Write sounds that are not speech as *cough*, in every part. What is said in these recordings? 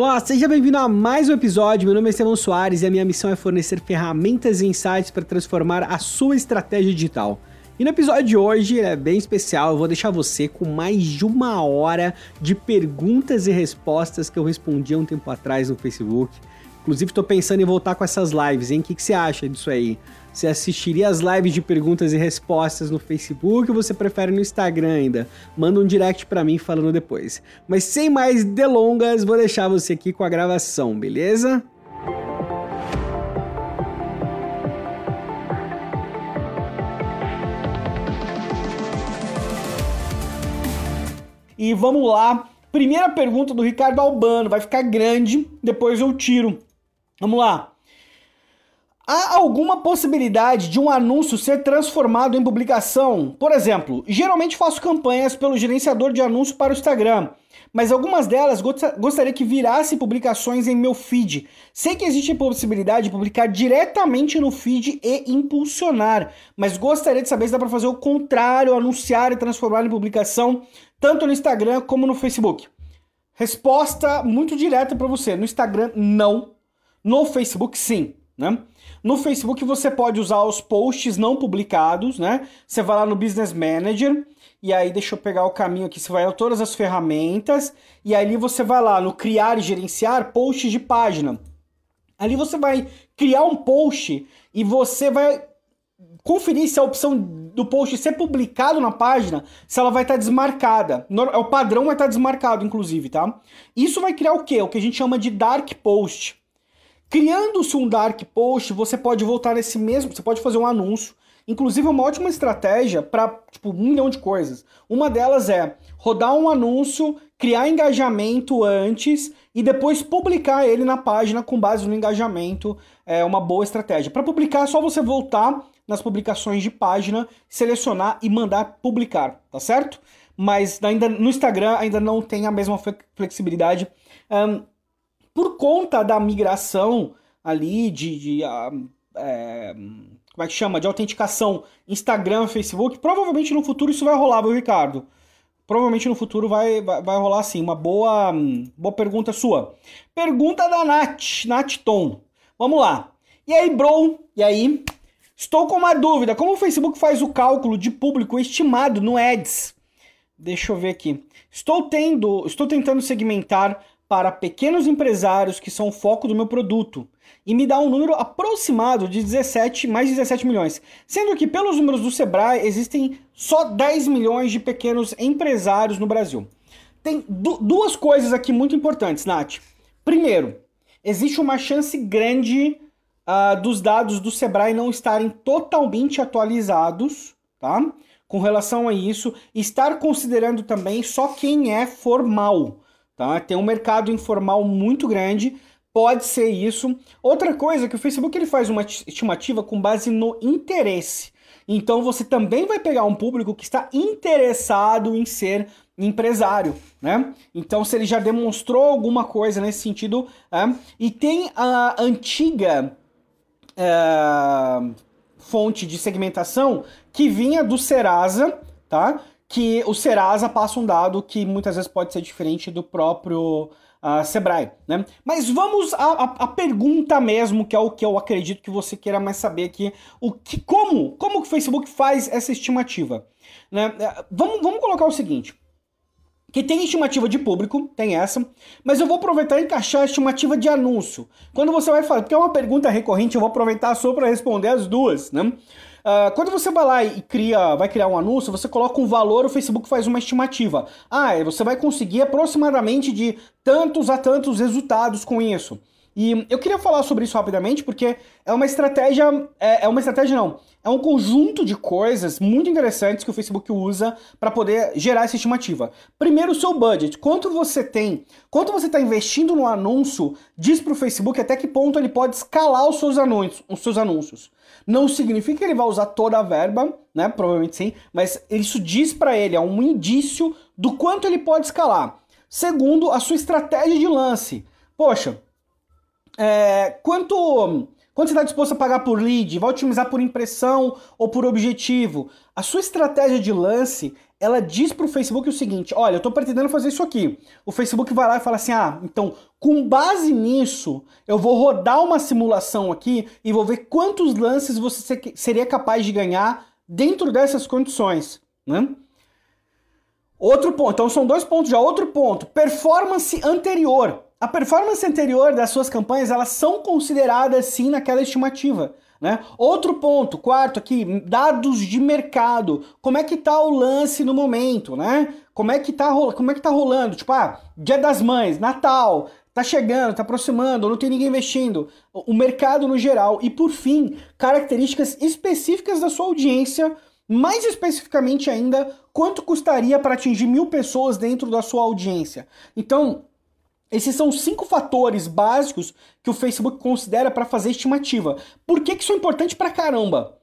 Olá, seja bem-vindo a mais um episódio. Meu nome é Estevão Soares e a minha missão é fornecer ferramentas e insights para transformar a sua estratégia digital. E no episódio de hoje é bem especial, eu vou deixar você com mais de uma hora de perguntas e respostas que eu respondi há um tempo atrás no Facebook. Inclusive, estou pensando em voltar com essas lives, hein? O que, que você acha disso aí? Você assistiria as lives de perguntas e respostas no Facebook ou você prefere no Instagram ainda? Manda um direct para mim falando depois. Mas sem mais delongas, vou deixar você aqui com a gravação, beleza? E vamos lá. Primeira pergunta do Ricardo Albano. Vai ficar grande, depois eu tiro. Vamos lá. Há alguma possibilidade de um anúncio ser transformado em publicação? Por exemplo, geralmente faço campanhas pelo gerenciador de anúncio para o Instagram, mas algumas delas gostaria que virasse publicações em meu feed. Sei que existe a possibilidade de publicar diretamente no feed e impulsionar, mas gostaria de saber se dá para fazer o contrário, anunciar e transformar em publicação, tanto no Instagram como no Facebook. Resposta muito direta para você: no Instagram, não. No Facebook, sim. Né? No Facebook você pode usar os posts não publicados, né? Você vai lá no Business Manager e aí deixa eu pegar o caminho aqui, você vai a todas as ferramentas e ali você vai lá no criar e gerenciar posts de página. Ali você vai criar um post e você vai conferir se a opção do post ser publicado na página, se ela vai estar tá desmarcada. O padrão vai estar tá desmarcado, inclusive, tá? Isso vai criar o quê? O que a gente chama de dark post. Criando-se um dark post, você pode voltar nesse mesmo, você pode fazer um anúncio. Inclusive, é uma ótima estratégia para tipo, um milhão de coisas. Uma delas é rodar um anúncio, criar engajamento antes e depois publicar ele na página com base no engajamento. É uma boa estratégia. Para publicar, é só você voltar nas publicações de página, selecionar e mandar publicar, tá certo? Mas ainda no Instagram ainda não tem a mesma flexibilidade. Um, por conta da migração ali de, de uh, é, como é que chama? De autenticação Instagram, Facebook, provavelmente no futuro isso vai rolar, viu, Ricardo? Provavelmente no futuro vai, vai, vai rolar sim. Uma boa, boa pergunta sua. Pergunta da Nath, Nath Tom. Vamos lá. E aí, bro? E aí? Estou com uma dúvida. Como o Facebook faz o cálculo de público estimado no Ads? Deixa eu ver aqui. Estou tendo, estou tentando segmentar para pequenos empresários que são o foco do meu produto e me dá um número aproximado de 17, mais de 17 milhões. Sendo que pelos números do Sebrae existem só 10 milhões de pequenos empresários no Brasil. Tem du duas coisas aqui muito importantes, Nath. Primeiro, existe uma chance grande uh, dos dados do Sebrae não estarem totalmente atualizados, tá? Com relação a isso, estar considerando também só quem é formal. Tá? Tem um mercado informal muito grande, pode ser isso. Outra coisa é que o Facebook ele faz uma estimativa com base no interesse. Então você também vai pegar um público que está interessado em ser empresário, né? Então se ele já demonstrou alguma coisa nesse sentido, é, e tem a antiga é, fonte de segmentação que vinha do Serasa, tá? Que o Serasa passa um dado que muitas vezes pode ser diferente do próprio uh, Sebrae, né? Mas vamos à, à, pergunta mesmo, que é o que eu acredito que você queira mais saber aqui, o que, como, como o Facebook faz essa estimativa, né? É, vamos, vamos colocar o seguinte, que tem estimativa de público, tem essa, mas eu vou aproveitar e encaixar a estimativa de anúncio. Quando você vai falar, porque é uma pergunta recorrente, eu vou aproveitar só para responder as duas, né? Uh, quando você vai lá e cria, vai criar um anúncio, você coloca um valor, o Facebook faz uma estimativa. Ah, você vai conseguir aproximadamente de tantos a tantos resultados com isso. E eu queria falar sobre isso rapidamente porque é uma estratégia, é, é uma estratégia não, é um conjunto de coisas muito interessantes que o Facebook usa para poder gerar essa estimativa. Primeiro, o seu budget. Quanto você tem, quanto você está investindo no anúncio, diz para o Facebook até que ponto ele pode escalar os seus anúncios. Os seus anúncios. Não significa que ele vai usar toda a verba, né? Provavelmente sim, mas isso diz para ele, é um indício do quanto ele pode escalar. Segundo, a sua estratégia de lance. Poxa, é, quanto, Quanto você está disposto a pagar por lead? Vai otimizar por impressão ou por objetivo? A sua estratégia de lance, ela diz para o Facebook o seguinte: olha, eu estou pretendendo fazer isso aqui. O Facebook vai lá e fala assim: ah, então, com base nisso, eu vou rodar uma simulação aqui e vou ver quantos lances você seria capaz de ganhar dentro dessas condições. Né? Outro ponto, então são dois pontos já. Outro ponto, performance anterior. A performance anterior das suas campanhas, elas são consideradas sim naquela estimativa. Né? Outro ponto, quarto aqui, dados de mercado. Como é que tá o lance no momento, né? Como é que tá, como é que tá rolando? Tipo, ah, Dia das Mães, Natal, tá chegando, tá aproximando, não tem ninguém investindo. O mercado no geral. E por fim, características específicas da sua audiência mais especificamente ainda, quanto custaria para atingir mil pessoas dentro da sua audiência? Então, esses são cinco fatores básicos que o Facebook considera para fazer estimativa. Por que, que isso é importante para caramba?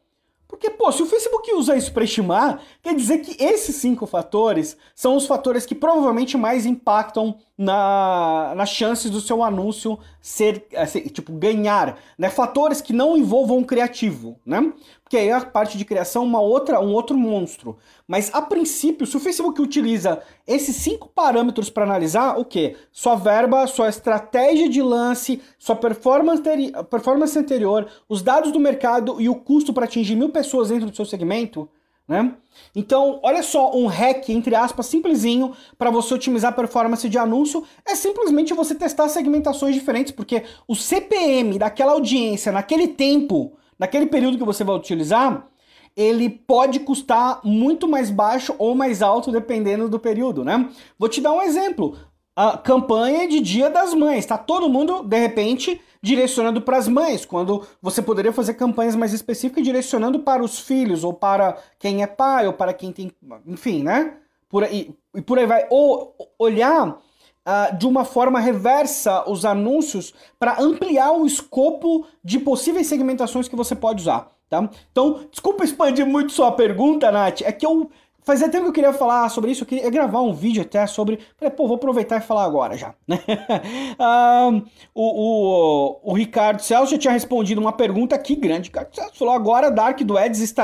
Porque, pô, se o Facebook usa isso para estimar, quer dizer que esses cinco fatores são os fatores que provavelmente mais impactam na, nas chances do seu anúncio ser, ser, tipo, ganhar, né? Fatores que não envolvam criativo, né? Porque aí a parte de criação é uma outra, um outro monstro. Mas a princípio, se o Facebook utiliza esses cinco parâmetros para analisar, o que? Sua verba, sua estratégia de lance, sua performance, performance anterior, os dados do mercado e o custo para atingir mil pessoas dentro do seu segmento, né? Então, olha só, um hack, entre aspas, simplesinho para você otimizar a performance de anúncio é simplesmente você testar segmentações diferentes, porque o CPM daquela audiência naquele tempo naquele período que você vai utilizar, ele pode custar muito mais baixo ou mais alto dependendo do período, né? Vou te dar um exemplo. A campanha de Dia das Mães, tá todo mundo de repente direcionando para as mães, quando você poderia fazer campanhas mais específicas direcionando para os filhos ou para quem é pai ou para quem tem, enfim, né? Por aí, e por aí vai. Ou olhar uh, de uma forma reversa os anúncios para ampliar o escopo de possíveis segmentações que você pode usar. Tá? Então, desculpa expandir muito sua pergunta, Nath, é que eu Fazia tempo que eu queria falar sobre isso, eu queria gravar um vídeo até sobre. Falei, pô, vou aproveitar e falar agora já. Né? *laughs* ah, o, o, o, Ricardo Celso já tinha respondido uma pergunta aqui grande. Ricardo Celso falou agora Dark do Ads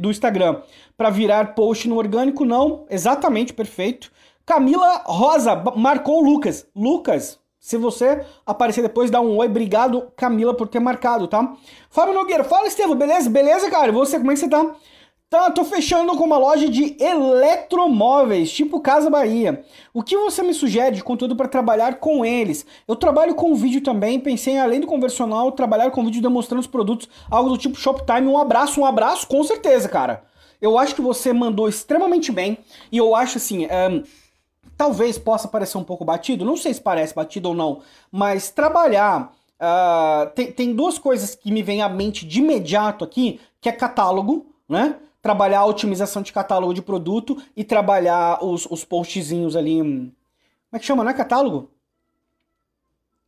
do Instagram para virar post no orgânico. Não, exatamente perfeito. Camila Rosa marcou o Lucas. Lucas, se você aparecer depois, dá um oi. Obrigado, Camila, por ter marcado, tá? Fábio Nogueira, fala, Estevam, beleza? Beleza, cara? Você, como é que você tá? Tá, tô fechando com uma loja de eletromóveis, tipo Casa Bahia. O que você me sugere de conteúdo para trabalhar com eles? Eu trabalho com vídeo também, pensei além do conversional, trabalhar com vídeo demonstrando os produtos, algo do tipo Shoptime. Um abraço, um abraço, com certeza, cara. Eu acho que você mandou extremamente bem e eu acho assim. Um, talvez possa parecer um pouco batido, não sei se parece batido ou não, mas trabalhar. Uh, tem, tem duas coisas que me vêm à mente de imediato aqui, que é catálogo, né? Trabalhar a otimização de catálogo de produto e trabalhar os, os postzinhos ali. Hum, como é que chama, não é catálogo?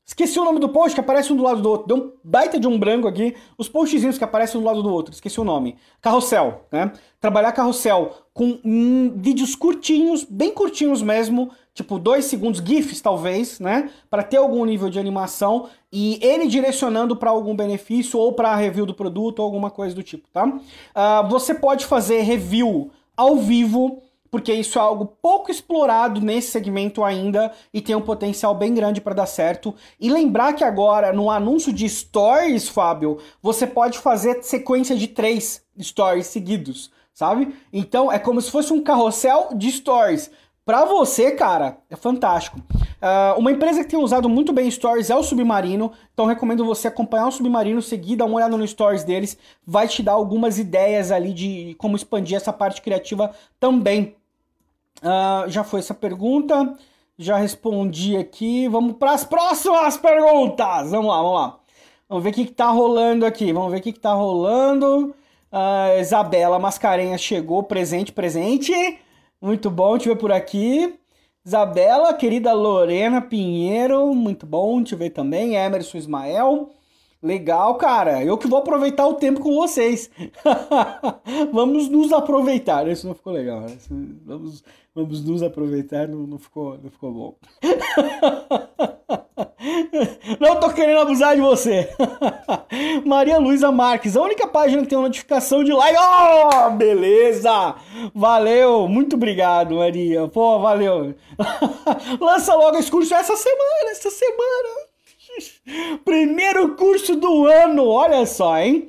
Esqueci o nome do post que aparece um do lado do outro. Deu um baita de um branco aqui. Os postzinhos que aparecem um do lado do outro. Esqueci o nome. Carrossel, né? Trabalhar carrossel com hum, vídeos curtinhos, bem curtinhos mesmo, tipo dois segundos, GIFs talvez, né? Para ter algum nível de animação e ele direcionando para algum benefício ou para review do produto ou alguma coisa do tipo, tá? Uh, você pode fazer review ao vivo porque isso é algo pouco explorado nesse segmento ainda e tem um potencial bem grande para dar certo. E lembrar que agora, no anúncio de stories, Fábio, você pode fazer sequência de três stories seguidos, sabe? Então é como se fosse um carrossel de stories. Para você, cara, é fantástico. Uh, uma empresa que tem usado muito bem Stories é o Submarino, então recomendo você acompanhar o Submarino, seguir, dar uma olhada no Stories deles, vai te dar algumas ideias ali de como expandir essa parte criativa também. Uh, já foi essa pergunta, já respondi aqui. Vamos para as próximas perguntas. Vamos lá, vamos lá. Vamos ver o que, está rolando aqui. Vamos ver o que, está rolando. Uh, Isabela Mascarenhas chegou, presente, presente. Muito bom te ver por aqui. Isabela, querida Lorena Pinheiro, muito bom te ver também. Emerson Ismael. Legal, cara. Eu que vou aproveitar o tempo com vocês. *laughs* Vamos nos aproveitar. Isso não ficou legal. Né? Vamos vamos nos aproveitar, não, não, ficou, não ficou bom. *laughs* Não tô querendo abusar de você. *laughs* Maria Luísa Marques, a única página que tem uma notificação de like. Oh, beleza! Valeu, muito obrigado, Maria. Pô, valeu. Lança logo esse curso essa semana, essa semana. *laughs* Primeiro curso do ano, olha só, hein?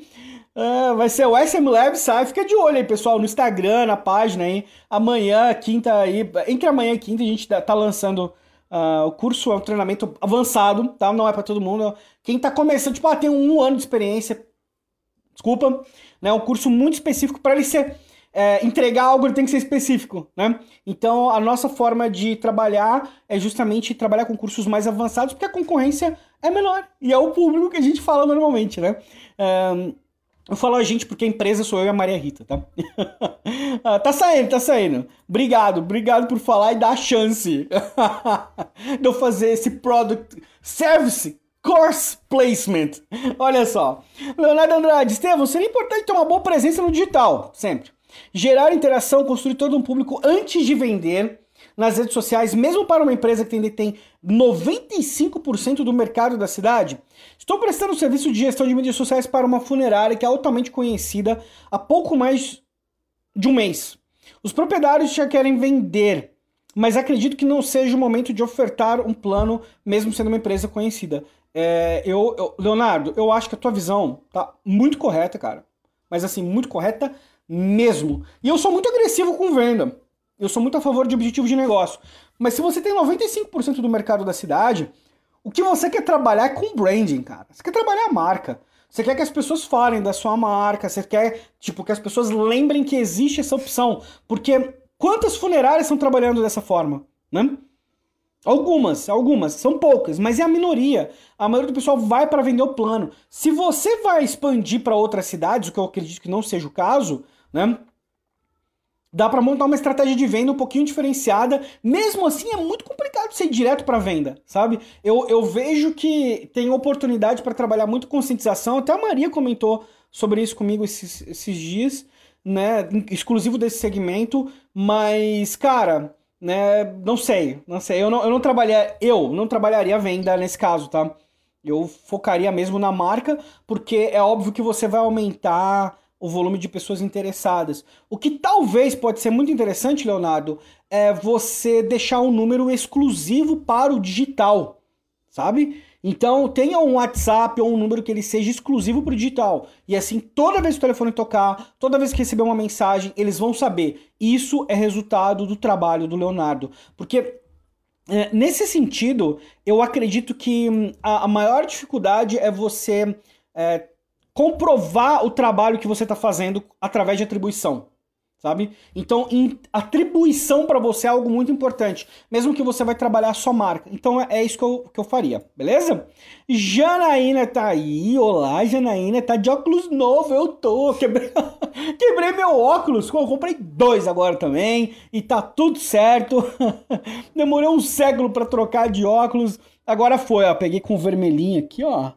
Uh, vai ser o SM Lab, sai. Fica de olho aí, pessoal, no Instagram, na página aí. Amanhã, quinta aí. Entre amanhã e quinta, a gente tá lançando uh, o curso, é um treinamento avançado, tá? Não é para todo mundo. Quem tá começando, tipo, ah, tem um ano de experiência. Desculpa, né? Um curso muito específico para ele ser. É, entregar algo ele tem que ser específico, né? Então a nossa forma de trabalhar é justamente trabalhar com cursos mais avançados, porque a concorrência é menor e é o público que a gente fala normalmente, né? Um, eu falo a gente porque a empresa sou eu e a Maria Rita, tá? *laughs* ah, tá saindo, tá saindo. Obrigado, obrigado por falar e dar a chance *laughs* de eu fazer esse product service course placement. Olha só. Leonardo Andrade, Estevam, seria importante ter uma boa presença no digital, sempre. Gerar interação, construir todo um público antes de vender nas redes sociais, mesmo para uma empresa que tem, 95% do mercado da cidade? Estou prestando serviço de gestão de mídias sociais para uma funerária que é altamente conhecida há pouco mais de um mês. Os proprietários já querem vender, mas acredito que não seja o momento de ofertar um plano, mesmo sendo uma empresa conhecida. É, eu, eu, Leonardo, eu acho que a tua visão tá muito correta, cara. Mas assim, muito correta mesmo. E eu sou muito agressivo com venda. Eu sou muito a favor de objetivos de negócio. Mas se você tem 95% do mercado da cidade, o que você quer trabalhar é com branding, cara. Você quer trabalhar a marca. Você quer que as pessoas falem da sua marca, você quer, tipo, que as pessoas lembrem que existe essa opção. Porque quantas funerárias estão trabalhando dessa forma, né? Algumas, algumas, são poucas, mas é a minoria. A maioria do pessoal vai para vender o plano. Se você vai expandir para outras cidades, o que eu acredito que não seja o caso, né? Dá para montar uma estratégia de venda um pouquinho diferenciada. Mesmo assim, é muito complicado ser direto para venda, sabe? Eu, eu vejo que tem oportunidade para trabalhar muito conscientização. Até a Maria comentou sobre isso comigo esses, esses dias, né? Exclusivo desse segmento. Mas, cara, né? Não sei, não sei. Eu não, eu não eu não trabalharia venda nesse caso, tá? Eu focaria mesmo na marca, porque é óbvio que você vai aumentar o volume de pessoas interessadas. O que talvez pode ser muito interessante, Leonardo, é você deixar um número exclusivo para o digital, sabe? Então tenha um WhatsApp ou um número que ele seja exclusivo para o digital. E assim, toda vez que o telefone tocar, toda vez que receber uma mensagem, eles vão saber. Isso é resultado do trabalho do Leonardo. Porque é, nesse sentido, eu acredito que hum, a, a maior dificuldade é você é, comprovar o trabalho que você está fazendo através de atribuição, sabe? Então, atribuição para você é algo muito importante, mesmo que você vai trabalhar a sua marca. Então, é, é isso que eu, que eu faria, beleza? Janaína tá aí, olá Janaína, tá de óculos novo, eu tô, quebrei, *laughs* quebrei meu óculos, eu comprei dois agora também, e tá tudo certo, *laughs* demorei um século para trocar de óculos, agora foi, ó, peguei com vermelhinho aqui, ó,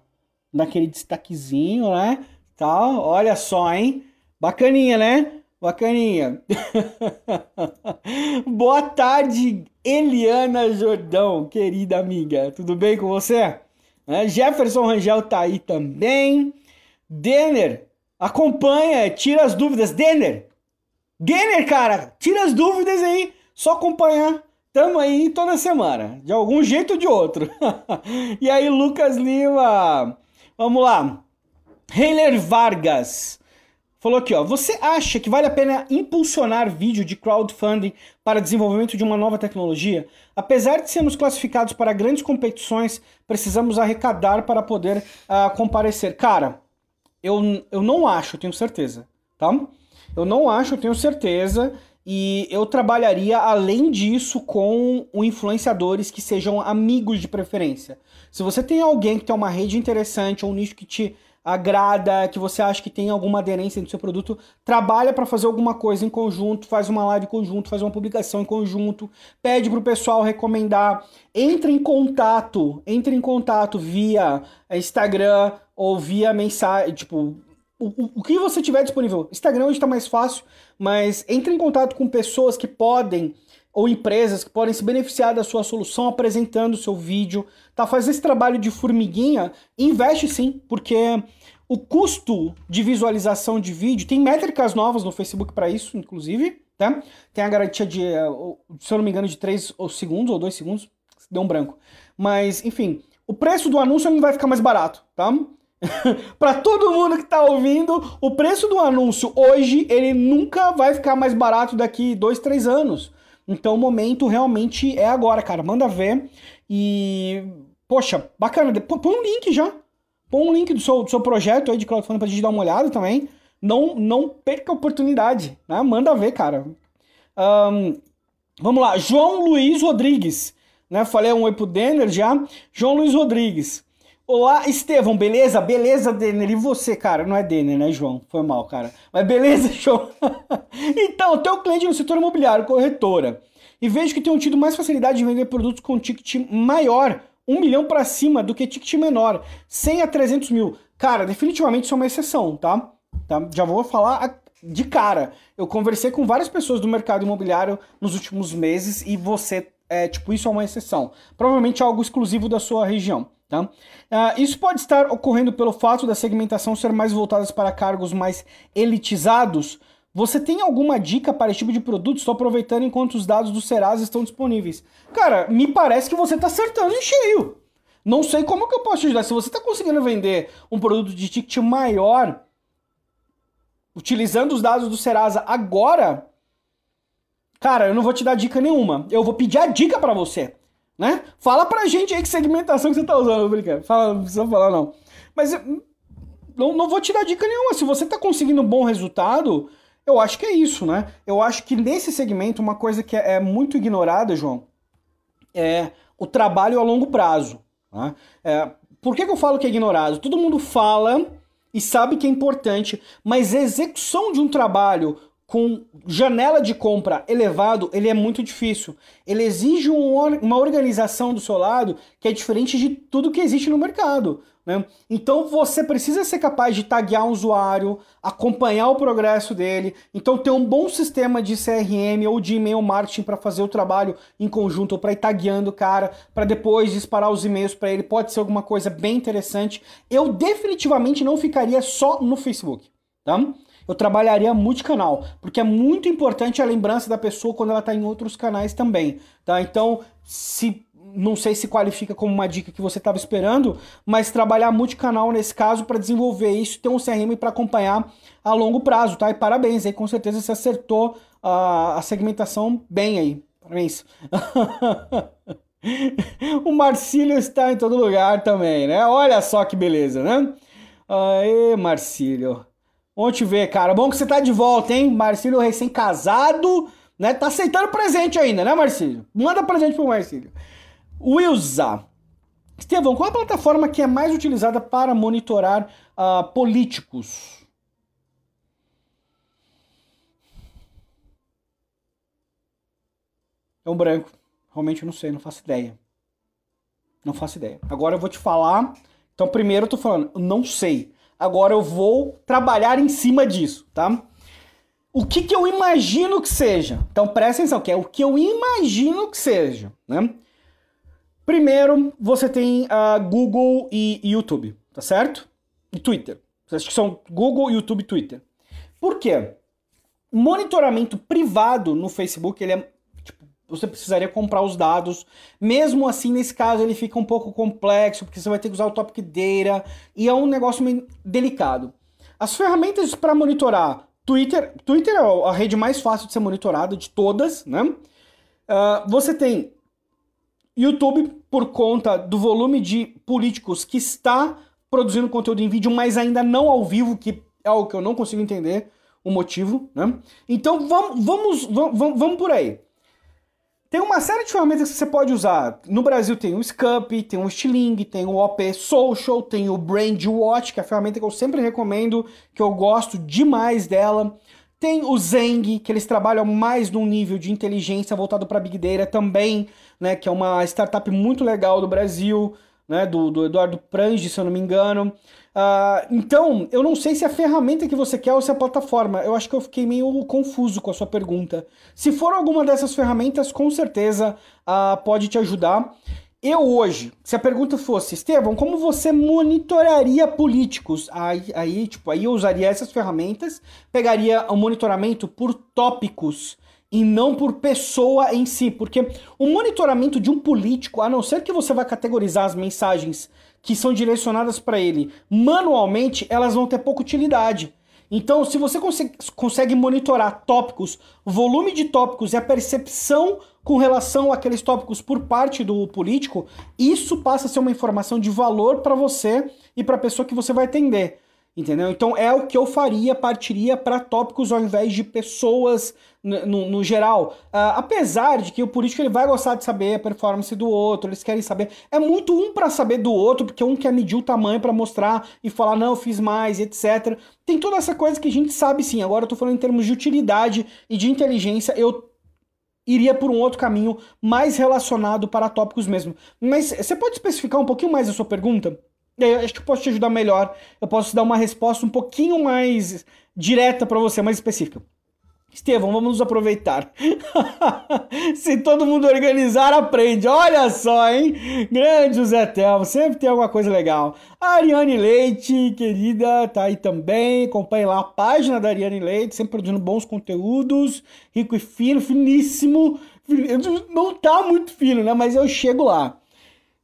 naquele destaquezinho, né? Tal, olha só, hein? Bacaninha, né? Bacaninha. *laughs* Boa tarde, Eliana Jordão, querida amiga. Tudo bem com você? É, Jefferson Rangel tá aí também. Denner, acompanha, tira as dúvidas. Denner, Denner, cara, tira as dúvidas aí. Só acompanhar. Tamo aí toda semana, de algum jeito ou de outro. *laughs* e aí, Lucas Lima, Vamos lá. Heiler Vargas falou aqui, ó. Você acha que vale a pena impulsionar vídeo de crowdfunding para desenvolvimento de uma nova tecnologia? Apesar de sermos classificados para grandes competições, precisamos arrecadar para poder uh, comparecer. Cara, eu, eu não acho, eu tenho certeza, tá? Eu não acho, eu tenho certeza. E eu trabalharia além disso com influenciadores que sejam amigos de preferência. Se você tem alguém que tem uma rede interessante ou um nicho que te agrada, que você acha que tem alguma aderência no seu produto, trabalha para fazer alguma coisa em conjunto, faz uma live em conjunto, faz uma publicação em conjunto, pede pro pessoal recomendar, entre em contato, entre em contato via Instagram ou via mensagem, tipo, o, o que você tiver disponível. Instagram hoje está mais fácil, mas entre em contato com pessoas que podem ou empresas que podem se beneficiar da sua solução apresentando o seu vídeo, tá? Faz esse trabalho de formiguinha, investe sim, porque o custo de visualização de vídeo tem métricas novas no Facebook para isso, inclusive, tá? Tem a garantia de, eh, se eu não me engano, de 3 segundos ou 2 segundos, deu um branco. Mas, enfim, o preço do anúncio não vai ficar mais barato, tá? *laughs* para todo mundo que tá ouvindo, o preço do anúncio hoje, ele nunca vai ficar mais barato daqui 2, 3 anos. Então o momento realmente é agora, cara. Manda ver. E. Poxa, bacana. Põe um link já. Põe um link do seu, do seu projeto aí de crowdfunding pra gente dar uma olhada também. Não, não perca a oportunidade, né? Manda ver, cara. Um, vamos lá. João Luiz Rodrigues. Né? Falei um oi pro Denner já. João Luiz Rodrigues. Olá, Estevão, beleza? Beleza, Denner. E você, cara? Não é Denner, né, João? Foi mal, cara. Mas beleza, *laughs* João. então, teu cliente no setor imobiliário, corretora, e vejo que tem tido mais facilidade de vender produtos com ticket maior, um milhão para cima, do que ticket menor, 100 a 300 mil. Cara, definitivamente isso é uma exceção, tá? tá? Já vou falar de cara. Eu conversei com várias pessoas do mercado imobiliário nos últimos meses e você, é, tipo, isso é uma exceção. Provavelmente algo exclusivo da sua região. Tá? Uh, isso pode estar ocorrendo pelo fato da segmentação ser mais voltada para cargos mais elitizados. Você tem alguma dica para esse tipo de produto? Estou aproveitando enquanto os dados do Serasa estão disponíveis. Cara, me parece que você está acertando em cheio. Não sei como que eu posso te ajudar. Se você está conseguindo vender um produto de ticket maior, utilizando os dados do Serasa agora, cara, eu não vou te dar dica nenhuma. Eu vou pedir a dica para você né? Fala pra gente aí que segmentação que você tá usando, brincando. Fala, não precisa falar não. Mas não, não vou te dar dica nenhuma. Se você tá conseguindo um bom resultado, eu acho que é isso, né? Eu acho que nesse segmento, uma coisa que é, é muito ignorada, João, é o trabalho a longo prazo. Né? É, por que, que eu falo que é ignorado? Todo mundo fala e sabe que é importante, mas a execução de um trabalho com janela de compra elevado, ele é muito difícil. Ele exige um, uma organização do seu lado que é diferente de tudo que existe no mercado. Né? Então você precisa ser capaz de taguear um usuário, acompanhar o progresso dele, então ter um bom sistema de CRM ou de e-mail marketing para fazer o trabalho em conjunto, ou para ir tagueando o cara, para depois disparar os e-mails para ele, pode ser alguma coisa bem interessante. Eu definitivamente não ficaria só no Facebook. Tá? Eu trabalharia multicanal, porque é muito importante a lembrança da pessoa quando ela está em outros canais também, tá? Então, se não sei se qualifica como uma dica que você estava esperando, mas trabalhar multicanal nesse caso para desenvolver isso, ter um CRM para acompanhar a longo prazo, tá? E parabéns aí, com certeza você acertou a, a segmentação bem aí. Parabéns. *laughs* o Marcílio está em todo lugar também, né? Olha só que beleza, né? Aê, Marcílio. Vamos te ver, cara. Bom que você tá de volta, hein? Marcílio recém-casado, né? Tá aceitando presente ainda, né, Marcílio? Manda presente pro Marcílio. Wilza. Estevão, qual a plataforma que é mais utilizada para monitorar uh, políticos? É um branco. Realmente eu não sei, não faço ideia. Não faço ideia. Agora eu vou te falar. Então, primeiro eu tô falando, não sei. Agora eu vou trabalhar em cima disso, tá? O que, que eu imagino que seja? Então presta atenção, que é o que eu imagino que seja, né? Primeiro, você tem uh, Google e YouTube, tá certo? E Twitter. Acho que são Google, YouTube e Twitter. Por quê? Monitoramento privado no Facebook, ele é você precisaria comprar os dados. Mesmo assim, nesse caso, ele fica um pouco complexo, porque você vai ter que usar o Topic Data e é um negócio meio delicado. As ferramentas para monitorar Twitter, Twitter é a rede mais fácil de ser monitorada de todas, né? Uh, você tem YouTube por conta do volume de políticos que está produzindo conteúdo em vídeo, mas ainda não ao vivo, que é algo que eu não consigo entender o motivo, né? Então vamos, vamos, vamos, vamos por aí. Tem uma série de ferramentas que você pode usar. No Brasil tem o Scup, tem o Stiling, tem o OP Social, tem o Brand Watch, que é a ferramenta que eu sempre recomendo, que eu gosto demais dela. Tem o Zeng, que eles trabalham mais num nível de inteligência voltado para Big Data também, né, que é uma startup muito legal do Brasil. Né, do, do Eduardo Prange, se eu não me engano. Uh, então, eu não sei se é a ferramenta que você quer ou se é a plataforma. Eu acho que eu fiquei meio confuso com a sua pergunta. Se for alguma dessas ferramentas, com certeza uh, pode te ajudar. Eu hoje, se a pergunta fosse, Estevão, como você monitoraria políticos? Aí, aí, tipo, aí eu usaria essas ferramentas, pegaria o monitoramento por tópicos e não por pessoa em si, porque o monitoramento de um político, a não ser que você vá categorizar as mensagens que são direcionadas para ele manualmente, elas vão ter pouca utilidade. Então, se você consegue, consegue monitorar tópicos, volume de tópicos e a percepção com relação àqueles tópicos por parte do político, isso passa a ser uma informação de valor para você e para a pessoa que você vai atender. Entendeu? Então é o que eu faria, partiria para tópicos ao invés de pessoas no, no geral. Uh, apesar de que o político ele vai gostar de saber a performance do outro, eles querem saber. É muito um para saber do outro, porque um quer medir o tamanho para mostrar e falar, não, eu fiz mais, etc. Tem toda essa coisa que a gente sabe sim. Agora eu tô falando em termos de utilidade e de inteligência, eu iria por um outro caminho mais relacionado para tópicos mesmo. Mas você pode especificar um pouquinho mais a sua pergunta? Eu acho que eu posso te ajudar melhor. Eu posso dar uma resposta um pouquinho mais direta para você, mais específica. Estevão, vamos nos aproveitar. *laughs* Se todo mundo organizar, aprende. Olha só, hein? Grande José Telmo, sempre tem alguma coisa legal. A Ariane Leite, querida, tá aí também. Acompanhe lá a página da Ariane Leite, sempre produzindo bons conteúdos. Rico e fino, finíssimo. Não tá muito fino, né? Mas eu chego lá.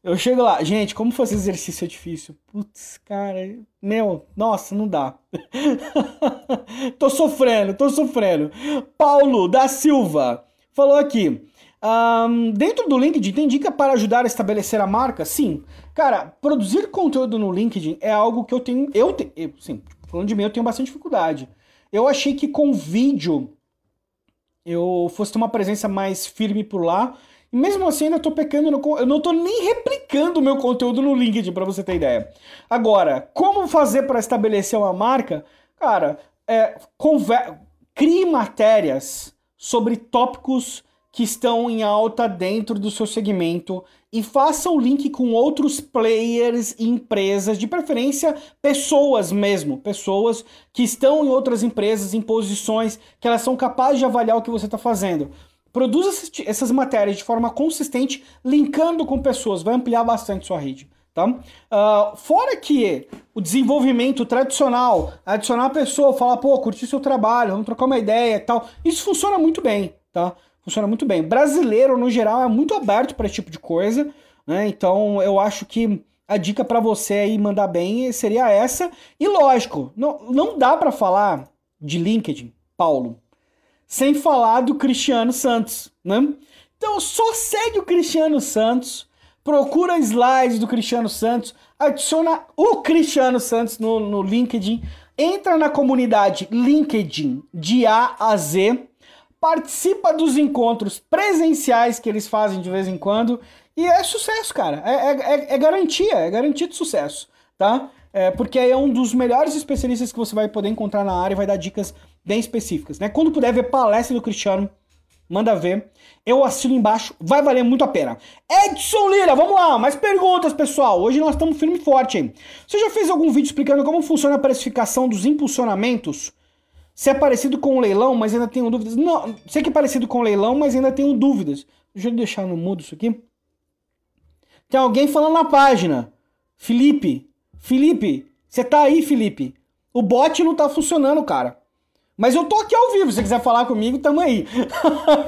Eu chego lá, gente, como fazer exercício é difícil. Putz, cara, meu, nossa, não dá. *laughs* tô sofrendo, tô sofrendo. Paulo da Silva falou aqui. Um, dentro do LinkedIn tem dica para ajudar a estabelecer a marca? Sim. Cara, produzir conteúdo no LinkedIn é algo que eu tenho. Eu, te, eu sim, falando de mim, eu tenho bastante dificuldade. Eu achei que com vídeo eu fosse ter uma presença mais firme por lá mesmo assim, ainda tô pecando, no, eu não tô nem replicando o meu conteúdo no LinkedIn, para você ter ideia. Agora, como fazer para estabelecer uma marca? Cara, é, conver... crie matérias sobre tópicos que estão em alta dentro do seu segmento e faça o link com outros players e empresas, de preferência pessoas mesmo, pessoas que estão em outras empresas, em posições que elas são capazes de avaliar o que você está fazendo. Produza essas matérias de forma consistente, linkando com pessoas, vai ampliar bastante sua rede. Tá? Uh, fora que o desenvolvimento tradicional, adicionar a pessoa, falar, pô, curti seu trabalho, vamos trocar uma ideia e tal, isso funciona muito bem, tá? Funciona muito bem. Brasileiro, no geral, é muito aberto para esse tipo de coisa, né? Então, eu acho que a dica para você aí mandar bem seria essa. E lógico, não, não dá para falar de LinkedIn, Paulo, sem falar do Cristiano Santos, né? Então só segue o Cristiano Santos, procura slides do Cristiano Santos, adiciona o Cristiano Santos no, no LinkedIn, entra na comunidade LinkedIn de A a Z, participa dos encontros presenciais que eles fazem de vez em quando e é sucesso, cara. É, é, é, é garantia, é garantia de sucesso, tá? É, porque é um dos melhores especialistas que você vai poder encontrar na área e vai dar dicas bem específicas, né? Quando puder ver palestra do Cristiano, manda ver. Eu assino embaixo, vai valer muito a pena. Edson Lira, vamos lá, mais perguntas, pessoal. Hoje nós estamos firme e forte, hein? Você já fez algum vídeo explicando como funciona a precificação dos impulsionamentos? Se é parecido com o leilão, mas ainda tenho dúvidas. Não, sei que é parecido com o leilão, mas ainda tenho dúvidas. Deixa eu deixar no mudo isso aqui. Tem alguém falando na página. Felipe, Felipe, você tá aí, Felipe? O bot não tá funcionando, cara. Mas eu tô aqui ao vivo, se quiser falar comigo, tamo aí.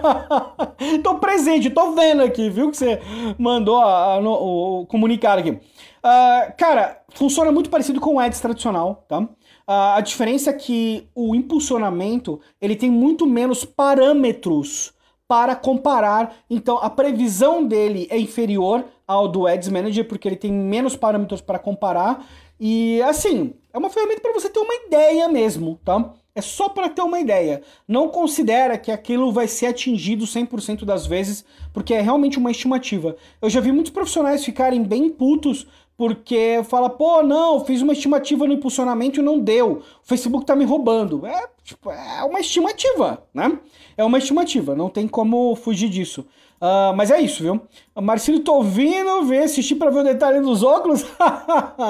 *laughs* tô presente, tô vendo aqui, viu? Que você mandou a, a, no, o, o, comunicado aqui. Uh, cara, funciona muito parecido com o Ads tradicional, tá? Uh, a diferença é que o impulsionamento, ele tem muito menos parâmetros para comparar. Então, a previsão dele é inferior ao do Ads Manager, porque ele tem menos parâmetros para comparar. E, assim, é uma ferramenta para você ter uma ideia mesmo, tá? É só para ter uma ideia. Não considera que aquilo vai ser atingido 100% das vezes, porque é realmente uma estimativa. Eu já vi muitos profissionais ficarem bem putos porque fala, pô, não, fiz uma estimativa no impulsionamento e não deu. O Facebook tá me roubando. É, tipo, é uma estimativa, né? É uma estimativa, não tem como fugir disso. Uh, mas é isso, viu? Marcelo, tô ouvindo, vem assistir pra ver o detalhe dos óculos.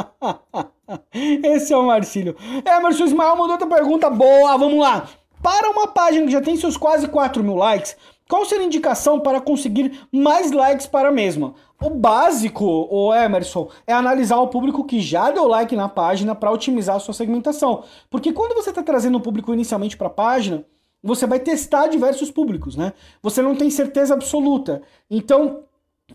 *laughs* Esse é o Marcílio. É, Marcelo Ismael mandou outra pergunta boa, vamos lá. Para uma página que já tem seus quase 4 mil likes, qual seria a indicação para conseguir mais likes para a mesma? O básico, o Emerson, é analisar o público que já deu like na página para otimizar a sua segmentação. Porque quando você está trazendo o público inicialmente para a página, você vai testar diversos públicos, né? Você não tem certeza absoluta. Então,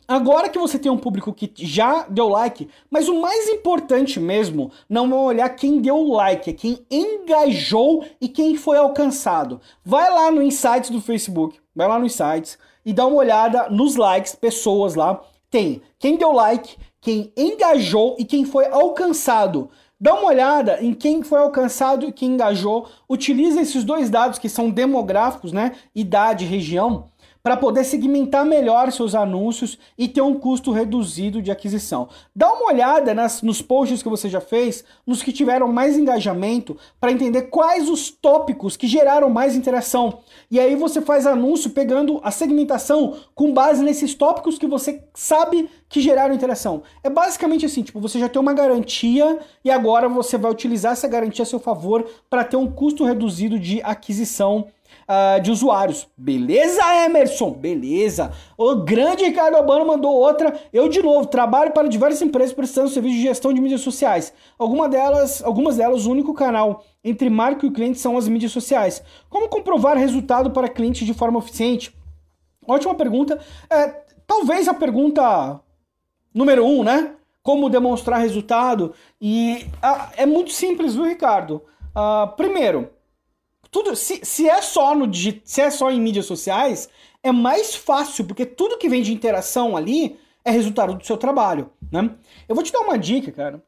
Agora que você tem um público que já deu like, mas o mais importante mesmo não é olhar quem deu like, é quem engajou e quem foi alcançado. Vai lá no Insights do Facebook, vai lá no Insights e dá uma olhada nos likes, pessoas lá. Tem quem deu like, quem engajou e quem foi alcançado. Dá uma olhada em quem foi alcançado e quem engajou. Utiliza esses dois dados que são demográficos, né? Idade, região para poder segmentar melhor seus anúncios e ter um custo reduzido de aquisição. Dá uma olhada nas, nos posts que você já fez, nos que tiveram mais engajamento, para entender quais os tópicos que geraram mais interação. E aí você faz anúncio pegando a segmentação com base nesses tópicos que você sabe que geraram interação. É basicamente assim, tipo, você já tem uma garantia e agora você vai utilizar essa garantia a seu favor para ter um custo reduzido de aquisição uh, de usuários. Beleza, Emerson? Beleza. O grande Ricardo Albano mandou outra. Eu, de novo, trabalho para diversas empresas prestando serviço de gestão de mídias sociais. Alguma delas, algumas delas, o único canal entre marca e cliente são as mídias sociais. Como comprovar resultado para cliente de forma eficiente? Ótima pergunta. É, talvez a pergunta número um, né? Como demonstrar resultado. E uh, é muito simples, viu, Ricardo? Uh, primeiro, tudo, se, se é só no se é só em mídias sociais, é mais fácil, porque tudo que vem de interação ali é resultado do seu trabalho, né? Eu vou te dar uma dica, cara.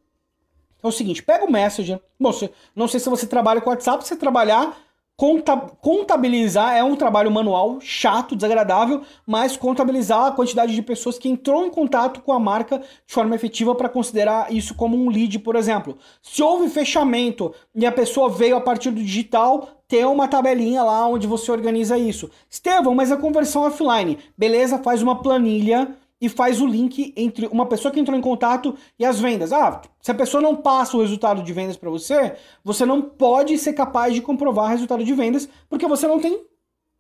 É o seguinte, pega o Messenger. Bom, você, não sei se você trabalha com WhatsApp, se você trabalhar contabilizar é um trabalho manual chato, desagradável, mas contabilizar a quantidade de pessoas que entrou em contato com a marca de forma efetiva para considerar isso como um lead, por exemplo. Se houve fechamento e a pessoa veio a partir do digital, ter uma tabelinha lá onde você organiza isso. Estevão, mas a conversão offline. Beleza, faz uma planilha e faz o link entre uma pessoa que entrou em contato e as vendas. Ah, se a pessoa não passa o resultado de vendas para você, você não pode ser capaz de comprovar o resultado de vendas, porque você não tem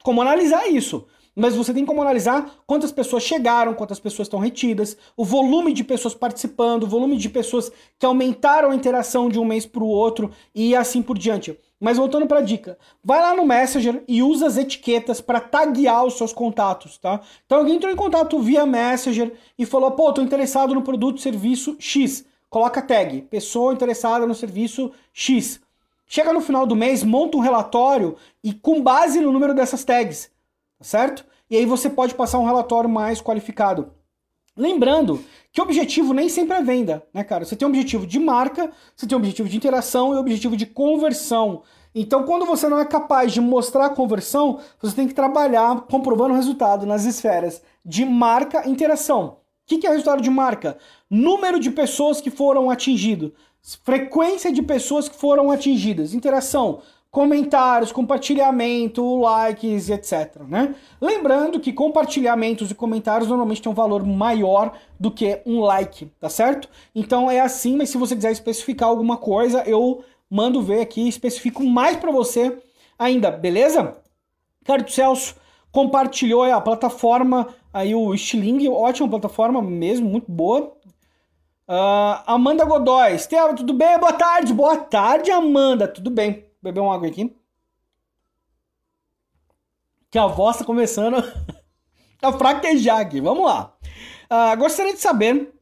como analisar isso. Mas você tem como analisar quantas pessoas chegaram, quantas pessoas estão retidas, o volume de pessoas participando, o volume de pessoas que aumentaram a interação de um mês para o outro e assim por diante. Mas voltando para a dica, vai lá no Messenger e usa as etiquetas para taguear os seus contatos, tá? Então alguém entrou em contato via Messenger e falou: "Pô, tô interessado no produto, serviço X". Coloca tag: pessoa interessada no serviço X. Chega no final do mês, monta um relatório e com base no número dessas tags, tá certo? E aí você pode passar um relatório mais qualificado. Lembrando que objetivo nem sempre é venda, né, cara? Você tem um objetivo de marca, você tem um objetivo de interação e um objetivo de conversão. Então, quando você não é capaz de mostrar a conversão, você tem que trabalhar comprovando o resultado nas esferas de marca e interação. O que é resultado de marca? Número de pessoas que foram atingidas, frequência de pessoas que foram atingidas, interação, comentários, compartilhamento, likes, etc. Né? Lembrando que compartilhamentos e comentários normalmente têm um valor maior do que um like, tá certo? Então é assim, mas se você quiser especificar alguma coisa, eu mando ver aqui e especifico mais para você ainda, beleza? Ricardo Celso compartilhou a plataforma, aí o Stiling, ótima plataforma mesmo, muito boa. Uh, Amanda Godoy, Estevam, tudo bem? Boa tarde, boa tarde, Amanda, tudo bem? Beber uma água aqui. Que a voz tá começando *laughs* a fraquejar aqui. Vamos lá. Uh, gostaria de saber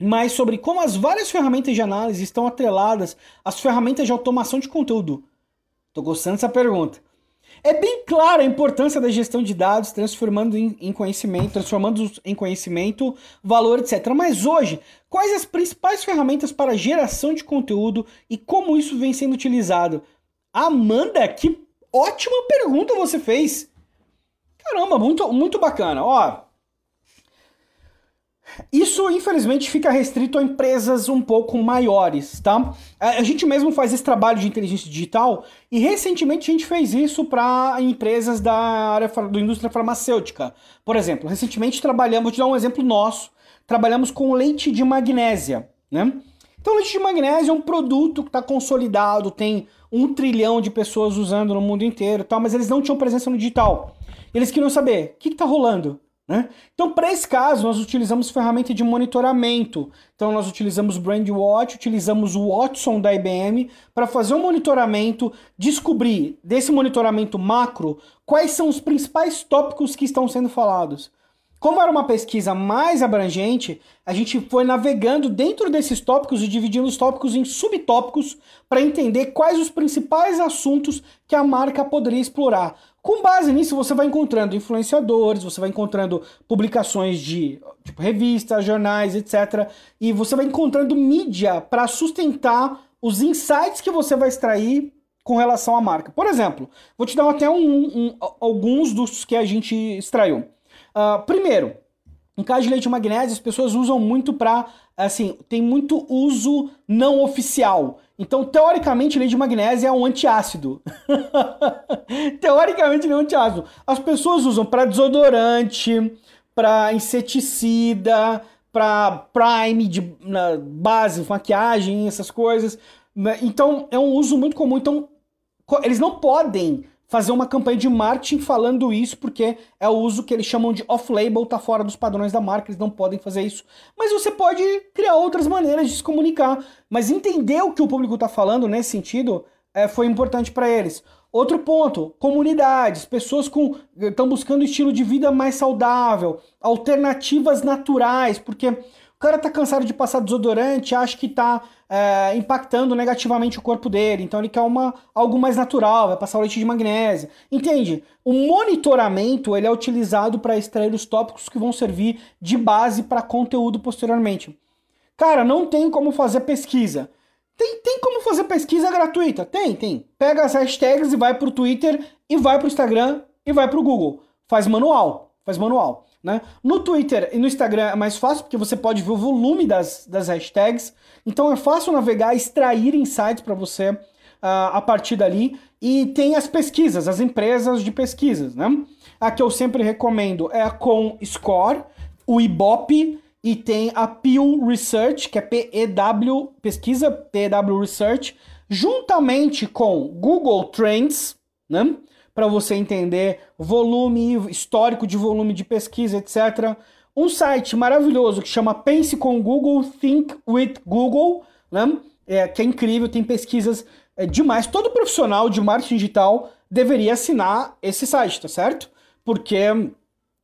mais sobre como as várias ferramentas de análise estão atreladas às ferramentas de automação de conteúdo. Tô gostando dessa pergunta. É bem clara a importância da gestão de dados, transformando em conhecimento, transformando em conhecimento, valor, etc. Mas hoje, quais as principais ferramentas para geração de conteúdo e como isso vem sendo utilizado? Amanda, que ótima pergunta você fez. Caramba, muito, muito bacana. Ó, isso, infelizmente, fica restrito a empresas um pouco maiores, tá? A gente mesmo faz esse trabalho de inteligência digital e recentemente a gente fez isso para empresas da área da indústria farmacêutica. Por exemplo, recentemente trabalhamos, vou te dar um exemplo nosso, trabalhamos com leite de magnésia, né? Então, leite de magnésia é um produto que está consolidado, tem um trilhão de pessoas usando no mundo inteiro, tal, mas eles não tinham presença no digital. Eles queriam saber o que está rolando. Né? Então, para esse caso, nós utilizamos ferramenta de monitoramento. Então, nós utilizamos BrandWatch, utilizamos o Watson da IBM para fazer um monitoramento, descobrir desse monitoramento macro quais são os principais tópicos que estão sendo falados. Como era uma pesquisa mais abrangente, a gente foi navegando dentro desses tópicos e dividindo os tópicos em subtópicos para entender quais os principais assuntos que a marca poderia explorar. Com base nisso, você vai encontrando influenciadores, você vai encontrando publicações de tipo, revistas, jornais, etc. E você vai encontrando mídia para sustentar os insights que você vai extrair com relação à marca. Por exemplo, vou te dar até um, um, alguns dos que a gente extraiu. Uh, primeiro, em caso de leite de magnésio, as pessoas usam muito para, assim, tem muito uso não oficial. Então, teoricamente, leite de magnésio é um antiácido. *laughs* teoricamente, ele é um antiácido. As pessoas usam para desodorante, para inseticida, para prime de na, base, maquiagem, essas coisas. Né? Então, é um uso muito comum. Então, eles não podem fazer uma campanha de marketing falando isso, porque é o uso que eles chamam de off-label, tá fora dos padrões da marca, eles não podem fazer isso. Mas você pode criar outras maneiras de se comunicar. Mas entender o que o público está falando nesse sentido é, foi importante para eles. Outro ponto, comunidades, pessoas com estão buscando estilo de vida mais saudável, alternativas naturais, porque o cara tá cansado de passar desodorante, acha que tá é, impactando negativamente o corpo dele, então ele quer uma, algo mais natural, vai passar o leite de magnésio. Entende? O monitoramento ele é utilizado para extrair os tópicos que vão servir de base para conteúdo posteriormente. Cara, não tem como fazer pesquisa. Tem, tem como fazer pesquisa gratuita? Tem, tem. Pega as hashtags e vai pro Twitter, e vai pro Instagram, e vai pro Google. Faz manual. Faz manual. Né? No Twitter e no Instagram é mais fácil porque você pode ver o volume das, das hashtags, então é fácil navegar, extrair insights para você uh, a partir dali. E tem as pesquisas, as empresas de pesquisas. Né? A que eu sempre recomendo é a Com Score, o Ibope e tem a Pew Research, que é PEW, pesquisa PEW Research, juntamente com Google Trends, né? Para você entender volume, histórico de volume de pesquisa, etc. Um site maravilhoso que chama Pense com Google, Think with Google, né? É, que é incrível, tem pesquisas é, demais. Todo profissional de marketing digital deveria assinar esse site, tá certo? Porque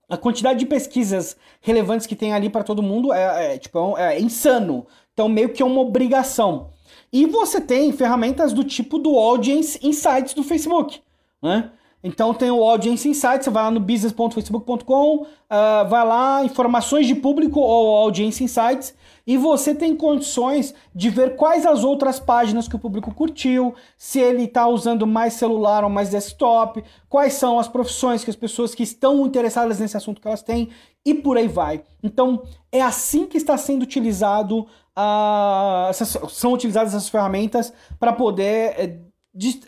a quantidade de pesquisas relevantes que tem ali para todo mundo é, é tipo, é, é insano. Então, meio que é uma obrigação. E você tem ferramentas do tipo do Audience Insights do Facebook, né? Então tem o Audience Insights, você vai lá no business.facebook.com, uh, ah, vai lá, informações de público ou Audience Insights, e você tem condições de ver quais as outras páginas que o público curtiu, se ele está usando mais celular ou mais desktop, quais são as profissões que as pessoas que estão interessadas nesse assunto que elas têm, e por aí vai. Então é assim que está sendo utilizado, uh, essas, são utilizadas essas ferramentas para poder. Eh,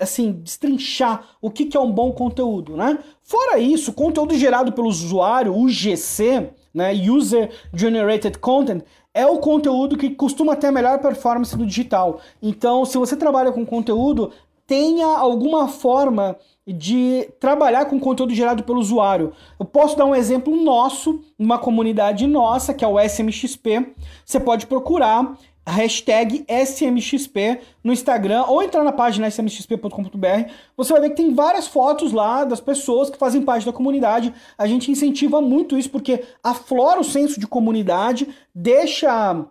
assim, destrinchar o que, que é um bom conteúdo, né? Fora isso, conteúdo gerado pelo usuário, UGC, né, User Generated Content, é o conteúdo que costuma ter a melhor performance do digital. Então, se você trabalha com conteúdo, tenha alguma forma de trabalhar com conteúdo gerado pelo usuário. Eu posso dar um exemplo nosso, uma comunidade nossa, que é o SMXP. Você pode procurar hashtag SMXP no Instagram ou entrar na página smxp.com.br, você vai ver que tem várias fotos lá das pessoas que fazem parte da comunidade. A gente incentiva muito isso porque aflora o senso de comunidade, deixa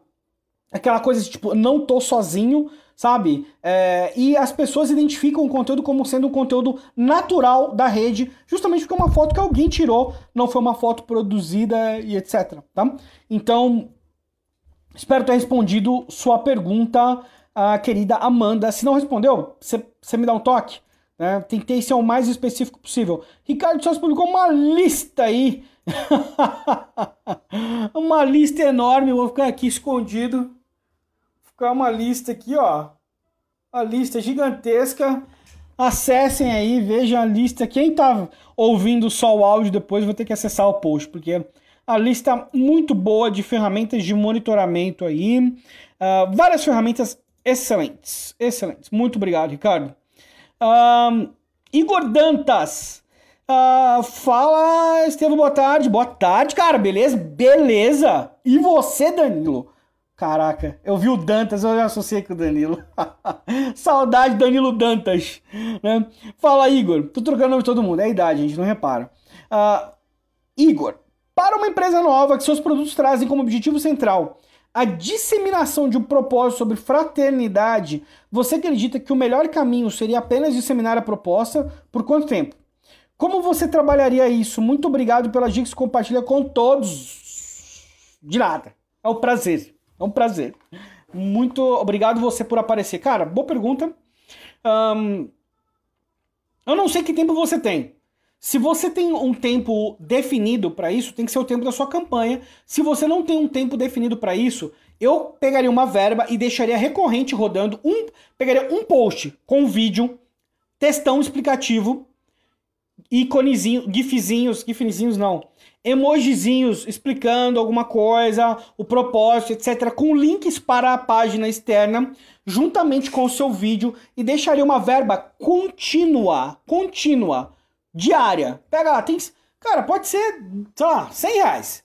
aquela coisa de, tipo, não tô sozinho, sabe? É, e as pessoas identificam o conteúdo como sendo um conteúdo natural da rede, justamente porque é uma foto que alguém tirou, não foi uma foto produzida e etc. Tá? Então, Espero ter respondido sua pergunta, querida Amanda. Se não respondeu, você me dá um toque, Né? Tentei ser o mais específico possível. Ricardo Sós publicou uma lista aí. *laughs* uma lista enorme. Vou ficar aqui escondido. Vou ficar uma lista aqui, ó. A lista gigantesca. Acessem aí, vejam a lista. Quem tá ouvindo só o áudio depois vai ter que acessar o post, porque a lista muito boa de ferramentas de monitoramento aí. Uh, várias ferramentas excelentes. Excelentes. Muito obrigado, Ricardo. Uh, Igor Dantas. Uh, fala, Estevam, boa tarde. Boa tarde, cara. Beleza? Beleza. E você, Danilo? Caraca, eu vi o Dantas, eu já associei com o Danilo. *laughs* Saudade Danilo Dantas. Né? Fala, Igor. Tô trocando nome de todo mundo. É a idade, gente, não repara. Uh, Igor, para uma empresa nova que seus produtos trazem como objetivo central a disseminação de um propósito sobre fraternidade, você acredita que o melhor caminho seria apenas disseminar a proposta? Por quanto tempo? Como você trabalharia isso? Muito obrigado pelas dicas que compartilha com todos. De nada. É um prazer. É um prazer. Muito obrigado você por aparecer. Cara, boa pergunta. Um, eu não sei que tempo você tem. Se você tem um tempo definido para isso, tem que ser o tempo da sua campanha. Se você não tem um tempo definido para isso, eu pegaria uma verba e deixaria recorrente rodando um, pegaria um post com um vídeo, textão explicativo, iconezinho, gifzinhos, gifzinhos não, emojizinhos explicando alguma coisa, o propósito, etc, com links para a página externa, juntamente com o seu vídeo e deixaria uma verba contínua, contínua, diária. Pega lá, tem, cara, pode ser, sei lá, 100 reais.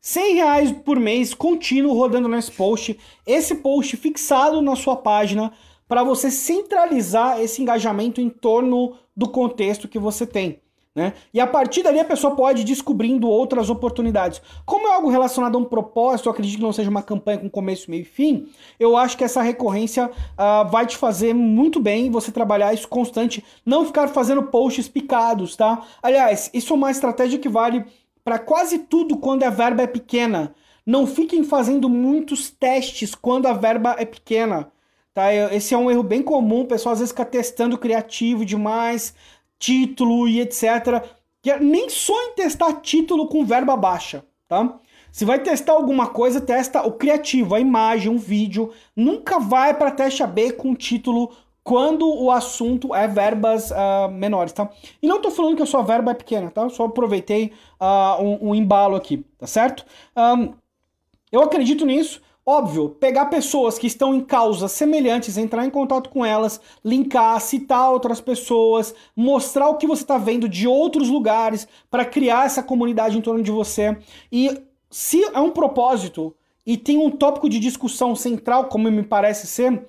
100 reais por mês contínuo rodando nesse post, esse post fixado na sua página para você centralizar esse engajamento em torno do contexto que você tem. Né? E a partir dali a pessoa pode ir descobrindo outras oportunidades. Como é algo relacionado a um propósito, eu acredito que não seja uma campanha com começo, meio e fim, eu acho que essa recorrência uh, vai te fazer muito bem você trabalhar isso constante, não ficar fazendo posts picados, tá? Aliás, isso é uma estratégia que vale para quase tudo quando a verba é pequena. Não fiquem fazendo muitos testes quando a verba é pequena. Tá? Esse é um erro bem comum, o pessoal às vezes fica testando criativo demais, título e etc. Que nem só em testar título com verba baixa, tá? Se vai testar alguma coisa, testa o criativo, a imagem, um vídeo. Nunca vai para teste AB com título quando o assunto é verbas uh, menores, tá? E não tô falando que a sua verba é pequena, tá? Só aproveitei uh, um, um, embalo aqui, tá certo? Um, eu acredito nisso. Óbvio, pegar pessoas que estão em causas semelhantes, entrar em contato com elas, linkar, citar outras pessoas, mostrar o que você está vendo de outros lugares para criar essa comunidade em torno de você. E se é um propósito e tem um tópico de discussão central, como me parece ser,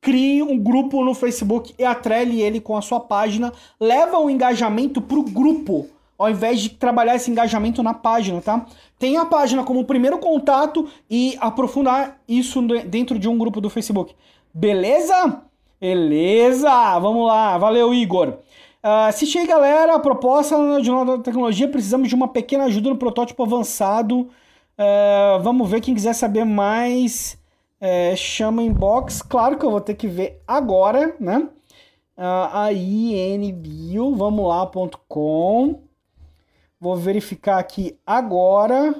crie um grupo no Facebook e atrele ele com a sua página, leva o engajamento para o grupo ao invés de trabalhar esse engajamento na página, tá? Tem a página como primeiro contato e aprofundar isso dentro de um grupo do Facebook. Beleza? Beleza! Vamos lá. Valeu, Igor. Uh, assiste aí, galera. A proposta de nova tecnologia. Precisamos de uma pequena ajuda no protótipo avançado. Uh, vamos ver quem quiser saber mais. Uh, chama inbox. Claro que eu vou ter que ver agora, né? Uh, a inbio, vamos. Vou verificar aqui agora.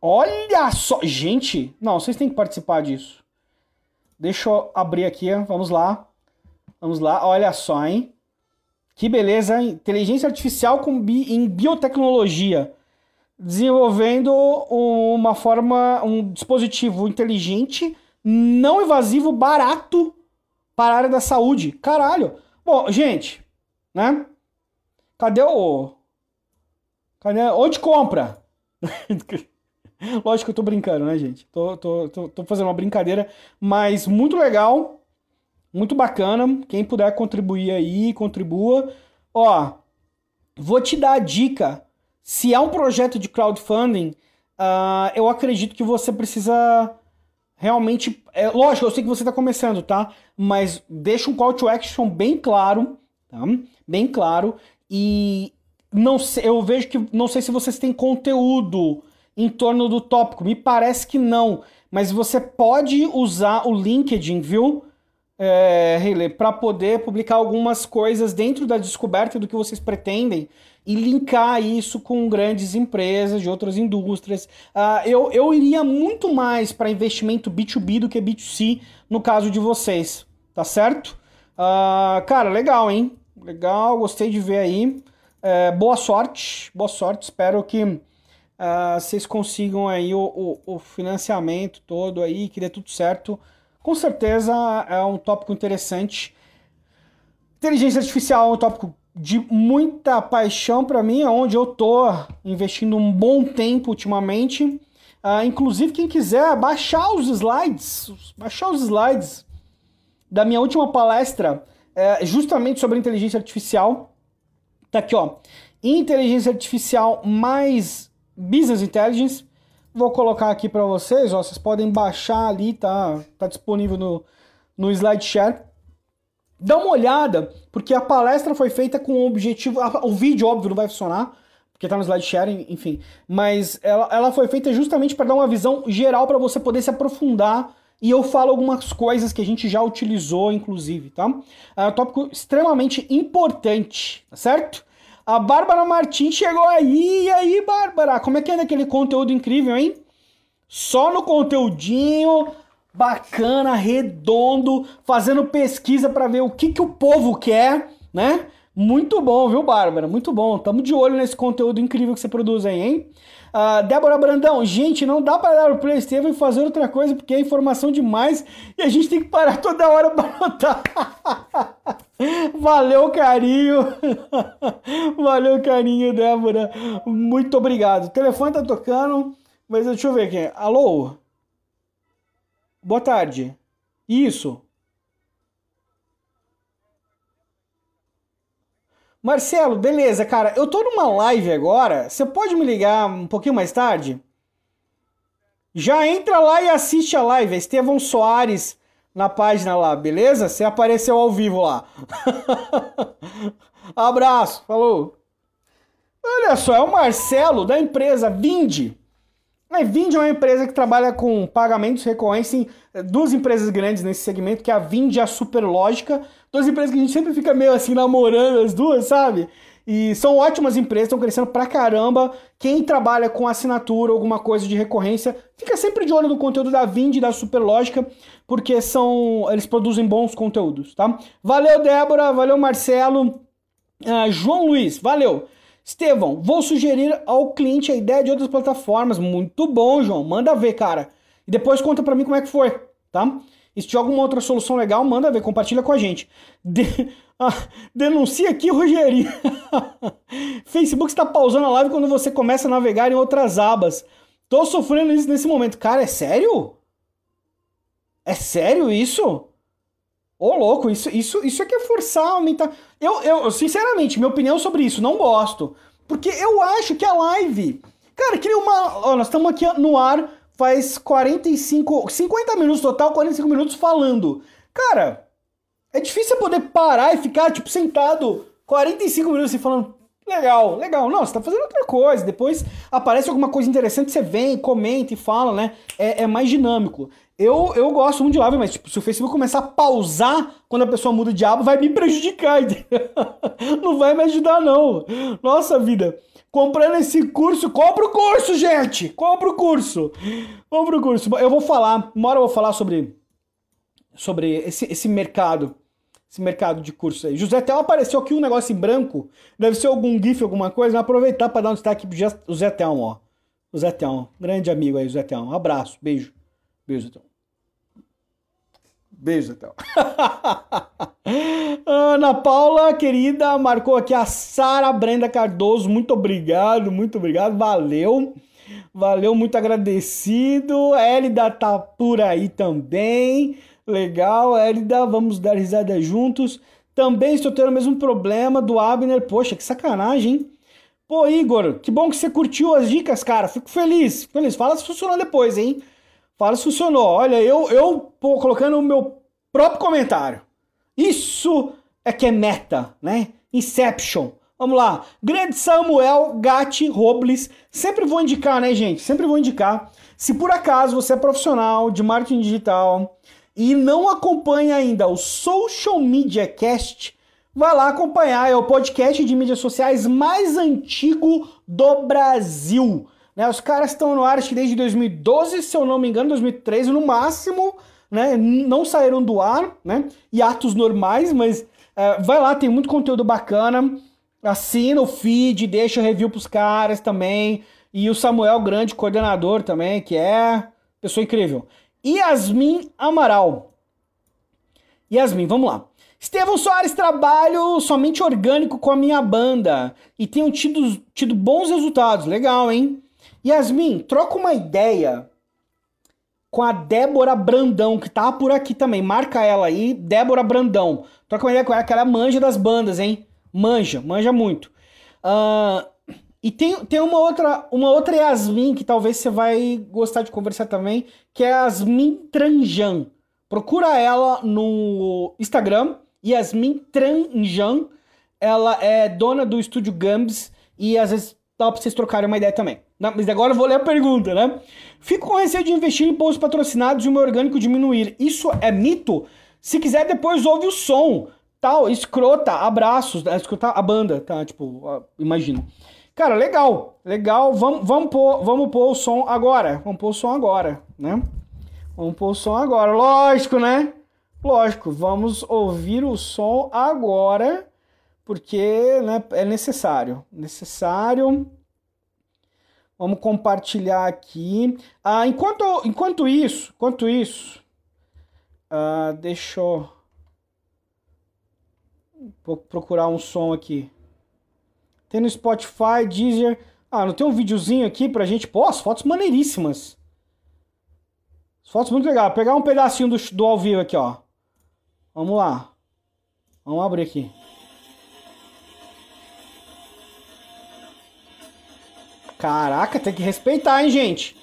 Olha só! Gente, não, vocês têm que participar disso. Deixa eu abrir aqui, vamos lá. Vamos lá, olha só, hein? Que beleza, hein? Inteligência artificial com bi em biotecnologia. Desenvolvendo uma forma, um dispositivo inteligente, não invasivo, barato para a área da saúde. Caralho! Bom, gente, né? Cadê o, Cadê? Onde compra? *laughs* Lógico que eu tô brincando, né, gente? Tô, tô, tô, tô, fazendo uma brincadeira, mas muito legal, muito bacana. Quem puder contribuir aí, contribua. Ó, vou te dar a dica. Se é um projeto de crowdfunding, uh, eu acredito que você precisa realmente. É, lógico, eu sei que você está começando, tá? Mas deixa um call to action bem claro, tá? Bem claro. E, não sei, eu vejo que não sei se vocês têm conteúdo em torno do tópico. Me parece que não, mas você pode usar o LinkedIn, viu? é, para poder publicar algumas coisas dentro da descoberta do que vocês pretendem e linkar isso com grandes empresas de outras indústrias. Uh, eu, eu iria muito mais para investimento B2B do que B2C no caso de vocês, tá certo? Uh, cara, legal, hein? Legal, gostei de ver aí. É, boa sorte, boa sorte. Espero que uh, vocês consigam aí o, o, o, financiamento todo aí, que dê tudo certo. Com certeza é um tópico interessante. Inteligência artificial é um tópico de muita paixão para mim, é onde eu tô investindo um bom tempo ultimamente. Uh, inclusive, quem quiser baixar os slides, baixar os slides da minha última palestra, é, justamente sobre inteligência artificial. Tá aqui, ó. Inteligência artificial mais business intelligence. Vou colocar aqui para vocês, ó. Vocês podem baixar ali, tá? Tá disponível no, no SlideShare. Dá uma olhada, porque a palestra foi feita com o objetivo. O vídeo, óbvio, não vai funcionar, porque tá no SlideShare, enfim. Mas ela, ela foi feita justamente para dar uma visão geral para você poder se aprofundar e eu falo algumas coisas que a gente já utilizou, inclusive, tá? É um tópico extremamente importante, tá certo? A Bárbara Martins chegou aí. E aí, Bárbara? Como é que é daquele conteúdo incrível, hein? Só no conteúdinho bacana, redondo, fazendo pesquisa para ver o que, que o povo quer, né? Muito bom, viu, Bárbara? Muito bom. Tamo de olho nesse conteúdo incrível que você produz aí, hein? Uh, Débora Brandão, gente, não dá para dar o play Estevam e fazer outra coisa, porque é informação demais e a gente tem que parar toda hora para anotar. *laughs* Valeu, carinho. *laughs* Valeu, carinho, Débora. Muito obrigado. O telefone tá tocando, mas deixa eu ver aqui. Alô? Boa tarde. Isso. Marcelo, beleza, cara. Eu tô numa live agora. Você pode me ligar um pouquinho mais tarde? Já entra lá e assiste a live. É Estevão Soares na página lá, beleza? Você apareceu ao vivo lá. *laughs* Abraço, falou. Olha só, é o Marcelo da empresa Vinde. A Vind é uma empresa que trabalha com pagamentos recorrentes, em duas empresas grandes nesse segmento, que é a Vind e a Superlógica. Duas empresas que a gente sempre fica meio assim namorando as duas, sabe? E são ótimas empresas, estão crescendo pra caramba. Quem trabalha com assinatura, alguma coisa de recorrência, fica sempre de olho no conteúdo da Vind e da Superlógica, porque são eles produzem bons conteúdos, tá? Valeu, Débora, valeu, Marcelo. Uh, João Luiz, valeu. Estevão, vou sugerir ao cliente a ideia de outras plataformas. Muito bom, João. Manda ver, cara. E depois conta para mim como é que foi, tá? E se tiver alguma outra solução legal, manda ver, compartilha com a gente. De... *laughs* Ah, denuncia aqui, Rogerinho. *laughs* Facebook está pausando a live quando você começa a navegar em outras abas. Tô sofrendo isso nesse momento. Cara, é sério? É sério isso? Ô, louco, isso, isso, isso é que é forçar aumentar. Eu, eu, sinceramente, minha opinião sobre isso, não gosto. Porque eu acho que a live. Cara, que uma. Ó, nós estamos aqui no ar faz 45. 50 minutos total, 45 minutos falando. Cara, é difícil poder parar e ficar, tipo, sentado 45 minutos e falando. Legal, legal. Não, você tá fazendo outra coisa. Depois aparece alguma coisa interessante, você vem, comenta e fala, né? É, é mais dinâmico. Eu, eu gosto muito de live, mas tipo, se o Facebook começar a pausar quando a pessoa muda de aba, vai me prejudicar. *laughs* não vai me ajudar, não. Nossa vida. Comprando esse curso, compra o curso, gente! Compra o curso! Compra o curso. Eu vou falar, uma hora eu vou falar sobre, sobre esse, esse mercado. Esse mercado de cursos aí. José Tel apareceu aqui um negócio em branco. Deve ser algum GIF, alguma coisa. Vou aproveitar para dar um destaque pro Zé Telmo, ó. O Zé Telmo. Grande amigo aí, Zé Telmo. Um abraço, beijo. Beijo, Telmo. Beijo, então. *laughs* Ana Paula, querida, marcou aqui a Sara Brenda Cardoso. Muito obrigado, muito obrigado. Valeu. Valeu, muito agradecido. Elida tá por aí também. Legal, Elida, vamos dar risada juntos. Também estou tendo o mesmo problema do Abner. Poxa, que sacanagem, hein? Pô, Igor, que bom que você curtiu as dicas, cara. Fico feliz, feliz. Fala se funcionou depois, hein? Fala se funcionou. Olha, eu, eu pô, colocando o meu próprio comentário. Isso é que é meta, né? Inception. Vamos lá. Grande Samuel Gatti Robles. Sempre vou indicar, né, gente? Sempre vou indicar. Se por acaso você é profissional de marketing digital e não acompanha ainda o Social Media Cast, vai lá acompanhar. É o podcast de mídias sociais mais antigo do Brasil. Né? Os caras estão no ar acho que desde 2012, se eu não me engano, 2013 no máximo. Né? Não saíram do ar, né? E atos normais, mas uh, vai lá, tem muito conteúdo bacana. Assina o feed, deixa review pros caras também. E o Samuel Grande, coordenador também, que é pessoa incrível. Yasmin Amaral. Yasmin, vamos lá. Estevão Soares, trabalho somente orgânico com a minha banda e tenho tido, tido bons resultados. Legal, hein? Yasmin, troca uma ideia com a Débora Brandão, que tá por aqui também. Marca ela aí, Débora Brandão. Troca uma ideia com ela, que ela é manja das bandas, hein? Manja, manja muito. Uh, e tem, tem uma outra uma outra Yasmin que talvez você vai gostar de conversar também, que é a Yasmin Tranjan. Procura ela no Instagram, Yasmin Tranjan. Ela é dona do estúdio Gambs e às vezes dá pra vocês trocarem uma ideia também. Não, mas agora eu vou ler a pergunta, né? Fico com receio de investir em posts patrocinados e o meu orgânico diminuir. Isso é mito? Se quiser, depois ouve o som. Tal, escrota, abraços, né? escutar a banda, tá? Tipo, imagina. Cara, legal, legal. Vamos, vamos, pôr, vamos pôr o som agora. Vamos pôr o som agora, né? Vamos pôr o som agora. Lógico, né? Lógico, vamos ouvir o som agora, porque né, é necessário. Necessário. Vamos compartilhar aqui. Ah, enquanto, enquanto isso, enquanto isso, ah, deixa eu procurar um som aqui. Tem no Spotify, Deezer. Ah, não tem um videozinho aqui pra gente? Pô, as fotos maneiríssimas. As fotos muito legais. Vou pegar um pedacinho do, do ao vivo aqui, ó. Vamos lá. Vamos abrir aqui. Caraca, tem que respeitar, hein, gente?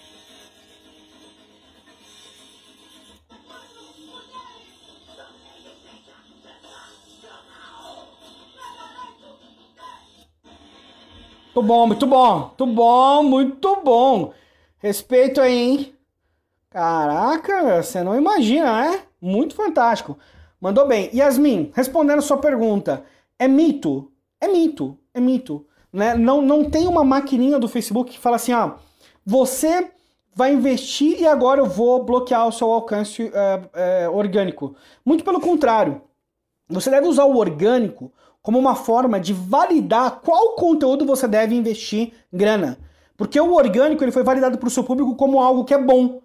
Muito bom, muito bom. Muito bom, muito bom. Respeito aí, hein? Caraca, você não imagina, né? Muito fantástico. Mandou bem. Yasmin, respondendo a sua pergunta, é mito? É mito, é mito. Né? Não, não tem uma maquininha do Facebook que fala assim, ah, você vai investir e agora eu vou bloquear o seu alcance é, é, orgânico. Muito pelo contrário. Você deve usar o orgânico como uma forma de validar qual conteúdo você deve investir grana. Porque o orgânico ele foi validado para o seu público como algo que é bom.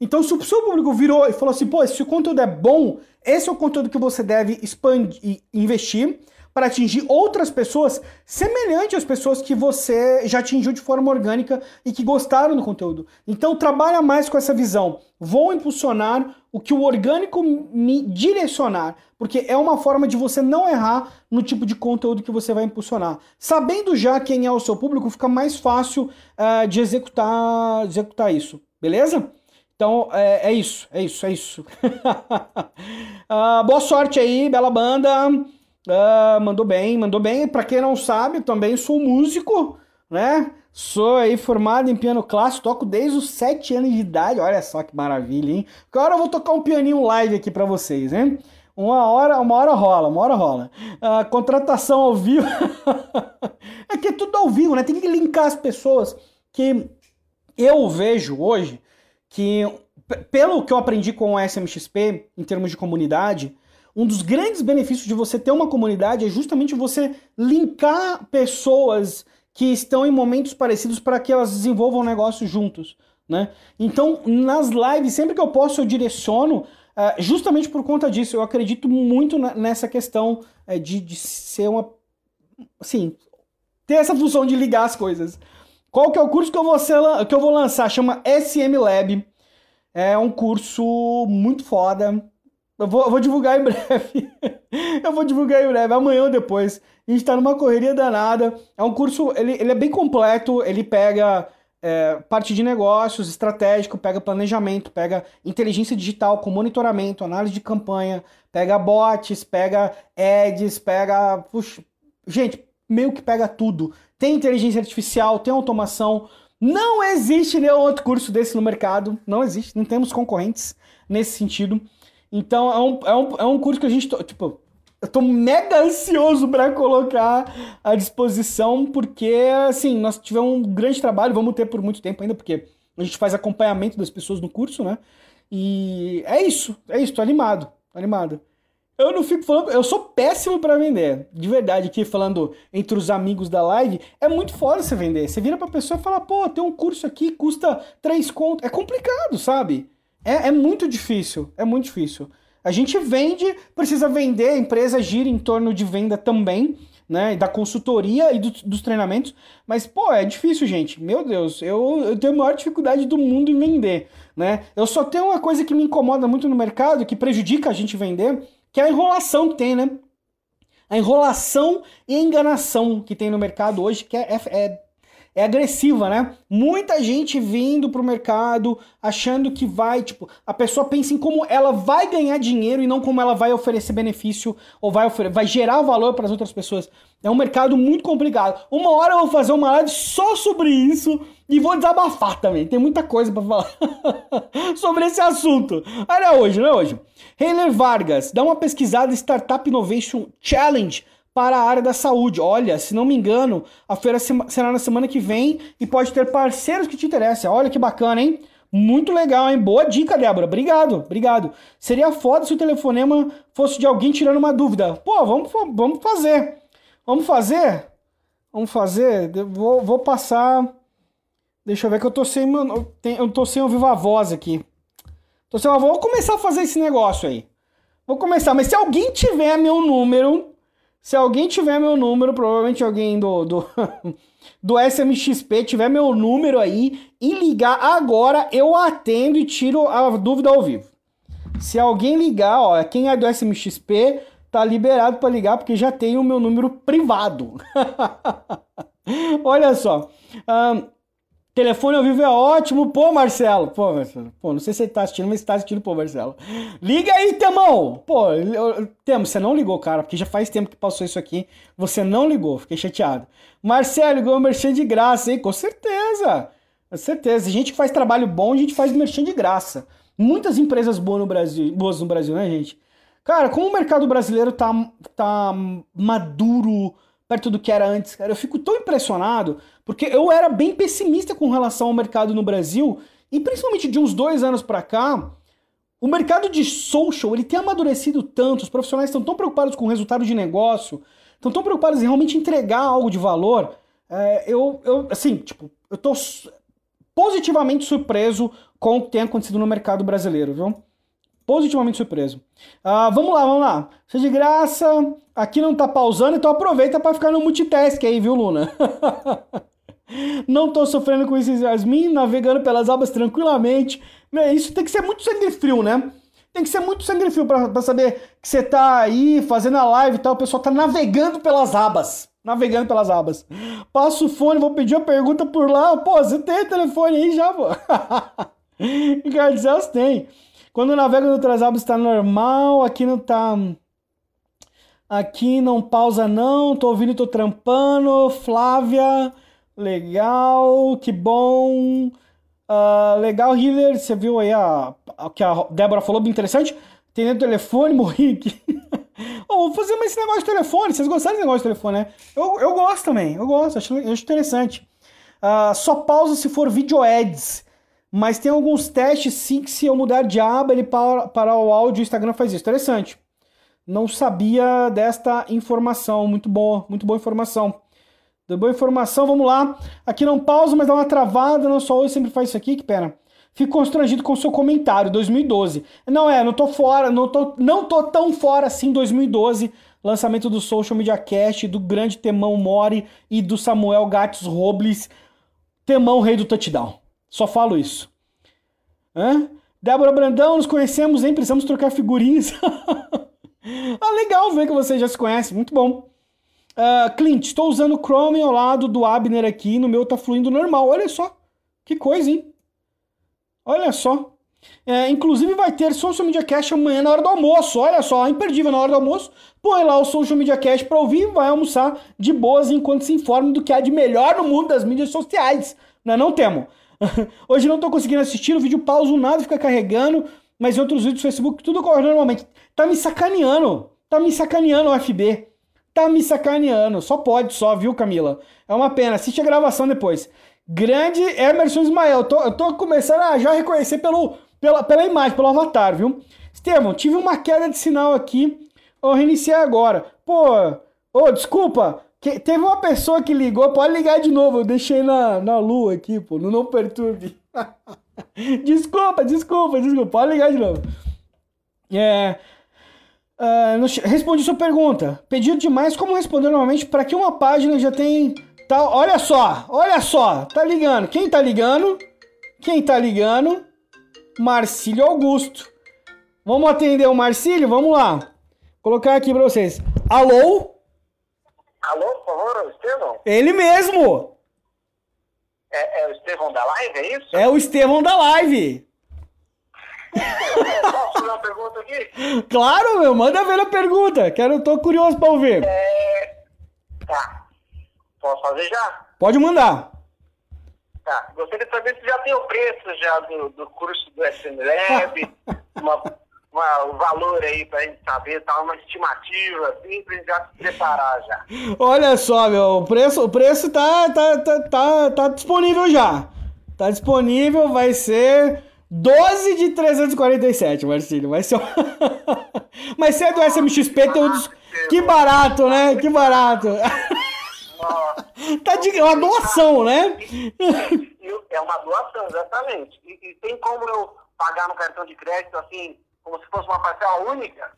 Então, se o seu público virou e falou assim, pô, esse conteúdo é bom, esse é o conteúdo que você deve expandir, investir para atingir outras pessoas semelhantes às pessoas que você já atingiu de forma orgânica e que gostaram do conteúdo. Então trabalha mais com essa visão. Vou impulsionar o que o orgânico me direcionar, porque é uma forma de você não errar no tipo de conteúdo que você vai impulsionar. Sabendo já quem é o seu público, fica mais fácil uh, de executar, executar isso, beleza? Então é, é isso, é isso, é isso. uh, *laughs* boa sorte aí, bela banda. Uh, mandou bem, mandou bem. Para quem não sabe, também sou músico, né? Sou aí formado em piano clássico, toco desde os 7 anos de idade. Olha só que maravilha, hein? Agora eu vou tocar um pianinho live aqui para vocês, hein? Uma hora, uma hora rola, uma hora rola. Uh, contratação ao vivo. *laughs* é que é tudo ao vivo, né? Tem que linkar as pessoas que eu vejo hoje que, pelo que eu aprendi com o SMXP, em termos de comunidade, um dos grandes benefícios de você ter uma comunidade é justamente você linkar pessoas que estão em momentos parecidos para que elas desenvolvam negócios juntos. Né? Então, nas lives, sempre que eu posso, eu direciono uh, justamente por conta disso. Eu acredito muito nessa questão uh, de, de ser uma. Assim, ter essa função de ligar as coisas. Qual que é o curso que eu vou, ser, que eu vou lançar? Chama SM Lab. É um curso muito foda. Eu vou, eu vou divulgar em breve. *laughs* eu vou divulgar em breve, amanhã ou depois. A gente tá numa correria danada. É um curso, ele, ele é bem completo, ele pega é, parte de negócios, estratégico, pega planejamento, pega inteligência digital com monitoramento, análise de campanha, pega bots, pega ads, pega. Puxa, gente, meio que pega tudo. Tem inteligência artificial, tem automação. Não existe nenhum outro curso desse no mercado. Não existe, não temos concorrentes nesse sentido. Então é um, é um, é um curso que a gente, tipo, eu tô mega ansioso para colocar à disposição, porque, assim, nós tivemos um grande trabalho, vamos ter por muito tempo ainda, porque a gente faz acompanhamento das pessoas no curso, né? E é isso, é isso, tô animado, tô animado. Eu não fico falando, eu sou péssimo para vender. De verdade, aqui falando entre os amigos da live, é muito foda você vender. Você vira pra pessoa e fala, pô, tem um curso aqui, custa 3 contos. É complicado, sabe? É, é muito difícil, é muito difícil. A gente vende, precisa vender, a empresa gira em torno de venda também, né? Da consultoria e do, dos treinamentos. Mas, pô, é difícil, gente. Meu Deus, eu, eu tenho a maior dificuldade do mundo em vender, né? Eu só tenho uma coisa que me incomoda muito no mercado, que prejudica a gente vender, que é a enrolação que tem, né? A enrolação e a enganação que tem no mercado hoje, que é, é, é é agressiva, né? Muita gente vindo pro mercado achando que vai, tipo, a pessoa pensa em como ela vai ganhar dinheiro e não como ela vai oferecer benefício ou vai, vai gerar valor para as outras pessoas. É um mercado muito complicado. Uma hora eu vou fazer uma live só sobre isso e vou desabafar também. Tem muita coisa para falar *laughs* sobre esse assunto. Olha hoje, não é hoje. Heiler Vargas, dá uma pesquisada Startup Innovation Challenge para a área da saúde. Olha, se não me engano, a feira será na semana que vem e pode ter parceiros que te interessam. Olha que bacana, hein? Muito legal, hein? Boa dica, Débora. Obrigado, obrigado. Seria foda se o telefonema fosse de alguém tirando uma dúvida. Pô, vamos, vamos fazer. Vamos fazer? Vamos fazer? Vou, vou passar. Deixa eu ver que eu tô sem. Eu tô sem o Viva Voz aqui. Tô sem a voz. Vou começar a fazer esse negócio aí. Vou começar, mas se alguém tiver meu número se alguém tiver meu número, provavelmente alguém do, do, *laughs* do SMXP tiver meu número aí e ligar agora, eu atendo e tiro a dúvida ao vivo. Se alguém ligar, ó, quem é do SMXP tá liberado para ligar porque já tem o meu número privado. *laughs* Olha só. Um, Telefone ao vivo é ótimo. Pô, Marcelo. Pô, Marcelo. Pô, não sei se você tá assistindo, mas você tá assistindo, pô, Marcelo. Liga aí, Temão. Pô, Temo, você não ligou, cara, porque já faz tempo que passou isso aqui. Você não ligou, fiquei chateado. Marcelo, ligou o merchan de graça, hein? Com certeza. Com certeza. A gente que faz trabalho bom, a gente faz merchan de graça. Muitas empresas boas no Brasil, boas no Brasil, né, gente? Cara, como o mercado brasileiro tá, tá maduro perto do que era antes, cara, eu fico tão impressionado porque eu era bem pessimista com relação ao mercado no Brasil, e principalmente de uns dois anos para cá, o mercado de social ele tem amadurecido tanto, os profissionais estão tão preocupados com o resultado de negócio, estão tão preocupados em realmente entregar algo de valor. É, eu, eu, assim, tipo, eu tô positivamente surpreso com o que tem acontecido no mercado brasileiro, viu? Positivamente surpreso. Ah, vamos lá, vamos lá. Seja de graça, aqui não tá pausando, então aproveita para ficar no multitask aí, viu, Luna? *laughs* Não tô sofrendo com esses Yasmin, navegando pelas abas tranquilamente. Isso tem que ser muito sangue frio, né? Tem que ser muito sangue frio pra saber que você tá aí fazendo a live e tal, o pessoal tá navegando pelas abas. Navegando pelas abas. Passo o fone, vou pedir uma pergunta por lá. Pô, você tem telefone aí já, pô? *laughs* Celso tem. Quando navega no outras abas tá normal, aqui não tá. Aqui não pausa não, tô ouvindo tô trampando. Flávia. Legal, que bom. Uh, legal, Healer. Você viu aí a, a, que a Débora falou, bem interessante. Tem o telefone, *laughs* morri oh, vou fazer mais esse negócio de telefone. Vocês gostaram desse negócio de telefone, né? Eu, eu gosto também, eu gosto, acho, acho interessante. Uh, só pausa se for video ads. Mas tem alguns testes sim que se eu mudar de aba, ele para, para o áudio, o Instagram faz isso. Interessante. Não sabia desta informação. Muito boa, muito boa informação. Deu boa informação, vamos lá. Aqui não pausa, mas dá uma travada. Não só hoje sempre faz isso aqui, que pera. Fico constrangido com o seu comentário, 2012. Não é, não tô fora, não tô, não tô tão fora assim 2012. Lançamento do Social Media Cast, do grande Temão Mori e do Samuel Gatos Robles. Temão, rei do touchdown. Só falo isso. Hã? Débora Brandão, nos conhecemos, hein? Precisamos trocar figurinhas. *laughs* ah, legal ver que você já se conhece. Muito bom. Uh, Clint, estou usando o Chrome ao lado do Abner aqui, no meu tá fluindo normal. Olha só, que coisa, hein? Olha só. É, inclusive vai ter Social Media Cast amanhã na hora do almoço. Olha só, imperdível na hora do almoço. Põe lá o Social Media Cast para ouvir e vai almoçar de boas enquanto se informa do que há de melhor no mundo das mídias sociais. Não, é não temo. *laughs* Hoje não estou conseguindo assistir, o vídeo pausa nada, fica carregando. mas em outros vídeos do Facebook tudo ocorre normalmente. Tá me sacaneando. Tá me sacaneando o FB. Tá me sacaneando. Só pode, só, viu, Camila? É uma pena. Assiste a gravação depois. Grande Emerson Ismael. Eu tô, eu tô começando a já reconhecer pelo, pela, pela imagem, pelo avatar, viu? Estevão, tive uma queda de sinal aqui. Vou reiniciar agora. Pô, ô, oh, desculpa. Que, teve uma pessoa que ligou, pode ligar de novo. Eu deixei na, na lua aqui, pô. No não perturbe. *laughs* desculpa, desculpa, desculpa. Pode ligar de novo. É. Uh, respondi sua pergunta. Pedido demais, como responder normalmente para que uma página já tem tal. Olha só, olha só, tá ligando. Quem tá ligando? Quem tá ligando? Marcílio Augusto. Vamos atender o Marcílio? Vamos lá. Colocar aqui para vocês. Alô? Alô, favor, Estevão? Ele mesmo. É, é o Estevão da live, é isso? É o Estevão da live. Posso fazer uma pergunta aqui? *laughs* Claro, meu, manda ver a pergunta. Quero, tô curioso para ouvir. É... Tá. Posso fazer já? Pode mandar. Tá. Gostaria de saber se já tem o preço já do, do curso do SMLab, *laughs* uma, uma, um valor aí pra gente saber, tá? Uma estimativa, assim, pra gente já se preparar já. *laughs* Olha só, meu, o preço, o preço tá, tá, tá, tá, tá disponível já. Tá disponível, vai ser 12 de 347, Marcílio. Vai ser. *laughs* Mas se é do SMXP, tem um. Des... Que barato, né? *laughs* Que barato. tá de é uma doação, né? É uma doação, exatamente. E, e, tem como eu pagar no cartão de crédito assim, como se fosse uma parcela única?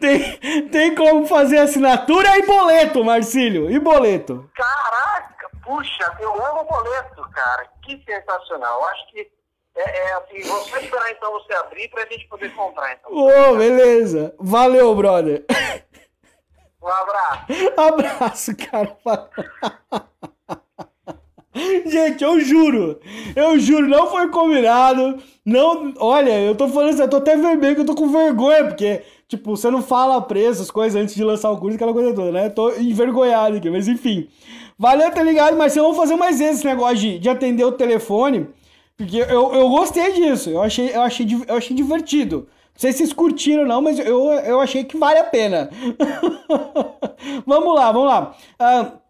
Tem, tem como fazer assinatura e boleto, Marcílio. E boleto. Caraca, puxa, eu amo boleto, cara. Que sensacional. Eu acho que é, é assim, vou só esperar então você abrir pra gente poder comprar, então. Ô, oh, beleza. Valeu, brother. Um abraço. *laughs* Abraço, cara. *laughs* *laughs* Gente, eu juro, eu juro, não foi combinado. Não, olha, eu tô falando assim, eu tô até vermelho, que eu tô com vergonha, porque, tipo, você não fala preço, as coisas antes de lançar o curso, aquela coisa toda, né? tô envergonhado aqui, mas enfim. Valeu, tá ligado? Mas eu vou fazer mais vezes esse negócio de, de atender o telefone, porque eu, eu gostei disso, eu achei, eu achei, eu achei divertido. Não sei se vocês curtiram não, mas eu, eu achei que vale a pena. *laughs* vamos lá, vamos lá. Uh,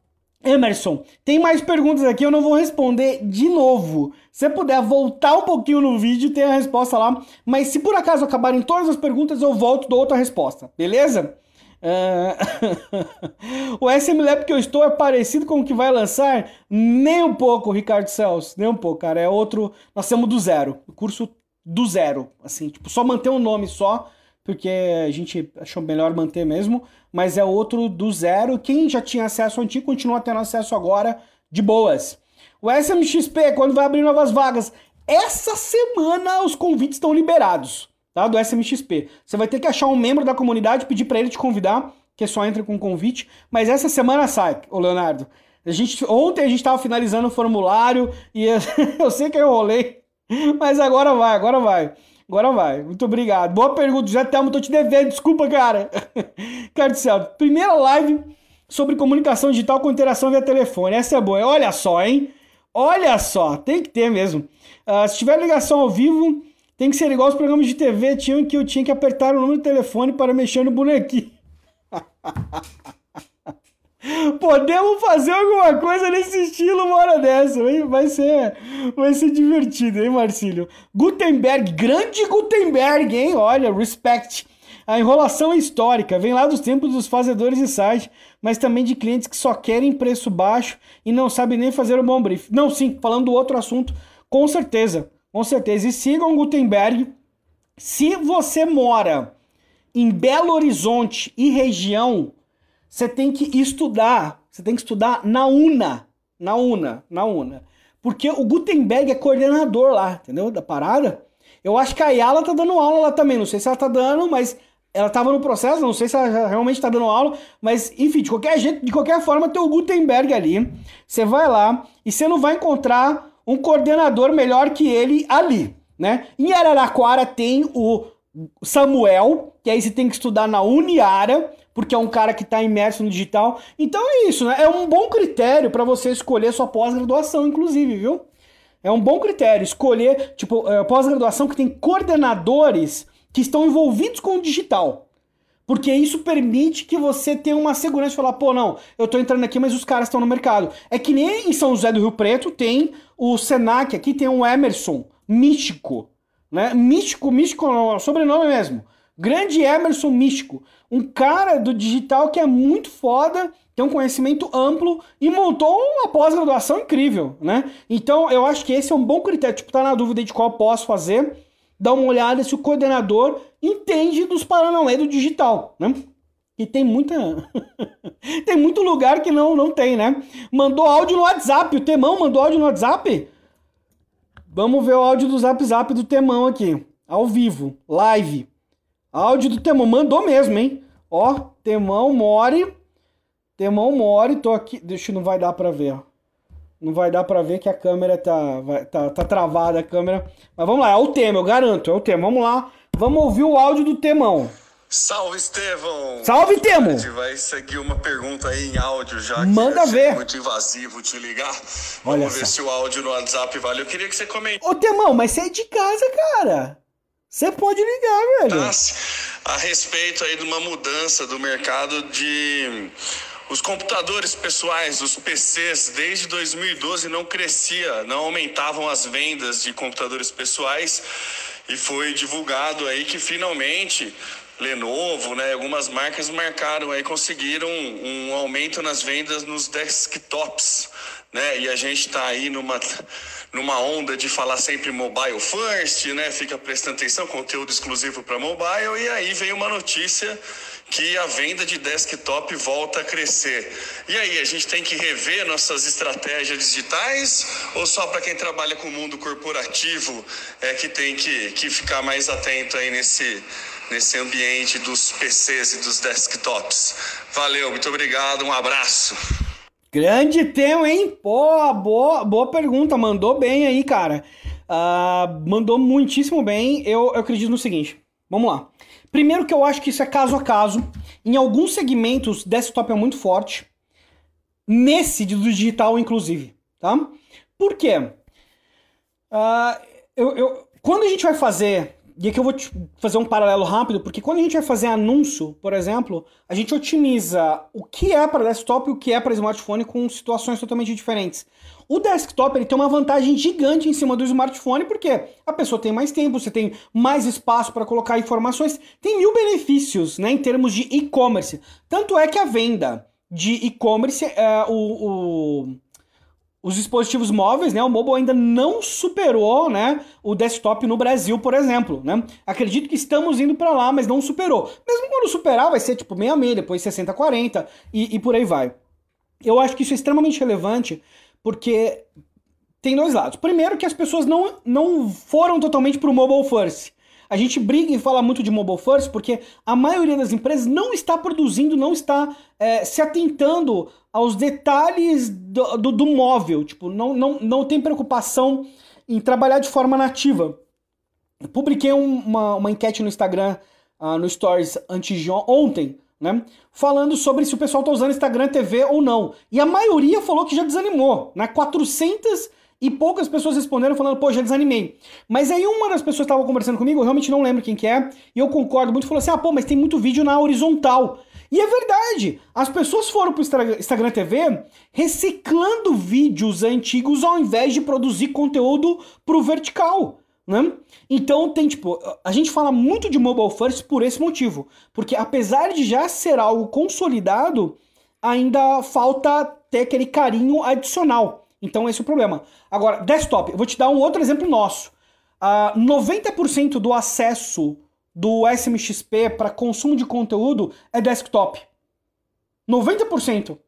Emerson, tem mais perguntas aqui, eu não vou responder de novo. Se puder voltar um pouquinho no vídeo, tem a resposta lá. Mas se por acaso acabarem todas as perguntas, eu volto dou outra resposta, beleza? Uh... *laughs* o SM Lab que eu estou é parecido com o que vai lançar? Nem um pouco, Ricardo Celso. Nem um pouco, cara. É outro. Nós temos do zero. O curso do zero, assim, tipo, só manter um nome só, porque a gente achou melhor manter mesmo, mas é outro do zero. Quem já tinha acesso antigo continua tendo acesso agora de boas. O SMXP, quando vai abrir novas vagas, essa semana os convites estão liberados, tá? Do SMXP. Você vai ter que achar um membro da comunidade, pedir para ele te convidar, que só entra com convite, mas essa semana sai, o Leonardo. A gente, ontem a gente estava finalizando o formulário e *laughs* eu sei que eu rolei mas agora vai, agora vai. Agora vai. Muito obrigado. Boa pergunta. Já Thelma, tô te devendo. Desculpa, cara. *laughs* Cara do céu. Primeira live sobre comunicação digital com interação via telefone. Essa é boa. Olha só, hein? Olha só. Tem que ter mesmo. Uh, se tiver ligação ao vivo, tem que ser igual os programas de TV tinham que eu tinha que apertar o número do telefone para mexer no bonequinho. *laughs* Podemos fazer alguma coisa nesse estilo uma hora dessa, hein? Vai ser, vai ser divertido, hein, Marcílio? Gutenberg, grande Gutenberg, hein? Olha, respect. A enrolação é histórica, vem lá dos tempos dos fazedores de site, mas também de clientes que só querem preço baixo e não sabem nem fazer um bom brief. Não, sim, falando do outro assunto, com certeza, com certeza. E sigam Gutenberg. Se você mora em Belo Horizonte e região, você tem que estudar, você tem que estudar na UNA, na UNA, na UNA. Porque o Gutenberg é coordenador lá, entendeu? Da parada. Eu acho que a Ayala tá dando aula lá também, não sei se ela tá dando, mas ela tava no processo, não sei se ela realmente tá dando aula, mas enfim, de qualquer jeito, de qualquer forma tem o Gutenberg ali. Você vai lá e você não vai encontrar um coordenador melhor que ele ali, né? Em Araraquara tem o Samuel, que aí você tem que estudar na Uniara, porque é um cara que está imerso no digital. Então é isso, né? É um bom critério para você escolher sua pós-graduação, inclusive, viu? É um bom critério escolher, tipo, uh, pós-graduação que tem coordenadores que estão envolvidos com o digital. Porque isso permite que você tenha uma segurança de falar, pô, não, eu tô entrando aqui, mas os caras estão no mercado. É que nem em São José do Rio Preto tem o Senac, aqui tem um Emerson Místico, né? Místico, Místico, sobrenome mesmo. Grande Emerson Místico. Um cara do digital que é muito foda, tem um conhecimento amplo e montou uma pós-graduação incrível, né? Então eu acho que esse é um bom critério. Tipo, tá na dúvida de qual posso fazer, dá uma olhada se o coordenador entende dos Paranauê do digital, né? E tem muita. *laughs* tem muito lugar que não, não tem, né? Mandou áudio no WhatsApp. O Temão mandou áudio no WhatsApp? Vamos ver o áudio do Zap Zap do Temão aqui. Ao vivo. Live. Áudio do Temão. Mandou mesmo, hein? Ó, Temão More. Temão More. Tô aqui. Deixa, não vai dar pra ver. Não vai dar pra ver que a câmera tá, vai, tá, tá travada a câmera. Mas vamos lá, é o tema, eu garanto. É o tema. Vamos lá. Vamos ouvir o áudio do Temão. Salve, Estevão! Salve, Temo! A gente vai seguir uma pergunta aí em áudio já. Manda ver. É muito invasivo te ligar. Olha Vamos só. ver se o áudio no WhatsApp vale. Eu queria que você comente. Ô, Temão, mas você é de casa, cara. Você pode ligar, velho. a respeito aí de uma mudança do mercado de os computadores pessoais, os PCs, desde 2012 não crescia, não aumentavam as vendas de computadores pessoais e foi divulgado aí que finalmente Lenovo, né, algumas marcas marcaram aí conseguiram um aumento nas vendas nos desktops, né? E a gente está aí numa numa onda de falar sempre mobile first, né? Fica prestando atenção, conteúdo exclusivo para mobile e aí veio uma notícia que a venda de desktop volta a crescer. E aí, a gente tem que rever nossas estratégias digitais ou só para quem trabalha com o mundo corporativo é que tem que, que ficar mais atento aí nesse, nesse ambiente dos PCs e dos desktops? Valeu, muito obrigado, um abraço. Grande tema, hein? Pô, boa, boa pergunta. Mandou bem aí, cara. Uh, mandou muitíssimo bem. Eu, eu acredito no seguinte. Vamos lá. Primeiro que eu acho que isso é caso a caso. Em alguns segmentos, desktop é muito forte. Nesse do digital, inclusive. Tá? Por quê? Uh, eu, eu, quando a gente vai fazer e aqui eu vou fazer um paralelo rápido, porque quando a gente vai fazer anúncio, por exemplo, a gente otimiza o que é para desktop e o que é para smartphone com situações totalmente diferentes. O desktop ele tem uma vantagem gigante em cima do smartphone, porque a pessoa tem mais tempo, você tem mais espaço para colocar informações, tem mil benefícios né, em termos de e-commerce. Tanto é que a venda de e-commerce, é, o, o os dispositivos móveis, né, o mobile ainda não superou, né, o desktop no Brasil, por exemplo, né? Acredito que estamos indo para lá, mas não superou. Mesmo quando superar, vai ser tipo 66, depois 60, 40 e, e por aí vai. Eu acho que isso é extremamente relevante porque tem dois lados. Primeiro que as pessoas não, não foram totalmente pro mobile first. A gente briga e fala muito de mobile first porque a maioria das empresas não está produzindo, não está é, se atentando aos detalhes do, do, do, móvel. Tipo, não, não, não tem preocupação em trabalhar de forma nativa. Eu publiquei um, uma, uma enquete no Instagram, uh, no Stories ontem, né? Falando sobre se o pessoal está usando Instagram TV ou não. E a maioria falou que já desanimou, né? 400 e poucas pessoas responderam falando, pô, já desanimei. Mas aí uma das pessoas estava conversando comigo, eu realmente não lembro quem que é, e eu concordo muito, falou assim, ah, pô, mas tem muito vídeo na horizontal. E é verdade, as pessoas foram pro Instagram TV reciclando vídeos antigos ao invés de produzir conteúdo pro vertical. Né? Então tem tipo, a gente fala muito de mobile first por esse motivo, porque apesar de já ser algo consolidado, ainda falta ter aquele carinho adicional. Então esse é o problema. Agora, desktop, eu vou te dar um outro exemplo nosso. Uh, 90% do acesso do SMXP para consumo de conteúdo é desktop. 90%.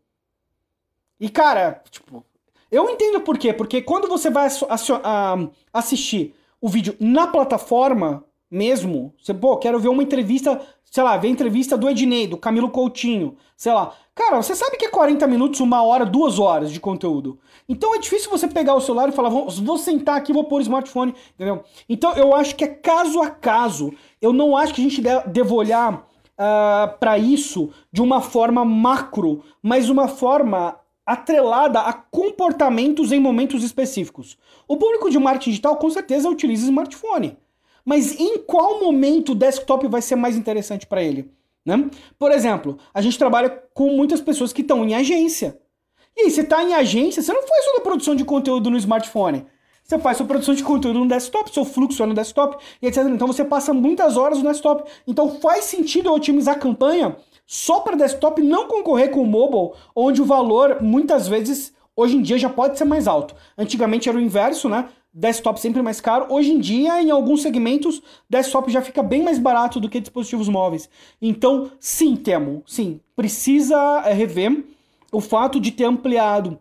E cara, tipo, eu entendo por quê. Porque quando você vai uh, assistir o vídeo na plataforma mesmo, você, pô, quero ver uma entrevista, sei lá, ver a entrevista do Ednei, do Camilo Coutinho, sei lá. Cara, você sabe que é 40 minutos, uma hora, duas horas de conteúdo. Então é difícil você pegar o celular e falar, vou, sentar aqui, vou pôr o smartphone, entendeu? Então eu acho que é caso a caso. Eu não acho que a gente deve olhar uh, para isso de uma forma macro, mas uma forma atrelada a comportamentos em momentos específicos. O público de marketing digital com certeza utiliza smartphone. Mas em qual momento o desktop vai ser mais interessante para ele? Né? Por exemplo, a gente trabalha com muitas pessoas que estão em agência. E aí, você está em agência, você não faz a produção de conteúdo no smartphone. Você faz sua produção de conteúdo no desktop, seu fluxo é no desktop, e etc. Então você passa muitas horas no desktop. Então faz sentido eu otimizar a campanha só para desktop não concorrer com o mobile, onde o valor muitas vezes hoje em dia já pode ser mais alto. Antigamente era o inverso, né? Desktop sempre mais caro. Hoje em dia, em alguns segmentos, desktop já fica bem mais barato do que dispositivos móveis. Então, sim, temo, sim, precisa é, rever o fato de ter ampliado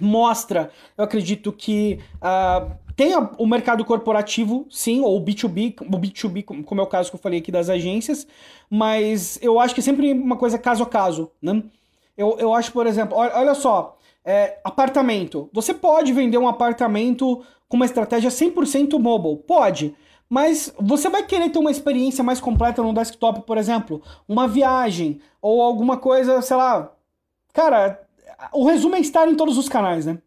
mostra, eu acredito que uh, tem o mercado corporativo, sim, ou o B2B, o B2B, como é o caso que eu falei aqui das agências, mas eu acho que é sempre uma coisa caso a caso, né? Eu, eu acho, por exemplo, olha, olha só, é, apartamento. Você pode vender um apartamento com uma estratégia 100% mobile? Pode. Mas você vai querer ter uma experiência mais completa no desktop, por exemplo, uma viagem ou alguma coisa, sei lá. Cara, o resumo é estar em todos os canais, né?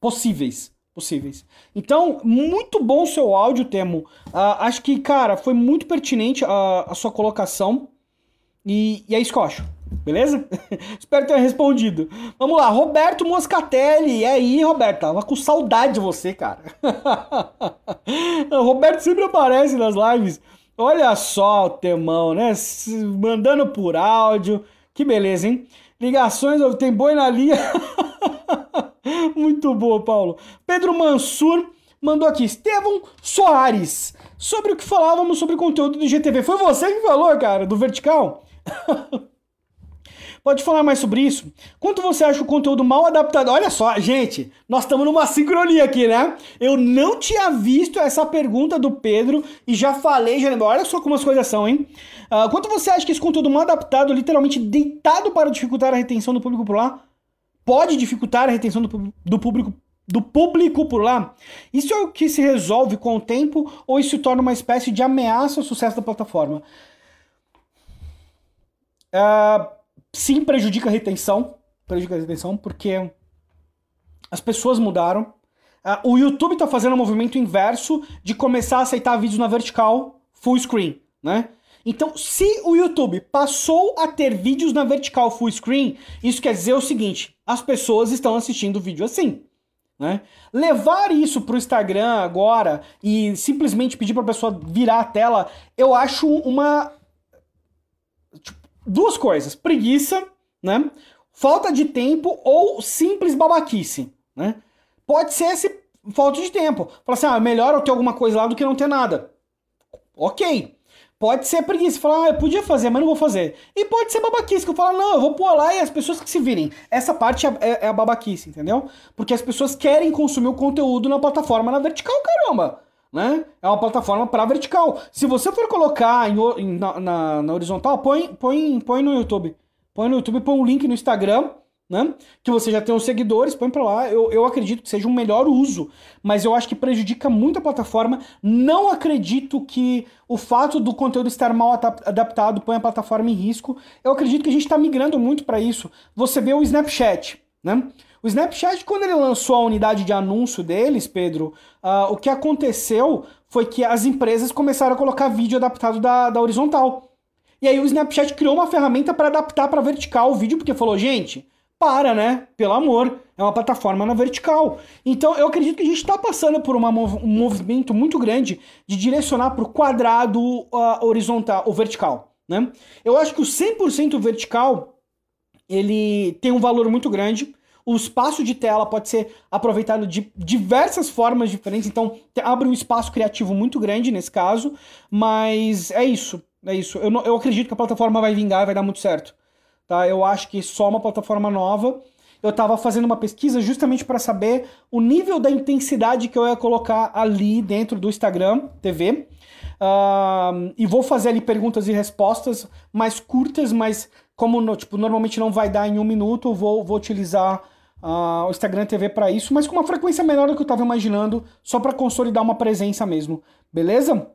Possíveis. Possíveis. Então, muito bom o seu áudio, Temo. Uh, acho que, cara, foi muito pertinente a, a sua colocação. E, e é isso que eu acho. Beleza? *laughs* Espero ter respondido. Vamos lá, Roberto Moscatelli. E aí, Roberto? Tava com saudade de você, cara. *laughs* Roberto sempre aparece nas lives. Olha só o temão, né? Mandando por áudio. Que beleza, hein? Ligações, tem boi na linha. *laughs* Muito boa, Paulo. Pedro Mansur mandou aqui. Estevão Soares. Sobre o que falávamos sobre conteúdo do GTV. Foi você que falou, cara, do vertical? Pode falar mais sobre isso? Quanto você acha o conteúdo mal adaptado? Olha só, gente, nós estamos numa sincronia aqui, né? Eu não tinha visto essa pergunta do Pedro e já falei, já Olha só como as coisas são, hein? Uh, quanto você acha que esse conteúdo mal adaptado, literalmente deitado para dificultar a retenção do público por lá, pode dificultar a retenção do, do público do público por lá? Isso é o que se resolve com o tempo ou isso se torna uma espécie de ameaça ao sucesso da plataforma? Uh, sim prejudica a retenção, prejudica a retenção porque as pessoas mudaram. Uh, o YouTube está fazendo um movimento inverso de começar a aceitar vídeos na vertical full screen, né? Então, se o YouTube passou a ter vídeos na vertical full screen, isso quer dizer o seguinte: as pessoas estão assistindo o vídeo assim. Né? Levar isso para o Instagram agora e simplesmente pedir para a pessoa virar a tela, eu acho uma duas coisas: preguiça, né? Falta de tempo ou simples babaquice, né? Pode ser esse falta de tempo. Fala assim, ah, melhor eu ter alguma coisa lá do que não ter nada. Ok. Pode ser preguiça, falar, ah, eu podia fazer, mas não vou fazer. E pode ser babaquice, que eu falo, não, eu vou pôr lá e as pessoas que se virem. Essa parte é, é, é a babaquice, entendeu? Porque as pessoas querem consumir o conteúdo na plataforma na vertical, caramba né? É uma plataforma para vertical. Se você for colocar em, na, na, na, horizontal, põe, põe, põe no YouTube. Põe no YouTube, põe um link no Instagram, né? Que você já tem os seguidores, põe para lá. Eu, eu acredito que seja um melhor uso, mas eu acho que prejudica muito a plataforma. Não acredito que o fato do conteúdo estar mal adaptado põe a plataforma em risco. Eu acredito que a gente está migrando muito para isso. Você vê o Snapchat, né? O Snapchat, quando ele lançou a unidade de anúncio deles, Pedro, uh, o que aconteceu foi que as empresas começaram a colocar vídeo adaptado da, da horizontal. E aí o Snapchat criou uma ferramenta para adaptar para vertical o vídeo, porque falou, gente, para, né? Pelo amor, é uma plataforma na vertical. Então eu acredito que a gente está passando por uma, um movimento muito grande de direcionar para o quadrado uh, horizontal, ou vertical, né? Eu acho que o 100% vertical ele tem um valor muito grande. O espaço de tela pode ser aproveitado de diversas formas diferentes, então abre um espaço criativo muito grande nesse caso, mas é isso, é isso. Eu, não, eu acredito que a plataforma vai vingar, vai dar muito certo. Tá? Eu acho que só uma plataforma nova. Eu estava fazendo uma pesquisa justamente para saber o nível da intensidade que eu ia colocar ali dentro do Instagram TV. Uh, e vou fazer ali perguntas e respostas mais curtas, mas como no, tipo, normalmente não vai dar em um minuto, vou, vou utilizar uh, o Instagram TV para isso, mas com uma frequência menor do que eu estava imaginando, só para consolidar uma presença mesmo. Beleza?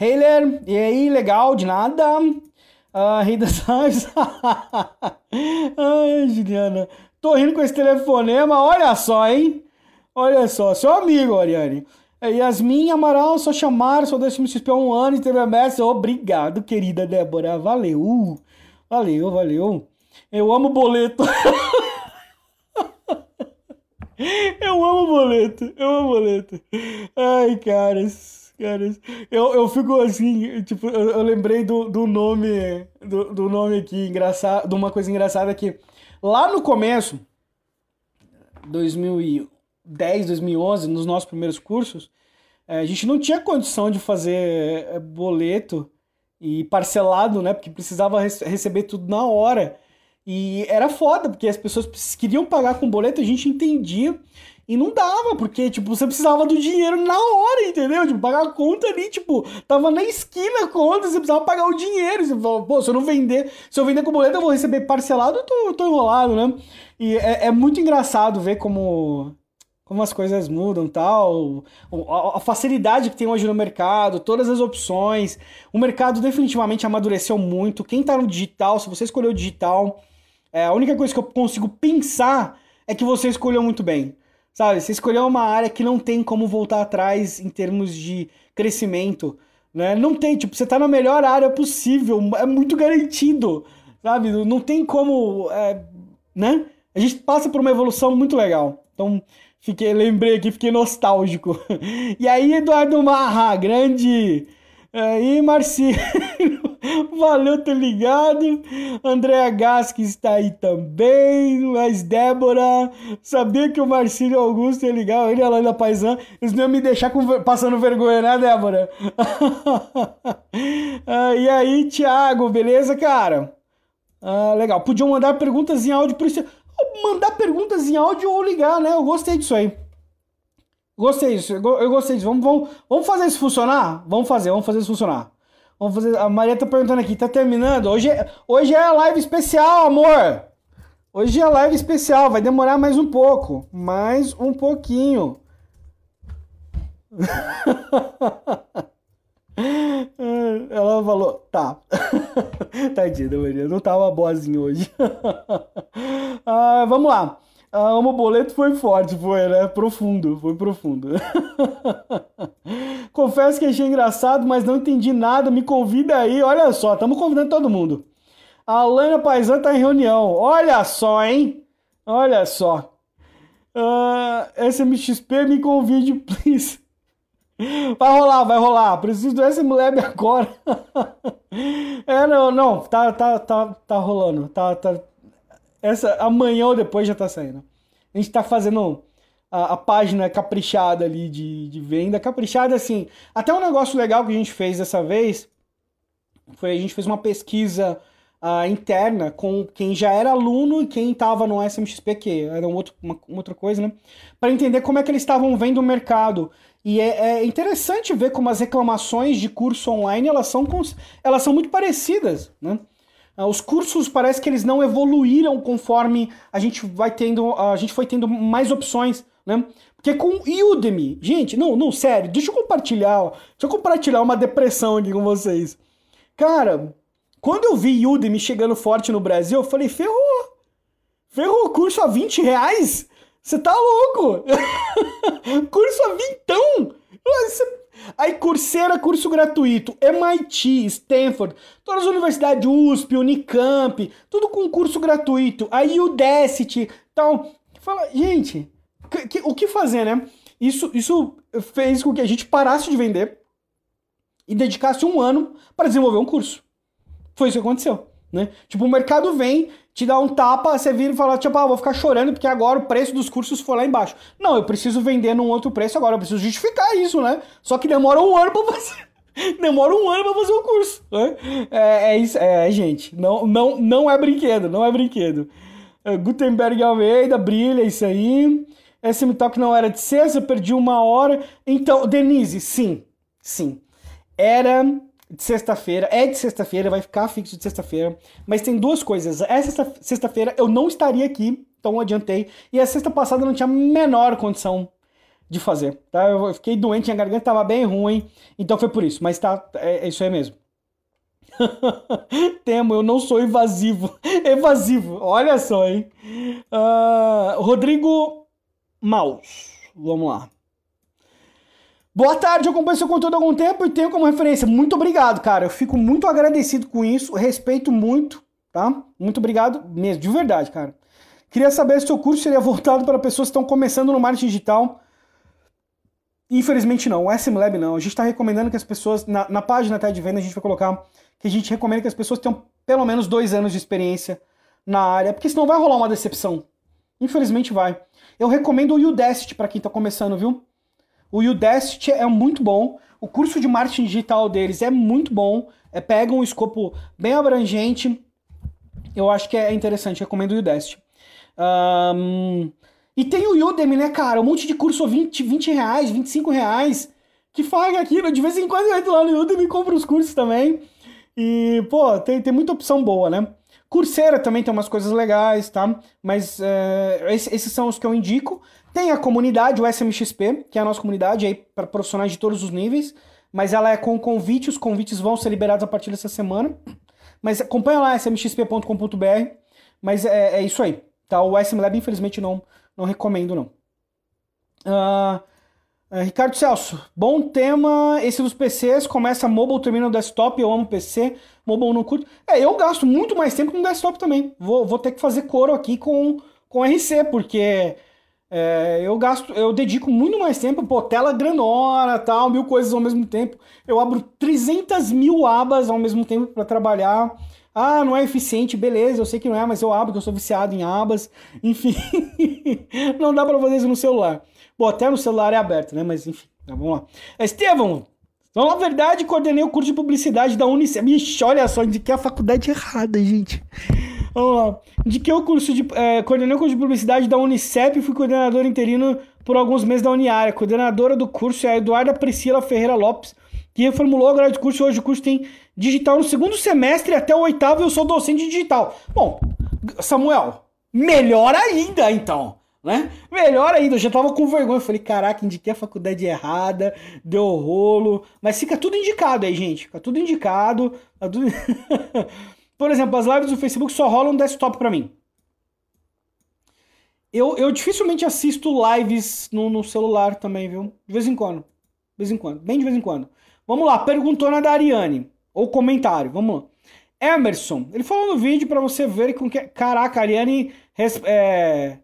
Heiler, e aí, legal, de nada. Uh, Rei das Aves. *laughs* Ai, Juliana. tô rindo com esse telefonema, olha só, hein? Olha só, seu amigo, Ariane. É, Yasmin Amaral, só chamar, sou desse MXP há um ano e teve a messa. Obrigado, querida Débora. Valeu. Valeu, valeu. Eu amo boleto. eu amo boleto. Eu amo boleto. Ai, caras. Caras. Eu, eu fico assim, tipo, eu, eu lembrei do, do nome. Do, do nome aqui, engraçado. De uma coisa engraçada que lá no começo, 2010, 2011, nos nossos primeiros cursos, eh, a gente não tinha condição de fazer eh, boleto e parcelado, né? Porque precisava receber tudo na hora. E era foda, porque as pessoas queriam pagar com boleto, a gente entendia. E não dava, porque, tipo, você precisava do dinheiro na hora, entendeu? Tipo, pagar a conta ali, tipo, tava na esquina a conta, você precisava pagar o dinheiro. Você falou, pô, se eu não vender, se eu vender com boleto, eu vou receber parcelado, eu tô, tô enrolado, né? E é, é muito engraçado ver como como as coisas mudam tal, a facilidade que tem hoje no mercado, todas as opções. O mercado definitivamente amadureceu muito. Quem está no digital, se você escolheu digital, é, a única coisa que eu consigo pensar é que você escolheu muito bem. Sabe, você escolheu uma área que não tem como voltar atrás em termos de crescimento. Né? Não tem, tipo, você está na melhor área possível, é muito garantido, sabe? Não tem como, é, né? A gente passa por uma evolução muito legal. Então, Fiquei, lembrei aqui, fiquei nostálgico. *laughs* E aí, Eduardo Marra, grande. Aí, Marcinho. *laughs* Valeu ter ligado. Andréa Gasque está aí também. Mas Débora. Sabia que o Marcílio Augusto ia ligar. Ele e a Laila Paisan. Eles não iam me deixar com, passando vergonha, né, Débora? *laughs* ah, e aí, Thiago, beleza, cara? Ah, legal. Podiam mandar perguntas em áudio por isso mandar perguntas em áudio ou ligar, né? Eu gostei disso aí. Gostei disso, eu gostei disso. Vamos, vamos, vamos fazer isso funcionar? Vamos fazer, vamos fazer isso funcionar. Vamos fazer. A Maria tá perguntando aqui, tá terminando? Hoje é, hoje é a live especial, amor. Hoje é live especial, vai demorar mais um pouco. Mais um pouquinho. *laughs* Ela falou, tá. *laughs* Tadinha, Maria, não tava boazinha hoje. *laughs* ah, vamos lá. Ah, o boleto foi forte, foi, né? Profundo, foi profundo. *laughs* Confesso que achei engraçado, mas não entendi nada. Me convida aí, olha só, estamos convidando todo mundo. A Alana Paisan tá em reunião. Olha só, hein? Olha só. Uh, SMXP, me convide, please. Vai rolar, vai rolar. Preciso do SMLab agora. *laughs* é, não, não. Tá, tá, tá, tá rolando. Tá, tá. Essa, amanhã ou depois já tá saindo. A gente tá fazendo a, a página caprichada ali de, de venda. Caprichada, assim. Até um negócio legal que a gente fez dessa vez foi a gente fez uma pesquisa uh, interna com quem já era aluno e quem estava no SMXP, que era um outro, uma, uma outra coisa, né? Para entender como é que eles estavam vendo o mercado. E é, é, interessante ver como as reclamações de curso online elas são, elas são muito parecidas, né? Ah, os cursos parece que eles não evoluíram conforme a gente vai tendo, a gente foi tendo mais opções, né? Porque com Udemy, gente, não, não, sério, deixa eu compartilhar, deixa eu compartilhar uma depressão aqui com vocês. Cara, quando eu vi Udemy chegando forte no Brasil, eu falei, ferrou! Ferrou, curso a 20 reais? Você tá louco? *laughs* curso a vintão? Aí, Coursera, curso gratuito. MIT, Stanford, todas as universidades, USP, Unicamp, tudo com curso gratuito. Aí, Udacity, tal. Fala, gente, que, que, o que fazer, né? Isso, isso fez com que a gente parasse de vender e dedicasse um ano para desenvolver um curso. Foi isso que aconteceu. Né? Tipo, o mercado vem, te dá um tapa, você vira e fala, tipo, ah, vou ficar chorando porque agora o preço dos cursos foi lá embaixo. Não, eu preciso vender num outro preço agora, eu preciso justificar isso, né? Só que demora um ano pra fazer. *laughs* demora um ano pra fazer o curso. Né? É, é isso, é, gente, não, não, não é brinquedo, não é brinquedo. É, Gutenberg Almeida, brilha isso aí. SM Talk não era de sexta, perdi uma hora. Então, Denise, sim, sim. Era de sexta-feira, é de sexta-feira, vai ficar fixo de sexta-feira. Mas tem duas coisas. Essa sexta-feira eu não estaria aqui, então adiantei. E a sexta passada eu não tinha a menor condição de fazer, tá? Eu fiquei doente, a garganta tava bem ruim, então foi por isso. Mas tá, é, é isso aí mesmo. *laughs* Temo, eu não sou invasivo. *laughs* Evasivo, olha só, hein? Uh, Rodrigo Maus, vamos lá. Boa tarde, eu acompanho seu conteúdo há algum tempo e tenho como referência. Muito obrigado, cara. Eu fico muito agradecido com isso, respeito muito, tá? Muito obrigado mesmo, de verdade, cara. Queria saber se o seu curso seria voltado para pessoas que estão começando no marketing digital. Infelizmente não, o SM Lab não. A gente está recomendando que as pessoas, na, na página até de venda, a gente vai colocar que a gente recomenda que as pessoas tenham pelo menos dois anos de experiência na área, porque senão vai rolar uma decepção. Infelizmente vai. Eu recomendo o Udacity para quem está começando, viu? O Udacity é muito bom. O curso de marketing digital deles é muito bom. É, pega um escopo bem abrangente. Eu acho que é interessante. Recomendo o Udacity. Um, e tem o Udemy, né, cara? Um monte de curso 20, 20 reais, 25 reais. Que faga aquilo. De vez em quando eu entro lá no Udemy e compro os cursos também. E, pô, tem, tem muita opção boa, né? Coursera também tem umas coisas legais, tá? Mas é, esses são os que eu indico. Tem a comunidade, o SMXP, que é a nossa comunidade aí para profissionais de todos os níveis, mas ela é com convite, os convites vão ser liberados a partir dessa semana. Mas acompanha lá smxp.com.br, mas é, é, isso aí, tá? O SM Lab, infelizmente, não, não recomendo, não. Uh, Ricardo Celso, bom tema esse dos PCs, começa mobile, termina no desktop, eu amo PC, mobile não curto. É, eu gasto muito mais tempo no desktop também, vou, vou ter que fazer coro aqui com, com RC, porque é, eu gasto, eu dedico muito mais tempo, pô, tela grandona, tal, mil coisas ao mesmo tempo. Eu abro 300 mil abas ao mesmo tempo para trabalhar. Ah, não é eficiente, beleza, eu sei que não é, mas eu abro, que eu sou viciado em abas. *laughs* Enfim, não dá para fazer isso no celular. Bom, até no celular é aberto, né? Mas enfim, tá, vamos lá. Estevão, então, na verdade, coordenei o curso de publicidade da Unicef. Ixi, olha só, indiquei a faculdade errada, gente. Vamos lá. Indiquei o curso de. É, o curso de publicidade da Unicep e fui coordenador interino por alguns meses da Uniária. Coordenadora do curso é a Eduarda Priscila Ferreira Lopes, que reformulou a grade de curso. Hoje o curso tem digital no segundo semestre até o oitavo eu sou docente de digital. Bom, Samuel, melhor ainda então. Né? Melhor ainda, eu já tava com vergonha. Eu falei, caraca, indiquei a faculdade errada, deu rolo. Mas fica tudo indicado aí, gente. Fica tudo indicado. Tá tudo... *laughs* Por exemplo, as lives do Facebook só rolam desktop para mim. Eu, eu dificilmente assisto lives no, no, celular também, viu? De vez em quando. De vez em quando. Bem de vez em quando. Vamos lá, perguntona da Ariane. Ou comentário, vamos lá. Emerson, ele falou no vídeo para você ver com que. Caraca, Ariane. É...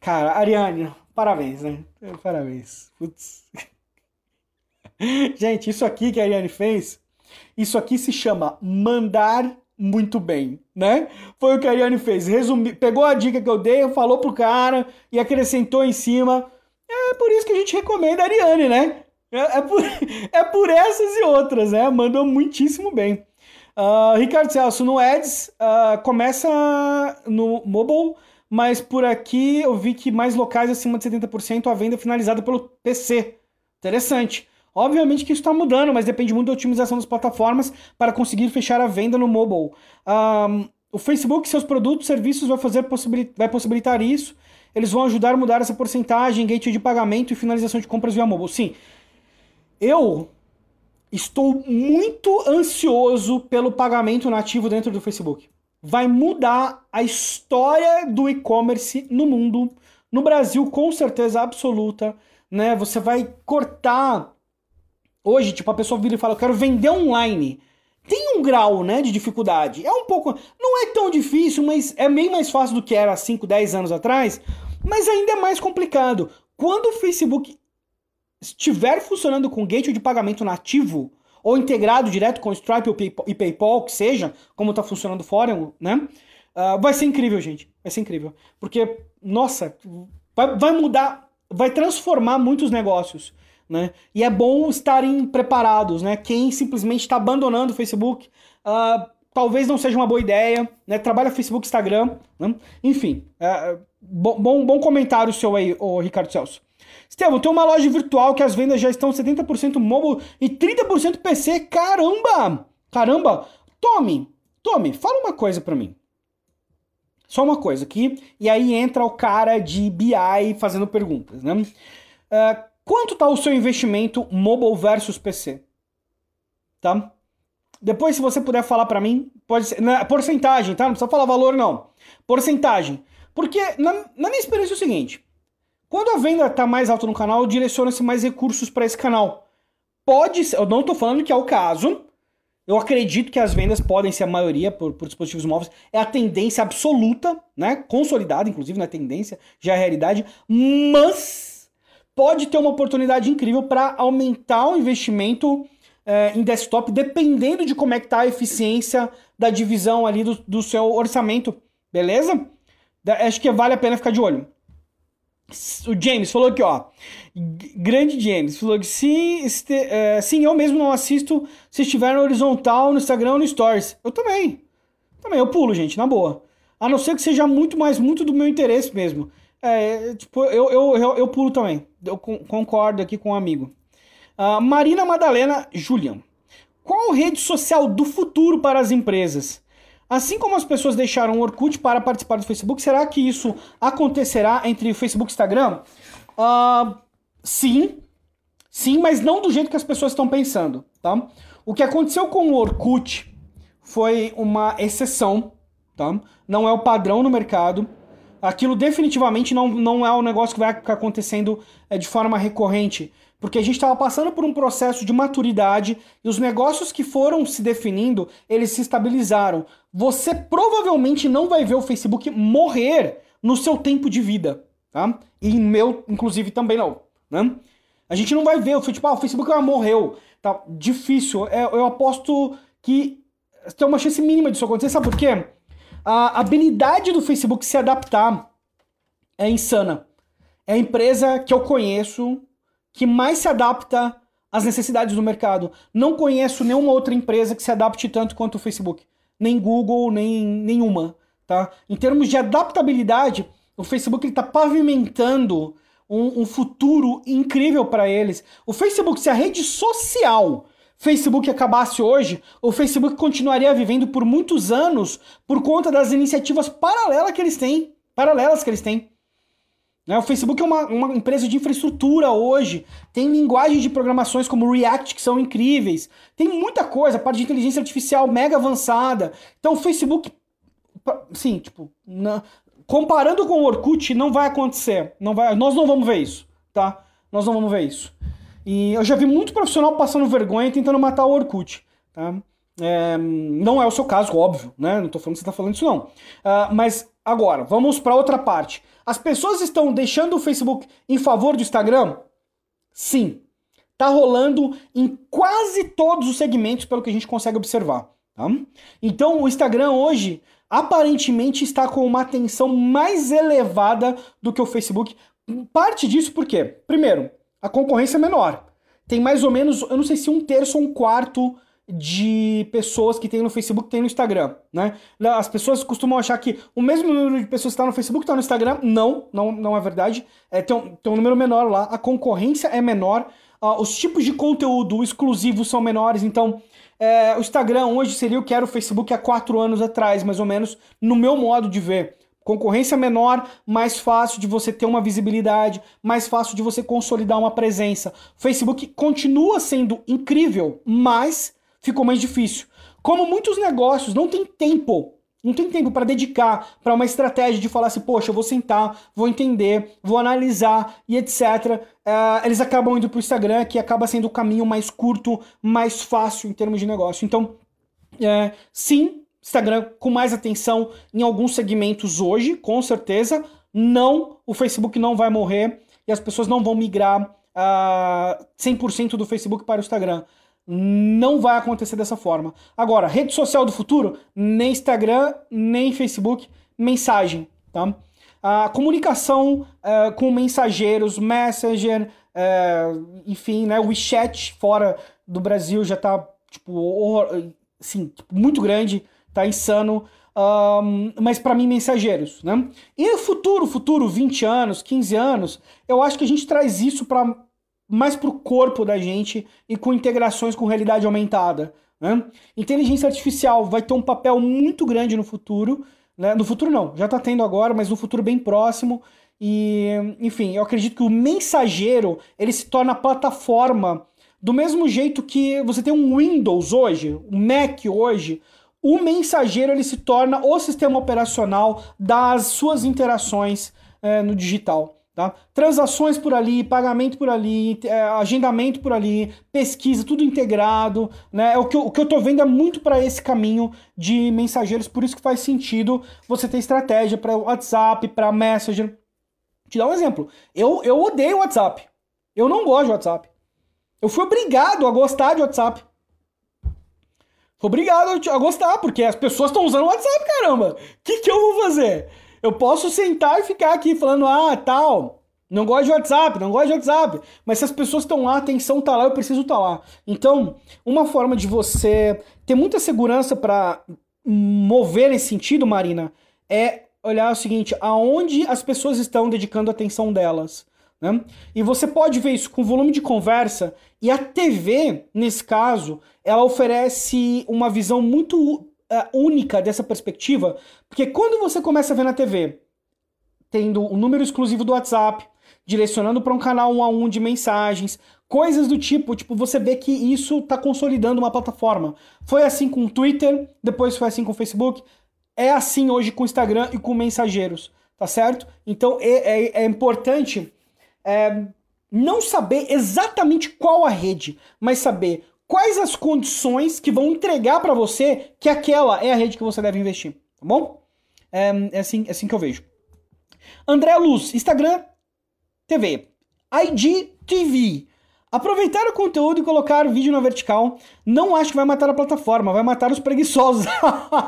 Cara, Ariane, parabéns, né? Parabéns. Putz. *laughs* Gente, isso aqui que a Ariane fez isso aqui se chama mandar muito bem, né? Foi o que a Ariane fez. Resumi, pegou a dica que eu dei, falou pro cara e acrescentou em cima. É por isso que a gente recomenda a Ariane, né? É, é, por, *laughs* é por essas e outras, né? Mandou muitíssimo bem. Uh, Ricardo Celso, no Ads, uh, começa no mobile, mas por aqui eu vi que mais locais acima de 70% a venda finalizada pelo PC. Interessante. Obviamente que isso está mudando, mas depende muito da otimização das plataformas para conseguir fechar a venda no mobile. Um, o Facebook, seus produtos, serviços vai, fazer vai possibilitar isso. Eles vão ajudar a mudar essa porcentagem, gateway de pagamento e finalização de compras via mobile. Sim, eu estou muito ansioso pelo pagamento nativo dentro do Facebook. Vai mudar a história do e-commerce no mundo, no Brasil com certeza absoluta, né? Você vai cortar Hoje, tipo, a pessoa vira e fala, eu quero vender online. Tem um grau, né, de dificuldade. É um pouco. Não é tão difícil, mas é bem mais fácil do que era 5, 10 anos atrás. Mas ainda é mais complicado. Quando o Facebook estiver funcionando com gateway de pagamento nativo, ou integrado direto com Stripe e PayPal, que seja, como está funcionando fora, né? Uh, vai ser incrível, gente. Vai ser incrível. Porque, nossa, vai, vai mudar, vai transformar muitos negócios. Né? E é bom estarem preparados, né? Quem simplesmente está abandonando o Facebook, uh, talvez não seja uma boa ideia, né? Trabalha Facebook, Instagram, né? enfim. Uh, bom, bom comentário seu aí, o Ricardo Celso. Estevam, tem uma loja virtual que as vendas já estão 70% mobile e 30% PC. Caramba! Caramba! Tome, tome, fala uma coisa para mim. Só uma coisa aqui, e aí entra o cara de BI fazendo perguntas, né? Uh, Quanto está o seu investimento mobile versus PC? Tá? Depois, se você puder falar para mim, pode ser. Na, porcentagem, tá? Não precisa falar valor, não. Porcentagem. Porque, na, na minha experiência, é o seguinte: quando a venda tá mais alta no canal, direciona-se mais recursos para esse canal. Pode ser, eu não tô falando que é o caso. Eu acredito que as vendas podem ser a maioria por, por dispositivos móveis. É a tendência absoluta, né? Consolidada, inclusive, na tendência, já é a realidade. Mas pode ter uma oportunidade incrível para aumentar o investimento é, em desktop, dependendo de como é que tá a eficiência da divisão ali do, do seu orçamento, beleza? Acho que vale a pena ficar de olho. O James falou aqui, ó. Grande James falou que sim, este, é, sim, eu mesmo não assisto se estiver no horizontal, no Instagram ou no Stories. Eu também. Também, eu pulo, gente, na boa. A não ser que seja muito mais, muito do meu interesse mesmo. É, tipo, eu, eu, eu, eu pulo também. Eu concordo aqui com um amigo. Uh, Marina Madalena Julian. Qual rede social do futuro para as empresas? Assim como as pessoas deixaram o Orkut para participar do Facebook, será que isso acontecerá entre o Facebook e Instagram? Uh, sim, sim, mas não do jeito que as pessoas estão pensando, tá? O que aconteceu com o Orkut foi uma exceção, tá? Não é o padrão no mercado. Aquilo definitivamente não, não é um negócio que vai ficar acontecendo é, de forma recorrente porque a gente estava passando por um processo de maturidade e os negócios que foram se definindo, eles se estabilizaram. Você provavelmente não vai ver o Facebook morrer no seu tempo de vida, tá? E meu, inclusive, também não, né? A gente não vai ver, tipo, ah, o Facebook morreu, tá? Difícil, é, eu aposto que tem uma chance mínima disso acontecer, sabe por quê? A habilidade do Facebook se adaptar é insana. É a empresa que eu conheço que mais se adapta às necessidades do mercado. Não conheço nenhuma outra empresa que se adapte tanto quanto o Facebook. Nem Google, nem nenhuma. Tá? Em termos de adaptabilidade, o Facebook está pavimentando um, um, futuro incrível para eles. O Facebook, se a rede social Facebook acabasse hoje, o Facebook continuaria vivendo por muitos anos por conta das iniciativas paralelas que eles têm. Paralelas que eles têm. Né? O Facebook é uma, uma empresa de infraestrutura hoje, tem linguagens de programações como React que são incríveis, tem muita coisa, parte de inteligência artificial mega avançada. Então o Facebook, sim, tipo, na, comparando com o Orkut, não vai acontecer. Não vai, nós não vamos ver isso, tá? Nós não vamos ver isso. E eu já vi muito profissional passando vergonha tentando matar o Orkut, tá? É, não é o seu caso, óbvio, né? Não tô falando que você tá falando isso, não. Uh, mas agora, vamos para outra parte. As pessoas estão deixando o Facebook em favor do Instagram? Sim. Tá rolando em quase todos os segmentos, pelo que a gente consegue observar. Tá? Então, o Instagram hoje aparentemente está com uma atenção mais elevada do que o Facebook. Parte disso por quê? Primeiro, a concorrência é menor. Tem mais ou menos, eu não sei se um terço ou um quarto de pessoas que tem no Facebook tem no Instagram, né? As pessoas costumam achar que o mesmo número de pessoas que está no Facebook está no Instagram. Não, não, não é verdade. É, tem, um, tem um número menor lá, a concorrência é menor, uh, os tipos de conteúdo exclusivo são menores, então é, o Instagram hoje seria o que era o Facebook há quatro anos atrás, mais ou menos, no meu modo de ver. Concorrência menor, mais fácil de você ter uma visibilidade, mais fácil de você consolidar uma presença. O Facebook continua sendo incrível, mas ficou mais difícil. Como muitos negócios não tem tempo, não tem tempo para dedicar para uma estratégia de falar assim, poxa, eu vou sentar, vou entender, vou analisar e etc. Uh, é, eles acabam indo para o Instagram, que acaba sendo o caminho mais curto, mais fácil em termos de negócio. Então, é, sim, Instagram com mais atenção em alguns segmentos hoje, com certeza. Não, o Facebook não vai morrer e as pessoas não vão migrar uh, ah, 100% do Facebook para o Instagram. Não vai acontecer dessa forma. Agora, rede social do futuro, nem Instagram, nem Facebook, mensagem, tá? A comunicação uh, com mensageiros, Messenger, uh, enfim, né, WeChat fora do Brasil já tá, tipo, assim, muito grande, tá insano. Um, mas para mim, mensageiros, né? E o futuro, futuro, 20 anos, 15 anos, eu acho que a gente traz isso para mais para o corpo da gente e com integrações com realidade aumentada. Né? Inteligência artificial vai ter um papel muito grande no futuro. Né? No futuro não, já está tendo agora, mas no futuro bem próximo. E, enfim, eu acredito que o mensageiro ele se torna a plataforma Do mesmo jeito que você tem um Windows hoje, um Mac hoje, o mensageiro ele se torna o sistema operacional das suas interações é, no digital. Tá? Transações por ali, pagamento por ali, é, agendamento por ali, pesquisa, tudo integrado. Né? É o, que eu, o que eu tô vendo é muito para esse caminho de mensageiros, por isso que faz sentido você ter estratégia para WhatsApp, para Messenger. Te dar um exemplo. Eu, eu odeio WhatsApp. Eu não gosto de WhatsApp. Eu fui obrigado a gostar de WhatsApp. Obrigado a gostar, porque as pessoas estão usando o WhatsApp, caramba. O que, que eu vou fazer? Eu posso sentar e ficar aqui falando, ah, tal, não gosto de WhatsApp, não gosto de WhatsApp. Mas se as pessoas estão lá, a atenção tá lá, eu preciso estar tá lá. Então, uma forma de você ter muita segurança para mover nesse sentido, Marina, é olhar o seguinte: aonde as pessoas estão dedicando a atenção delas. Né? E você pode ver isso com volume de conversa, e a TV, nesse caso, ela oferece uma visão muito uh, única dessa perspectiva, porque quando você começa a ver na TV, tendo o um número exclusivo do WhatsApp, direcionando para um canal um a um de mensagens, coisas do tipo, tipo, você vê que isso está consolidando uma plataforma. Foi assim com o Twitter, depois foi assim com o Facebook, é assim hoje com o Instagram e com mensageiros, tá certo? Então é, é, é importante é, não saber exatamente qual a rede, mas saber quais as condições que vão entregar para você que aquela é a rede que você deve investir, tá bom? É, é, assim, é assim que eu vejo. André Luz, Instagram TV. IGTV. Aproveitar o conteúdo e colocar vídeo na vertical, não acho que vai matar a plataforma, vai matar os preguiçosos.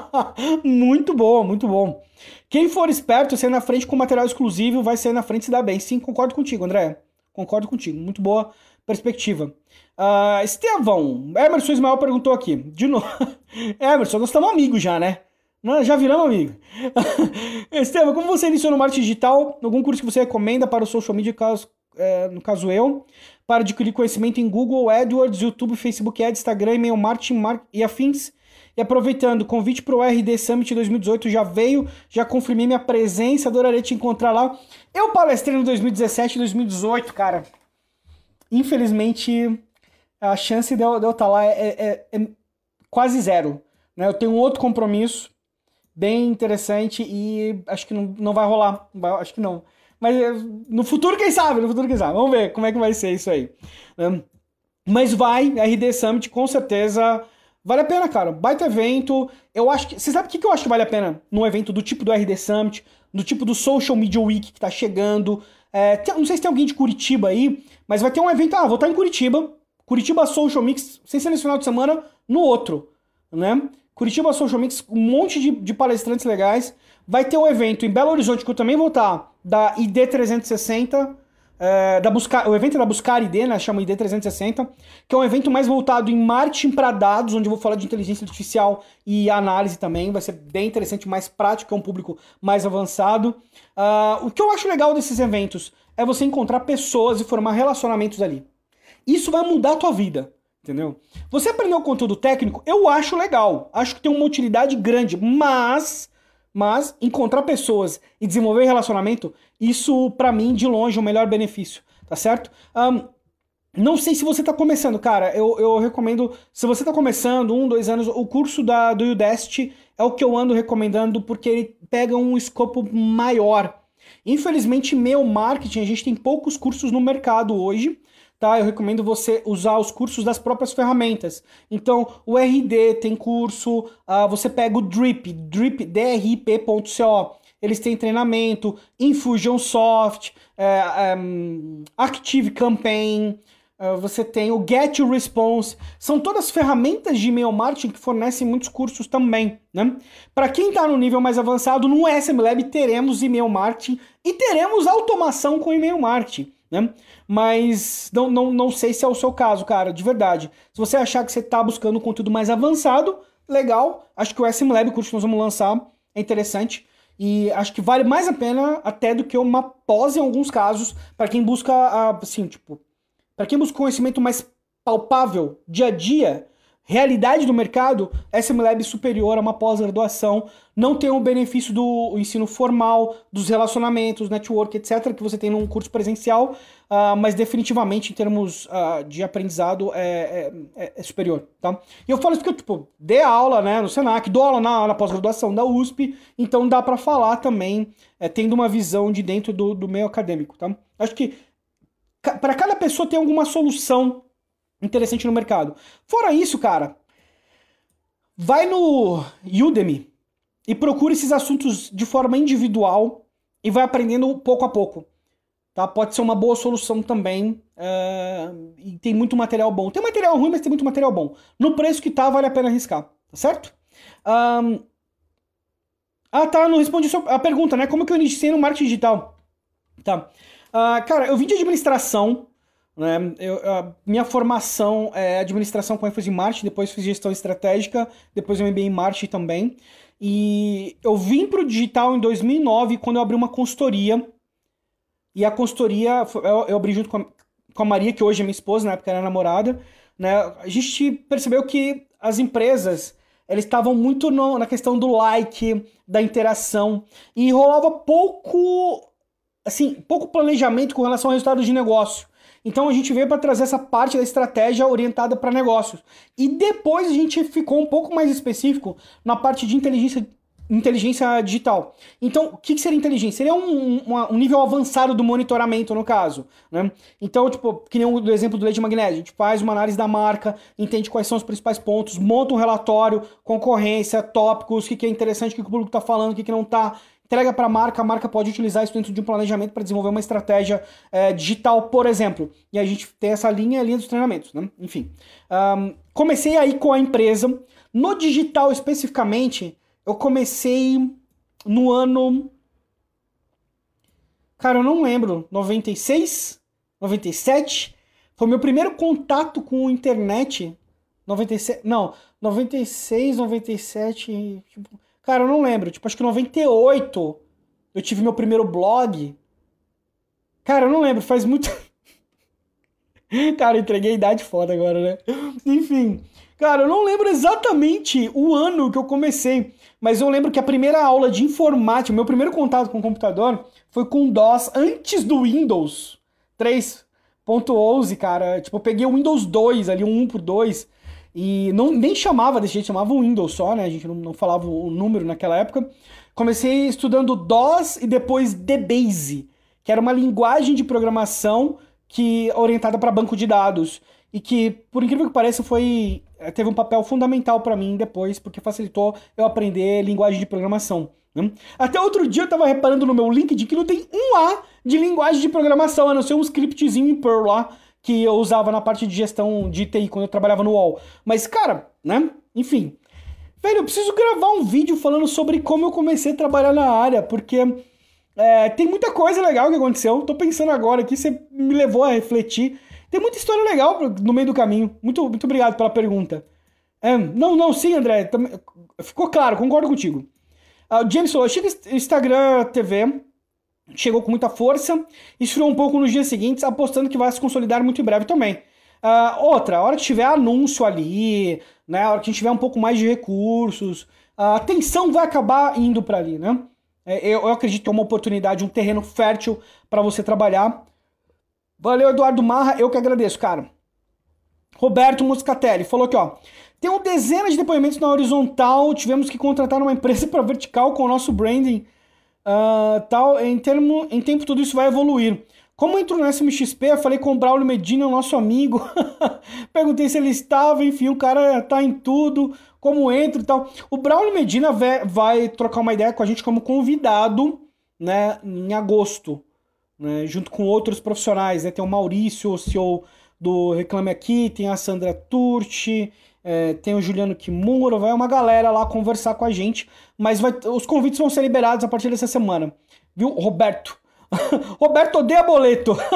*laughs* muito bom, muito bom. Quem for esperto, sair na frente com material exclusivo, vai sair na frente se dá bem. Sim, concordo contigo, André. Concordo contigo. Muito boa perspectiva. Uh, Estevão, Emerson Ismael perguntou aqui. De novo. *laughs* Emerson, nós estamos amigos já, né? Já viramos amigos. *laughs* Estevão, como você iniciou no marketing digital? Algum curso que você recomenda para o social media, caso, é, no caso eu? Para adquirir conhecimento em Google AdWords, YouTube, Facebook Ads, Instagram, e-mail marketing e afins. E aproveitando, convite para o RD Summit 2018 já veio, já confirmei minha presença, adoraria te encontrar lá. Eu palestrei no 2017 e 2018, cara. Infelizmente, a chance de eu, de eu estar tá lá é, é, é, quase zero. Né? Eu tenho outro compromisso bem interessante e acho que não, não vai rolar. Acho que não. Mas eh, no futuro, quem sabe? No futuro, quem sabe? Vamos ver como é que vai ser isso aí. Mas vai, RD Summit, com certeza. Vale a pena, cara. Baita evento. Eu acho que. Você sabe o que eu acho que vale a pena num evento do tipo do RD Summit, do tipo do Social Media Week que tá chegando? É, tem, não sei se tem alguém de Curitiba aí, mas vai ter um evento. Ah, vou estar em Curitiba. Curitiba Social Mix, sem ser nesse final de semana, no outro, né? Curitiba Social Mix, um monte de, de palestrantes legais. Vai ter um evento em Belo Horizonte que eu também vou estar, da ID 360. É, da Buscar, o evento é da Buscar ID, né? Chama ID 360, que é um evento mais voltado em marketing para dados, onde eu vou falar de inteligência artificial e análise também. Vai ser bem interessante, mais prático, é um público mais avançado. Uh, o que eu acho legal desses eventos é você encontrar pessoas e formar relacionamentos ali. Isso vai mudar a tua vida. Entendeu? Você aprendeu conteúdo técnico, eu acho legal. Acho que tem uma utilidade grande, mas mas encontrar pessoas e desenvolver relacionamento, isso para mim de longe é o melhor benefício, tá certo? Um, não sei se você está começando, cara. Eu, eu recomendo, se você está começando, um, dois anos, o curso da, do Udest é o que eu ando recomendando porque ele pega um escopo maior. Infelizmente, meu marketing, a gente tem poucos cursos no mercado hoje tá? Eu recomendo você usar os cursos das próprias ferramentas. Então, o RD tem curso, uh, você pega o Drip, drip, drip.co. Eles têm treinamento, Infusionsoft, é, um, Active Campaign, uh, você tem o Get Response. São todas ferramentas de e-mail marketing que fornecem muitos cursos também, né? Para quem está no nível mais avançado, no SM Lab teremos e-mail marketing e teremos automação com e-mail marketing né? Mas não, não, não sei se é o seu caso, cara, de verdade. Se você achar que você está buscando conteúdo mais avançado, legal. Acho que o SM Lab, o curso que nós vamos lançar, é interessante. E acho que vale mais a pena até do que uma pós em alguns casos, para quem busca, assim, tipo, para quem busca conhecimento mais palpável, dia a dia, realidade do mercado, SMLab superior a uma pós-graduação, não tem o benefício do ensino formal, dos relacionamentos, network, etc., que você tem num curso presencial, uh, mas definitivamente em termos uh, de aprendizado é, é, é, superior, tá? E eu falo isso porque eu, tipo, dei aula, né, no Senac, dou aula na, na pós-graduação da USP, então dá para falar também, é, tendo uma visão de dentro do, do meio acadêmico, tá? Acho que para cada pessoa tem alguma solução interessante no mercado. Fora isso, cara, vai no Udemy e procura esses assuntos de forma individual e vai aprendendo pouco a pouco. Tá? Pode ser uma boa solução também. Uh, e tem muito material bom. Tem material ruim, mas tem muito material bom. No preço que tá, vale a pena arriscar. Tá certo? Um... Ah, tá. Não respondi a pergunta, né? Como que eu iniciei no marketing digital? Tá. Uh, cara, eu vim de administração. Né? Eu, minha formação é administração com ênfase em marketing, depois fiz gestão estratégica, depois eu MBA em marketing também. E eu vim para o digital em 2009, quando eu abri uma consultoria. E a consultoria, eu, eu abri junto com a, com a, Maria, que hoje é minha esposa, na época era namorada. Né? A gente percebeu que as empresas eles estavam muito no, na questão do like, da interação. E rolava pouco, assim, pouco planejamento com relação ao resultado de negócio. Então a gente veio para trazer essa parte da estratégia orientada para negócios. E depois a gente ficou um pouco mais específico na parte de inteligência inteligência digital. Então, o que, seria inteligência? Seria um, um, nível avançado do monitoramento, no caso. Né? Então, tipo, que nem o exemplo do leite magnésio. A gente faz uma análise da marca, entende quais são os principais pontos, monta um relatório, concorrência, tópicos, o que, que é interessante, o que, que o público está falando, o que, que não está entrega para a marca, a marca pode utilizar isso dentro de um planejamento para desenvolver uma estratégia é, digital, por exemplo. E a gente tem essa linha, linha dos treinamentos, né? Enfim. Um, comecei aí com a empresa. No digital especificamente, eu comecei no ano. Cara, eu não lembro. 96? 97? Foi meu primeiro contato com a internet. 97. Não, 96, 97. Tipo, Cara, eu não lembro. Tipo, acho que em 98 eu tive meu primeiro blog. Cara, eu não lembro, faz muito. *laughs* cara, entreguei a idade foda agora, né? Enfim. Cara, eu não lembro exatamente o ano que eu comecei, mas eu lembro que a primeira aula de informática, meu primeiro contato com o computador foi com DOS antes do Windows 3.11, cara. Tipo, eu peguei o Windows 2 ali, um 1 por 2 e não, nem chamava desse jeito, chamava Windows só, né? A gente não, não falava o número naquela época. Comecei estudando DOS e depois DBase, que era uma linguagem de programação que orientada para banco de dados e que, por incrível que pareça, foi eh, teve um papel fundamental para mim depois, porque facilitou eu aprender linguagem de programação. Né? Até outro dia eu estava reparando no meu LinkedIn que não tem um A de linguagem de programação, a não ser um scriptzinho em Perl lá que eu usava na parte de gestão de TI quando eu trabalhava no UOL. Mas, cara, né? Enfim. Velho, eu preciso gravar um vídeo falando sobre como eu comecei a trabalhar na área, porque é, tem muita coisa legal que aconteceu. Tô pensando agora aqui, você me levou a refletir. Tem muita história legal no meio do caminho. Muito, muito obrigado pela pergunta. É, não, não, sim, André. Ficou claro, concordo contigo. Uh, James falou, chega Instagram TV chegou com muita força, esfriou um pouco nos dias seguintes, apostando que vai se consolidar muito em breve também. Uh, outra, a hora que tiver anúncio ali, né, a hora que a gente tiver um pouco mais de recursos, a atenção vai acabar indo para ali, né? É, eu, eu, acredito que é uma oportunidade, um terreno fértil para você trabalhar. Valeu, Eduardo Marra, eu que agradeço, cara. Roberto Muscatelli falou aqui, ó. Tem um dezenas de depoimentos na horizontal, tivemos que contratar uma empresa *laughs* para vertical com o nosso branding uh, tal, em, termo, em tempo tudo isso vai evoluir. Como entrou no SMXP, falei com o Braulio Medina, nosso amigo. *laughs* Perguntei se ele estava, enfim, o cara tá em tudo, como entra e tal. O Braulio Medina vai trocar uma ideia com a gente como convidado, né, em agosto, né, junto com outros profissionais, né? Tem o Maurício, o CEO do Reclame Aqui, tem a Sandra Turti, é, tem o Juliano Kimura, vai uma galera lá conversar com a gente, mas vai, os convites vão ser liberados a partir dessa semana. Viu, Roberto? *laughs* Roberto odeia boleto. *laughs*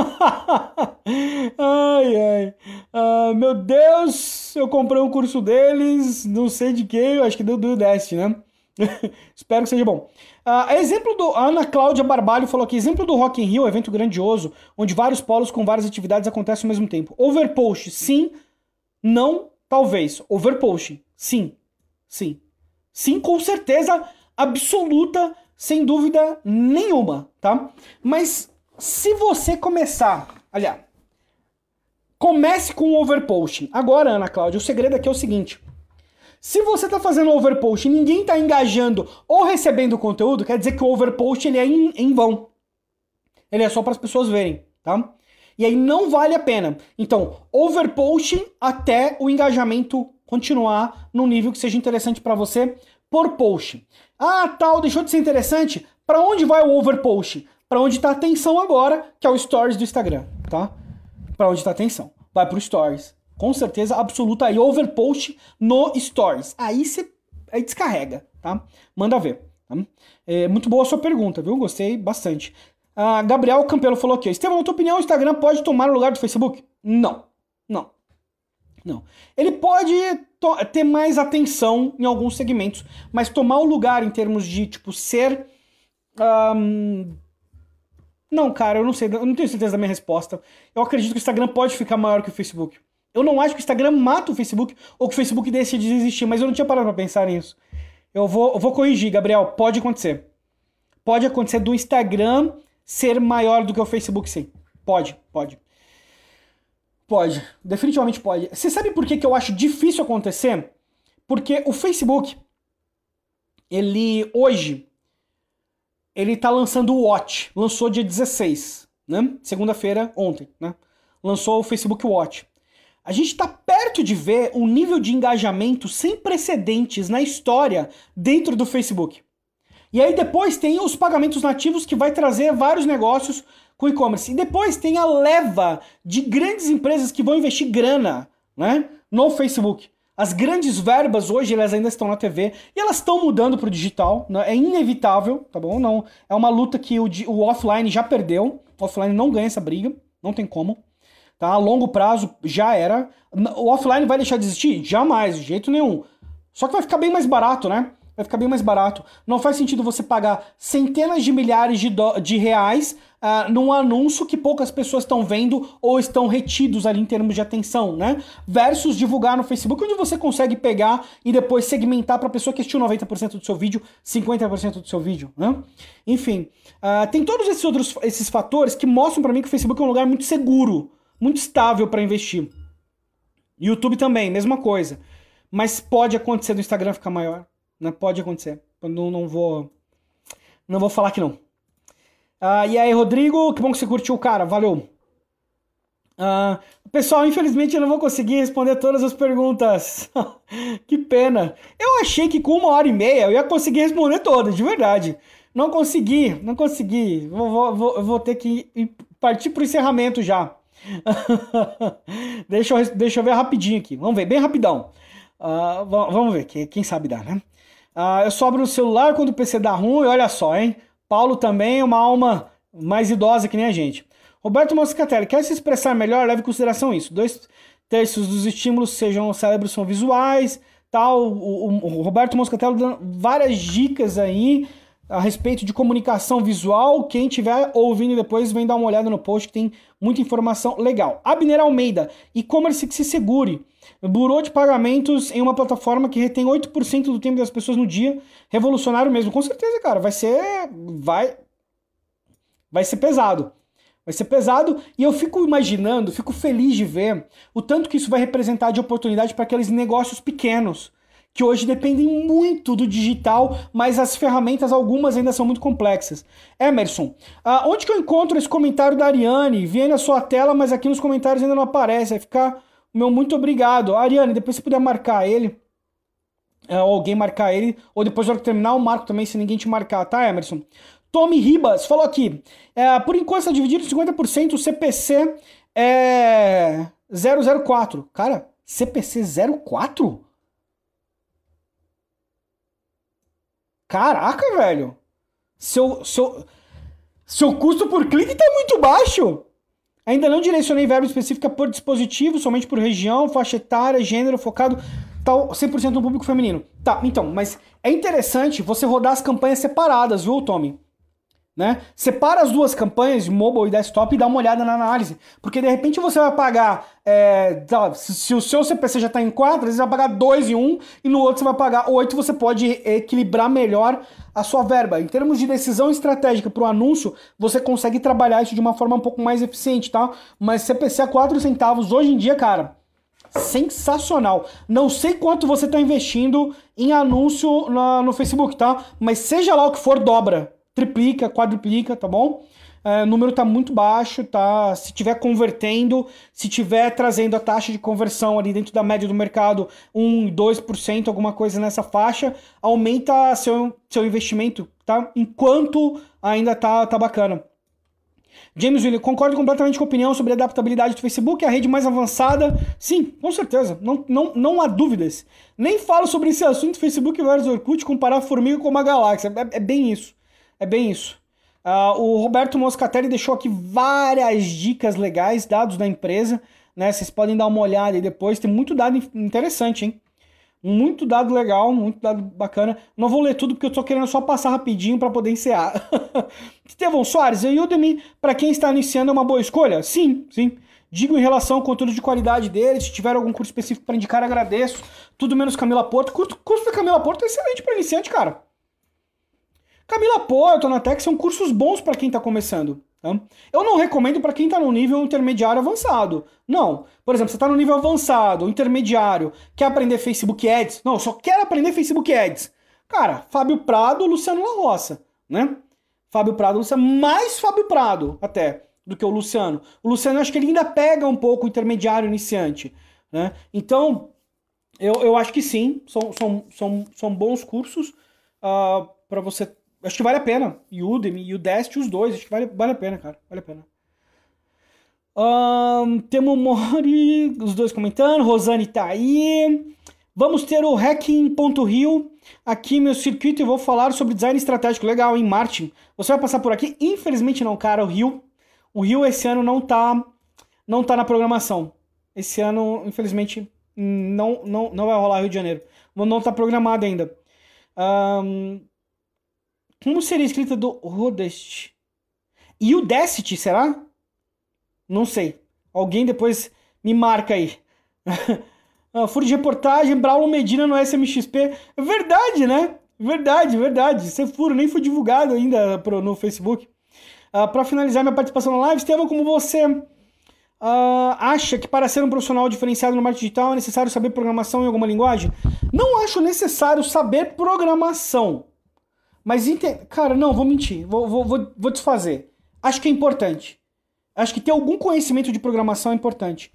ai, ai. Ah, meu Deus, eu comprei um curso deles, não sei de quem, acho que do, do Dest, né? *laughs* Espero que seja bom. Uh, exemplo do. Ana Cláudia Barbalho falou aqui: exemplo do Rock in Rio, evento grandioso, onde vários polos com várias atividades acontecem ao mesmo tempo. Overpost, sim, não Talvez. Overposting. Sim. Sim. Sim, com certeza absoluta, sem dúvida nenhuma, tá? Mas se você começar, aliás, comece com o overposting. Agora, Ana Cláudia, o segredo aqui é o seguinte. Se você está fazendo overpost e ninguém está engajando ou recebendo conteúdo, quer dizer que o overpost ele é em, em vão. Ele é só para as pessoas verem, tá? E aí não vale a pena. Então, overposting até o engajamento continuar num nível que seja interessante para você por post. Ah, tal, deixou de ser interessante? Para onde vai o overpost? Para onde está a atenção agora, que é o stories do Instagram, tá? Para onde está a atenção? Vai para o stories. Com certeza absoluta aí overpost no stories. Aí você aí descarrega, tá? Manda ver. Tá? É muito boa a sua pergunta, viu? Gostei bastante. Gabriel Campelo falou aqui. Estevam, na tua opinião, o Instagram pode tomar o lugar do Facebook? Não. Não. Não. Ele pode ter mais atenção em alguns segmentos, mas tomar o lugar em termos de, tipo, ser. Um... Não, cara, eu não sei, eu não tenho certeza da minha resposta. Eu acredito que o Instagram pode ficar maior que o Facebook. Eu não acho que o Instagram mata o Facebook ou que o Facebook deixe de existir, mas eu não tinha parado pra pensar nisso. Eu vou, eu vou corrigir, Gabriel. Pode acontecer. Pode acontecer do Instagram ser maior do que o Facebook, sim. Pode, pode. Pode, definitivamente pode. Você sabe por que, que eu acho difícil acontecer? Porque o Facebook, ele hoje, ele tá lançando o Watch. Lançou dia 16, né? Segunda-feira, ontem, né? Lançou o Facebook Watch. A gente está perto de ver um nível de engajamento sem precedentes na história dentro do Facebook. E aí depois tem os pagamentos nativos que vai trazer vários negócios com e-commerce. E depois tem a leva de grandes empresas que vão investir grana né, no Facebook. As grandes verbas hoje elas ainda estão na TV e elas estão mudando para o digital. Né? É inevitável, tá bom? Não é uma luta que o, o offline já perdeu. O offline não ganha essa briga, não tem como. Tá? A longo prazo já era. O offline vai deixar de existir? Jamais, de jeito nenhum. Só que vai ficar bem mais barato, né? Vai ficar bem mais barato. Não faz sentido você pagar centenas de milhares de, de reais uh, num anúncio que poucas pessoas estão vendo ou estão retidos ali em termos de atenção, né? Versus divulgar no Facebook, onde você consegue pegar e depois segmentar para a pessoa que assistiu 90% do seu vídeo, 50% do seu vídeo, né? Enfim, uh, tem todos esses outros esses fatores que mostram para mim que o Facebook é um lugar muito seguro, muito estável para investir. YouTube também, mesma coisa. Mas pode acontecer do Instagram ficar maior. Né? Pode acontecer. Eu não, não vou. Não vou falar que não. Ah, e aí, Rodrigo, que bom que você curtiu cara, valeu. Ah, pessoal, infelizmente eu não vou conseguir responder todas as perguntas. *laughs* que pena. Eu achei que com uma hora e meia eu ia conseguir responder todas, de verdade. Não consegui, não consegui. Vou, vou, vou ter que partir para o encerramento já. *laughs* deixa, eu, deixa eu ver rapidinho aqui. Vamos ver, bem rapidão. Uh, vamos ver, quem sabe dá, né? Ah, eu sobro no celular quando o PC dá ruim, olha só, hein? Paulo também é uma alma mais idosa que nem a gente. Roberto Moscatelli, quer se expressar melhor? Leve em consideração isso. Dois terços dos estímulos sejam cérebros são visuais, tal. O, o, o Roberto Moscatelli dando várias dicas aí a respeito de comunicação visual. Quem estiver ouvindo depois, vem dar uma olhada no post que tem muita informação legal. Abner Almeida, e-commerce que se segure. Burô de pagamentos em uma plataforma que retém 8% do tempo das pessoas no dia. Revolucionário mesmo. Com certeza, cara. Vai ser. Vai. Vai ser pesado. Vai ser pesado e eu fico imaginando, fico feliz de ver o tanto que isso vai representar de oportunidade para aqueles negócios pequenos que hoje dependem muito do digital, mas as ferramentas, algumas ainda são muito complexas. Emerson, uh, onde que eu encontro esse comentário da Ariane? Vi na sua tela, mas aqui nos comentários ainda não aparece. Vai ficar meu muito obrigado. Ariane, depois se puder marcar ele, é, ou alguém marcar ele, ou depois na hora que terminar, eu marco também, se ninguém te marcar, tá, Emerson? Tommy Ribas falou aqui, é, por enquanto está dividido em 50%, o CPC é 004. Cara, CPC 04? Caraca, velho. Seu, seu, seu custo por clique tá muito baixo. Ainda não direcionei verba específica por dispositivo, somente por região, faixa etária, gênero, focado tal 100% no público feminino. Tá, então, mas é interessante você rodar as campanhas separadas, viu, Tommy? Né? Separa as duas campanhas, mobile e desktop, e dá uma olhada na análise. Porque de repente você vai pagar. É, se, se, o seu CPC já está em 4, você vai pagar 2 em um, e no outro você vai pagar 8, você pode equilibrar melhor a sua verba. Em termos de decisão estratégica para o anúncio, você consegue trabalhar isso de uma forma um pouco mais eficiente, tá? Mas CPC a 4 centavos hoje em dia, cara, sensacional. Não sei quanto você está investindo em anúncio na, no Facebook, tá? Mas seja lá o que for, dobra triplica, quadruplica, tá bom? É, o número tá muito baixo, tá? Se tiver convertendo, se tiver trazendo a taxa de conversão ali dentro da média do mercado, 1, 2%, alguma coisa nessa faixa, aumenta seu, seu investimento, tá? Enquanto ainda tá, tá bacana. James William, concordo completamente com a opinião sobre a adaptabilidade do Facebook, a rede mais avançada. Sim, com certeza, não, não, não há dúvidas. Nem falo sobre esse assunto Facebook versus Orkut, comparar a formiga com uma galáxia. É, é bem isso. É bem isso. Uh, o Roberto Moscatelli deixou aqui várias dicas legais, dados da empresa, né? Vocês podem dar uma olhada aí depois, tem muito dado interessante, hein? Muito dado legal, muito dado bacana. Não vou ler tudo porque eu tô querendo só passar rapidinho para poder encerrar. *laughs* Estevão Soares, a Udemy, para quem está iniciando, é uma boa escolha? Sim, sim. Digo em relação ao conteúdo de qualidade dele, se tiver algum curso específico para indicar, agradeço. Tudo menos Camila Porto. O curso da Camila Porto é excelente para iniciante, cara. Camila Porto, Anatex são cursos bons para quem está começando. Tá? Eu não recomendo para quem está no nível intermediário avançado. Não. Por exemplo, você está no nível avançado, intermediário, quer aprender Facebook Ads. Não, só quer aprender Facebook Ads. Cara, Fábio Prado, Luciano La Roça, né? Fábio Prado, Luciano, mais Fábio Prado até do que o Luciano. O Luciano acho que ele ainda pega um pouco o intermediário iniciante, né? Então, eu, eu acho que sim, são, são, são, são bons cursos uh, ah, para você Acho que vale a pena. Udemy e o Dest, os dois. Acho que vale, vale a pena, cara. Vale a pena. Um, temos Mori, os dois comentando. Rosane tá aí. Vamos ter o Hacking.rio aqui meu circuito e vou falar sobre design estratégico. Legal, hein, Martin? Você vai passar por aqui? Infelizmente não, cara. O Rio, o Rio esse ano não tá, não tá na programação. Esse ano, infelizmente, não, não, não vai rolar Rio de Janeiro. Não tá programado ainda. Um, como seria escrita do Rodest? E o Decit, será? Não sei. Alguém depois me marca aí. *laughs* Ah, furo de reportagem, Braulo Medina no SMXP. Verdade, né? Verdade, verdade. Esse furo nem foi divulgado ainda pro, no Facebook. Uh, para finalizar minha participação na live, Estevam, como você uh, acha que para ser um profissional diferenciado no marketing digital é necessário saber programação em alguma linguagem? Não acho necessário saber programação. Mas, cara, não, vou mentir. Vou, vou, vou, vou desfazer. Acho que é importante. Acho que ter algum conhecimento de programação é importante.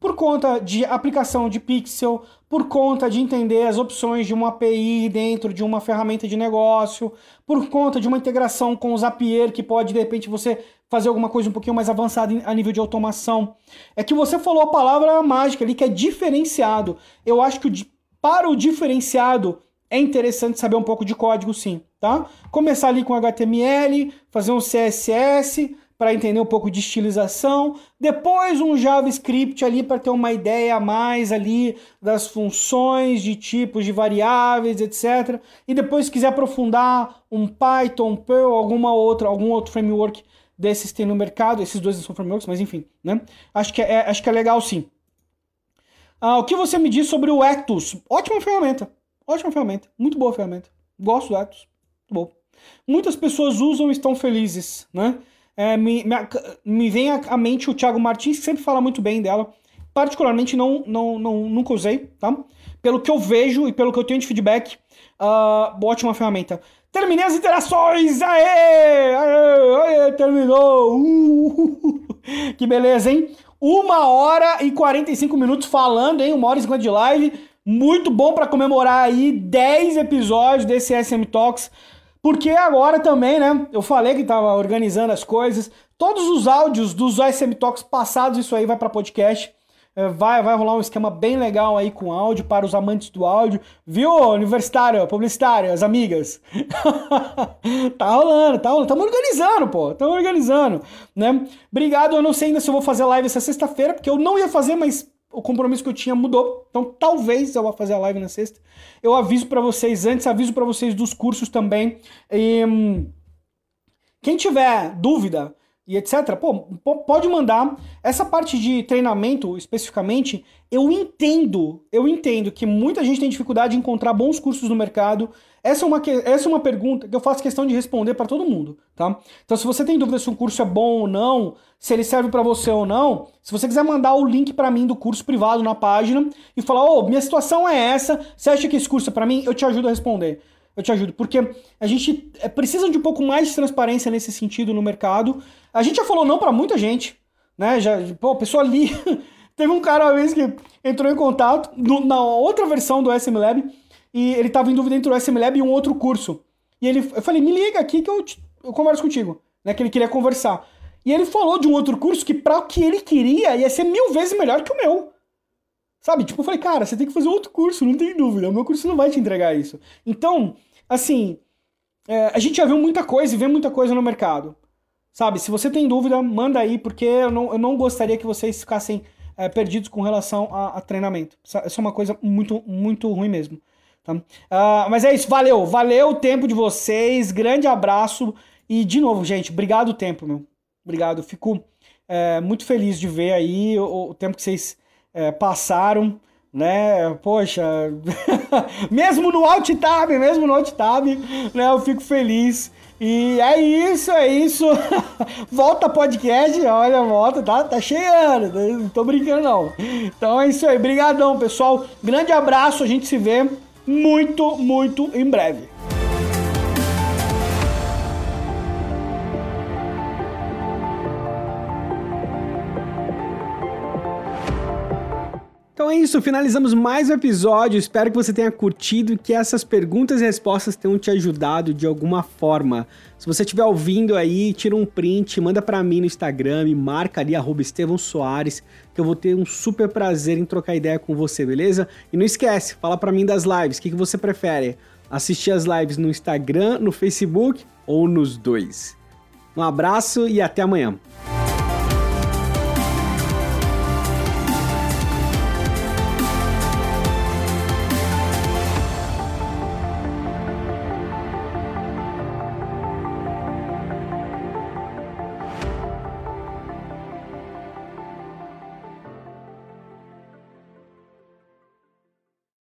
Por conta de aplicação de pixel, por conta de entender as opções de uma API dentro de uma ferramenta de negócio, por conta de uma integração com o Zapier, que pode, de repente, você fazer alguma coisa um pouquinho mais avançada a nível de automação. É que você falou a palavra mágica ali, que é diferenciado. Eu acho que para o diferenciado é interessante saber um pouco de código, sim tá? Começar ali com HTML, fazer um CSS para entender um pouco de estilização, depois um JavaScript ali para ter uma ideia a mais ali das funções, de tipos de variáveis, etc. E depois se quiser aprofundar um Python, Perl, alguma outra, algum outro framework desses tem no mercado, esses dois são frameworks, mas enfim, né? Acho que é, acho que é legal sim. Ah, o que você me diz sobre o Ectus? Ótima ferramenta, ótima ferramenta, muito boa ferramenta. Gosto do Ectus. Bom. Muitas pessoas usam e estão felizes, né? É, me, me, me, vem à mente o Thiago Martins, que sempre fala muito bem dela. Particularmente não, não, não, nunca usei, tá? Pelo que eu vejo e pelo que eu tenho de feedback, uh, ótima ferramenta. Terminei as interações! Aê! Aê! Aê! Terminou! Uh, *laughs* que beleza, hein? Uma hora e 45 minutos falando, hein? Uma hora e 50 de live. Muito bom para comemorar aí 10 episódios desse SM Talks. Porque agora também, né? Eu falei que tava organizando as coisas. Todos os áudios dos SM Talks passados, isso aí vai para podcast. É, vai, vai rolar um esquema bem legal aí com áudio para os amantes do áudio. Viu, universitário, publicitário, as amigas? *laughs* tá rolando, tá rolando. Estamos organizando, pô. Estamos organizando, né? Obrigado. Eu não sei ainda se eu vou fazer live essa sexta-feira, porque eu não ia fazer, mas o compromisso que eu tinha mudou. Então talvez eu vá fazer a live na sexta. Eu aviso para vocês antes, aviso para vocês dos cursos também. E, hum, quem tiver dúvida e etc, pô, pode mandar. Essa parte de treinamento, especificamente, eu entendo, eu entendo que muita gente tem dificuldade de encontrar bons cursos no mercado. Essa é uma, essa é uma pergunta que eu faço questão de responder para todo mundo, tá? Então, se você tem dúvida se um curso é bom ou não, se ele serve para você ou não, se você quiser mandar o link para mim do curso privado na página e falar, ô, oh, minha situação é essa, você acha que esse curso é para mim? Eu te ajudo a responder eu te ajudo. Porque a gente é, precisa de um pouco mais de transparência nesse sentido no mercado. A gente já falou não para muita gente, né? Já, pô, a pessoa ali. *laughs* Teve um cara uma vez que entrou em contato no, na outra versão do SM Lab e ele tava em dúvida entre o SM Lab e um outro curso. E ele, eu falei, me liga aqui que eu, te, eu converso contigo, né? Que ele queria conversar. E ele falou de um outro curso que, para o que ele queria, ia ser mil vezes melhor que o meu. Sabe? Tipo, eu falei, cara, você tem que fazer outro curso, não tem dúvida. O meu curso não vai te entregar isso. Então, assim, é, a gente já viu muita coisa e vê muita coisa no mercado. Sabe? Se você tem dúvida, manda aí, porque eu não, eu não gostaria que vocês ficassem é, perdidos com relação a, a, treinamento. Isso é uma coisa muito, muito ruim mesmo. Tá? Uh, mas é isso, valeu, valeu o tempo de vocês, grande abraço e de novo, gente, obrigado o tempo, meu. Obrigado, fico é, muito feliz de ver aí o, o tempo que vocês é, passaram né? Poxa, *laughs* mesmo no alt tab, mesmo no alt tab, né? Eu fico feliz. E é isso, é isso. *laughs* volta podcast, olha, volta, tá, tá chegando, não tô brincando não. Então é isso aí, brigadão, pessoal. Grande abraço, a gente se vê muito, muito em breve. Então é isso, finalizamos mais um episódio. Espero que você tenha curtido e que essas perguntas e respostas tenham te ajudado de alguma forma. Se você estiver ouvindo aí, tira um print, manda para mim no Instagram, me marca ali Estevão Soares, que eu vou ter um super prazer em trocar ideia com você, beleza? E não esquece, fala para mim das lives, o que, que você prefere? Assistir as lives no Instagram, no Facebook ou nos dois? Um abraço e até amanhã.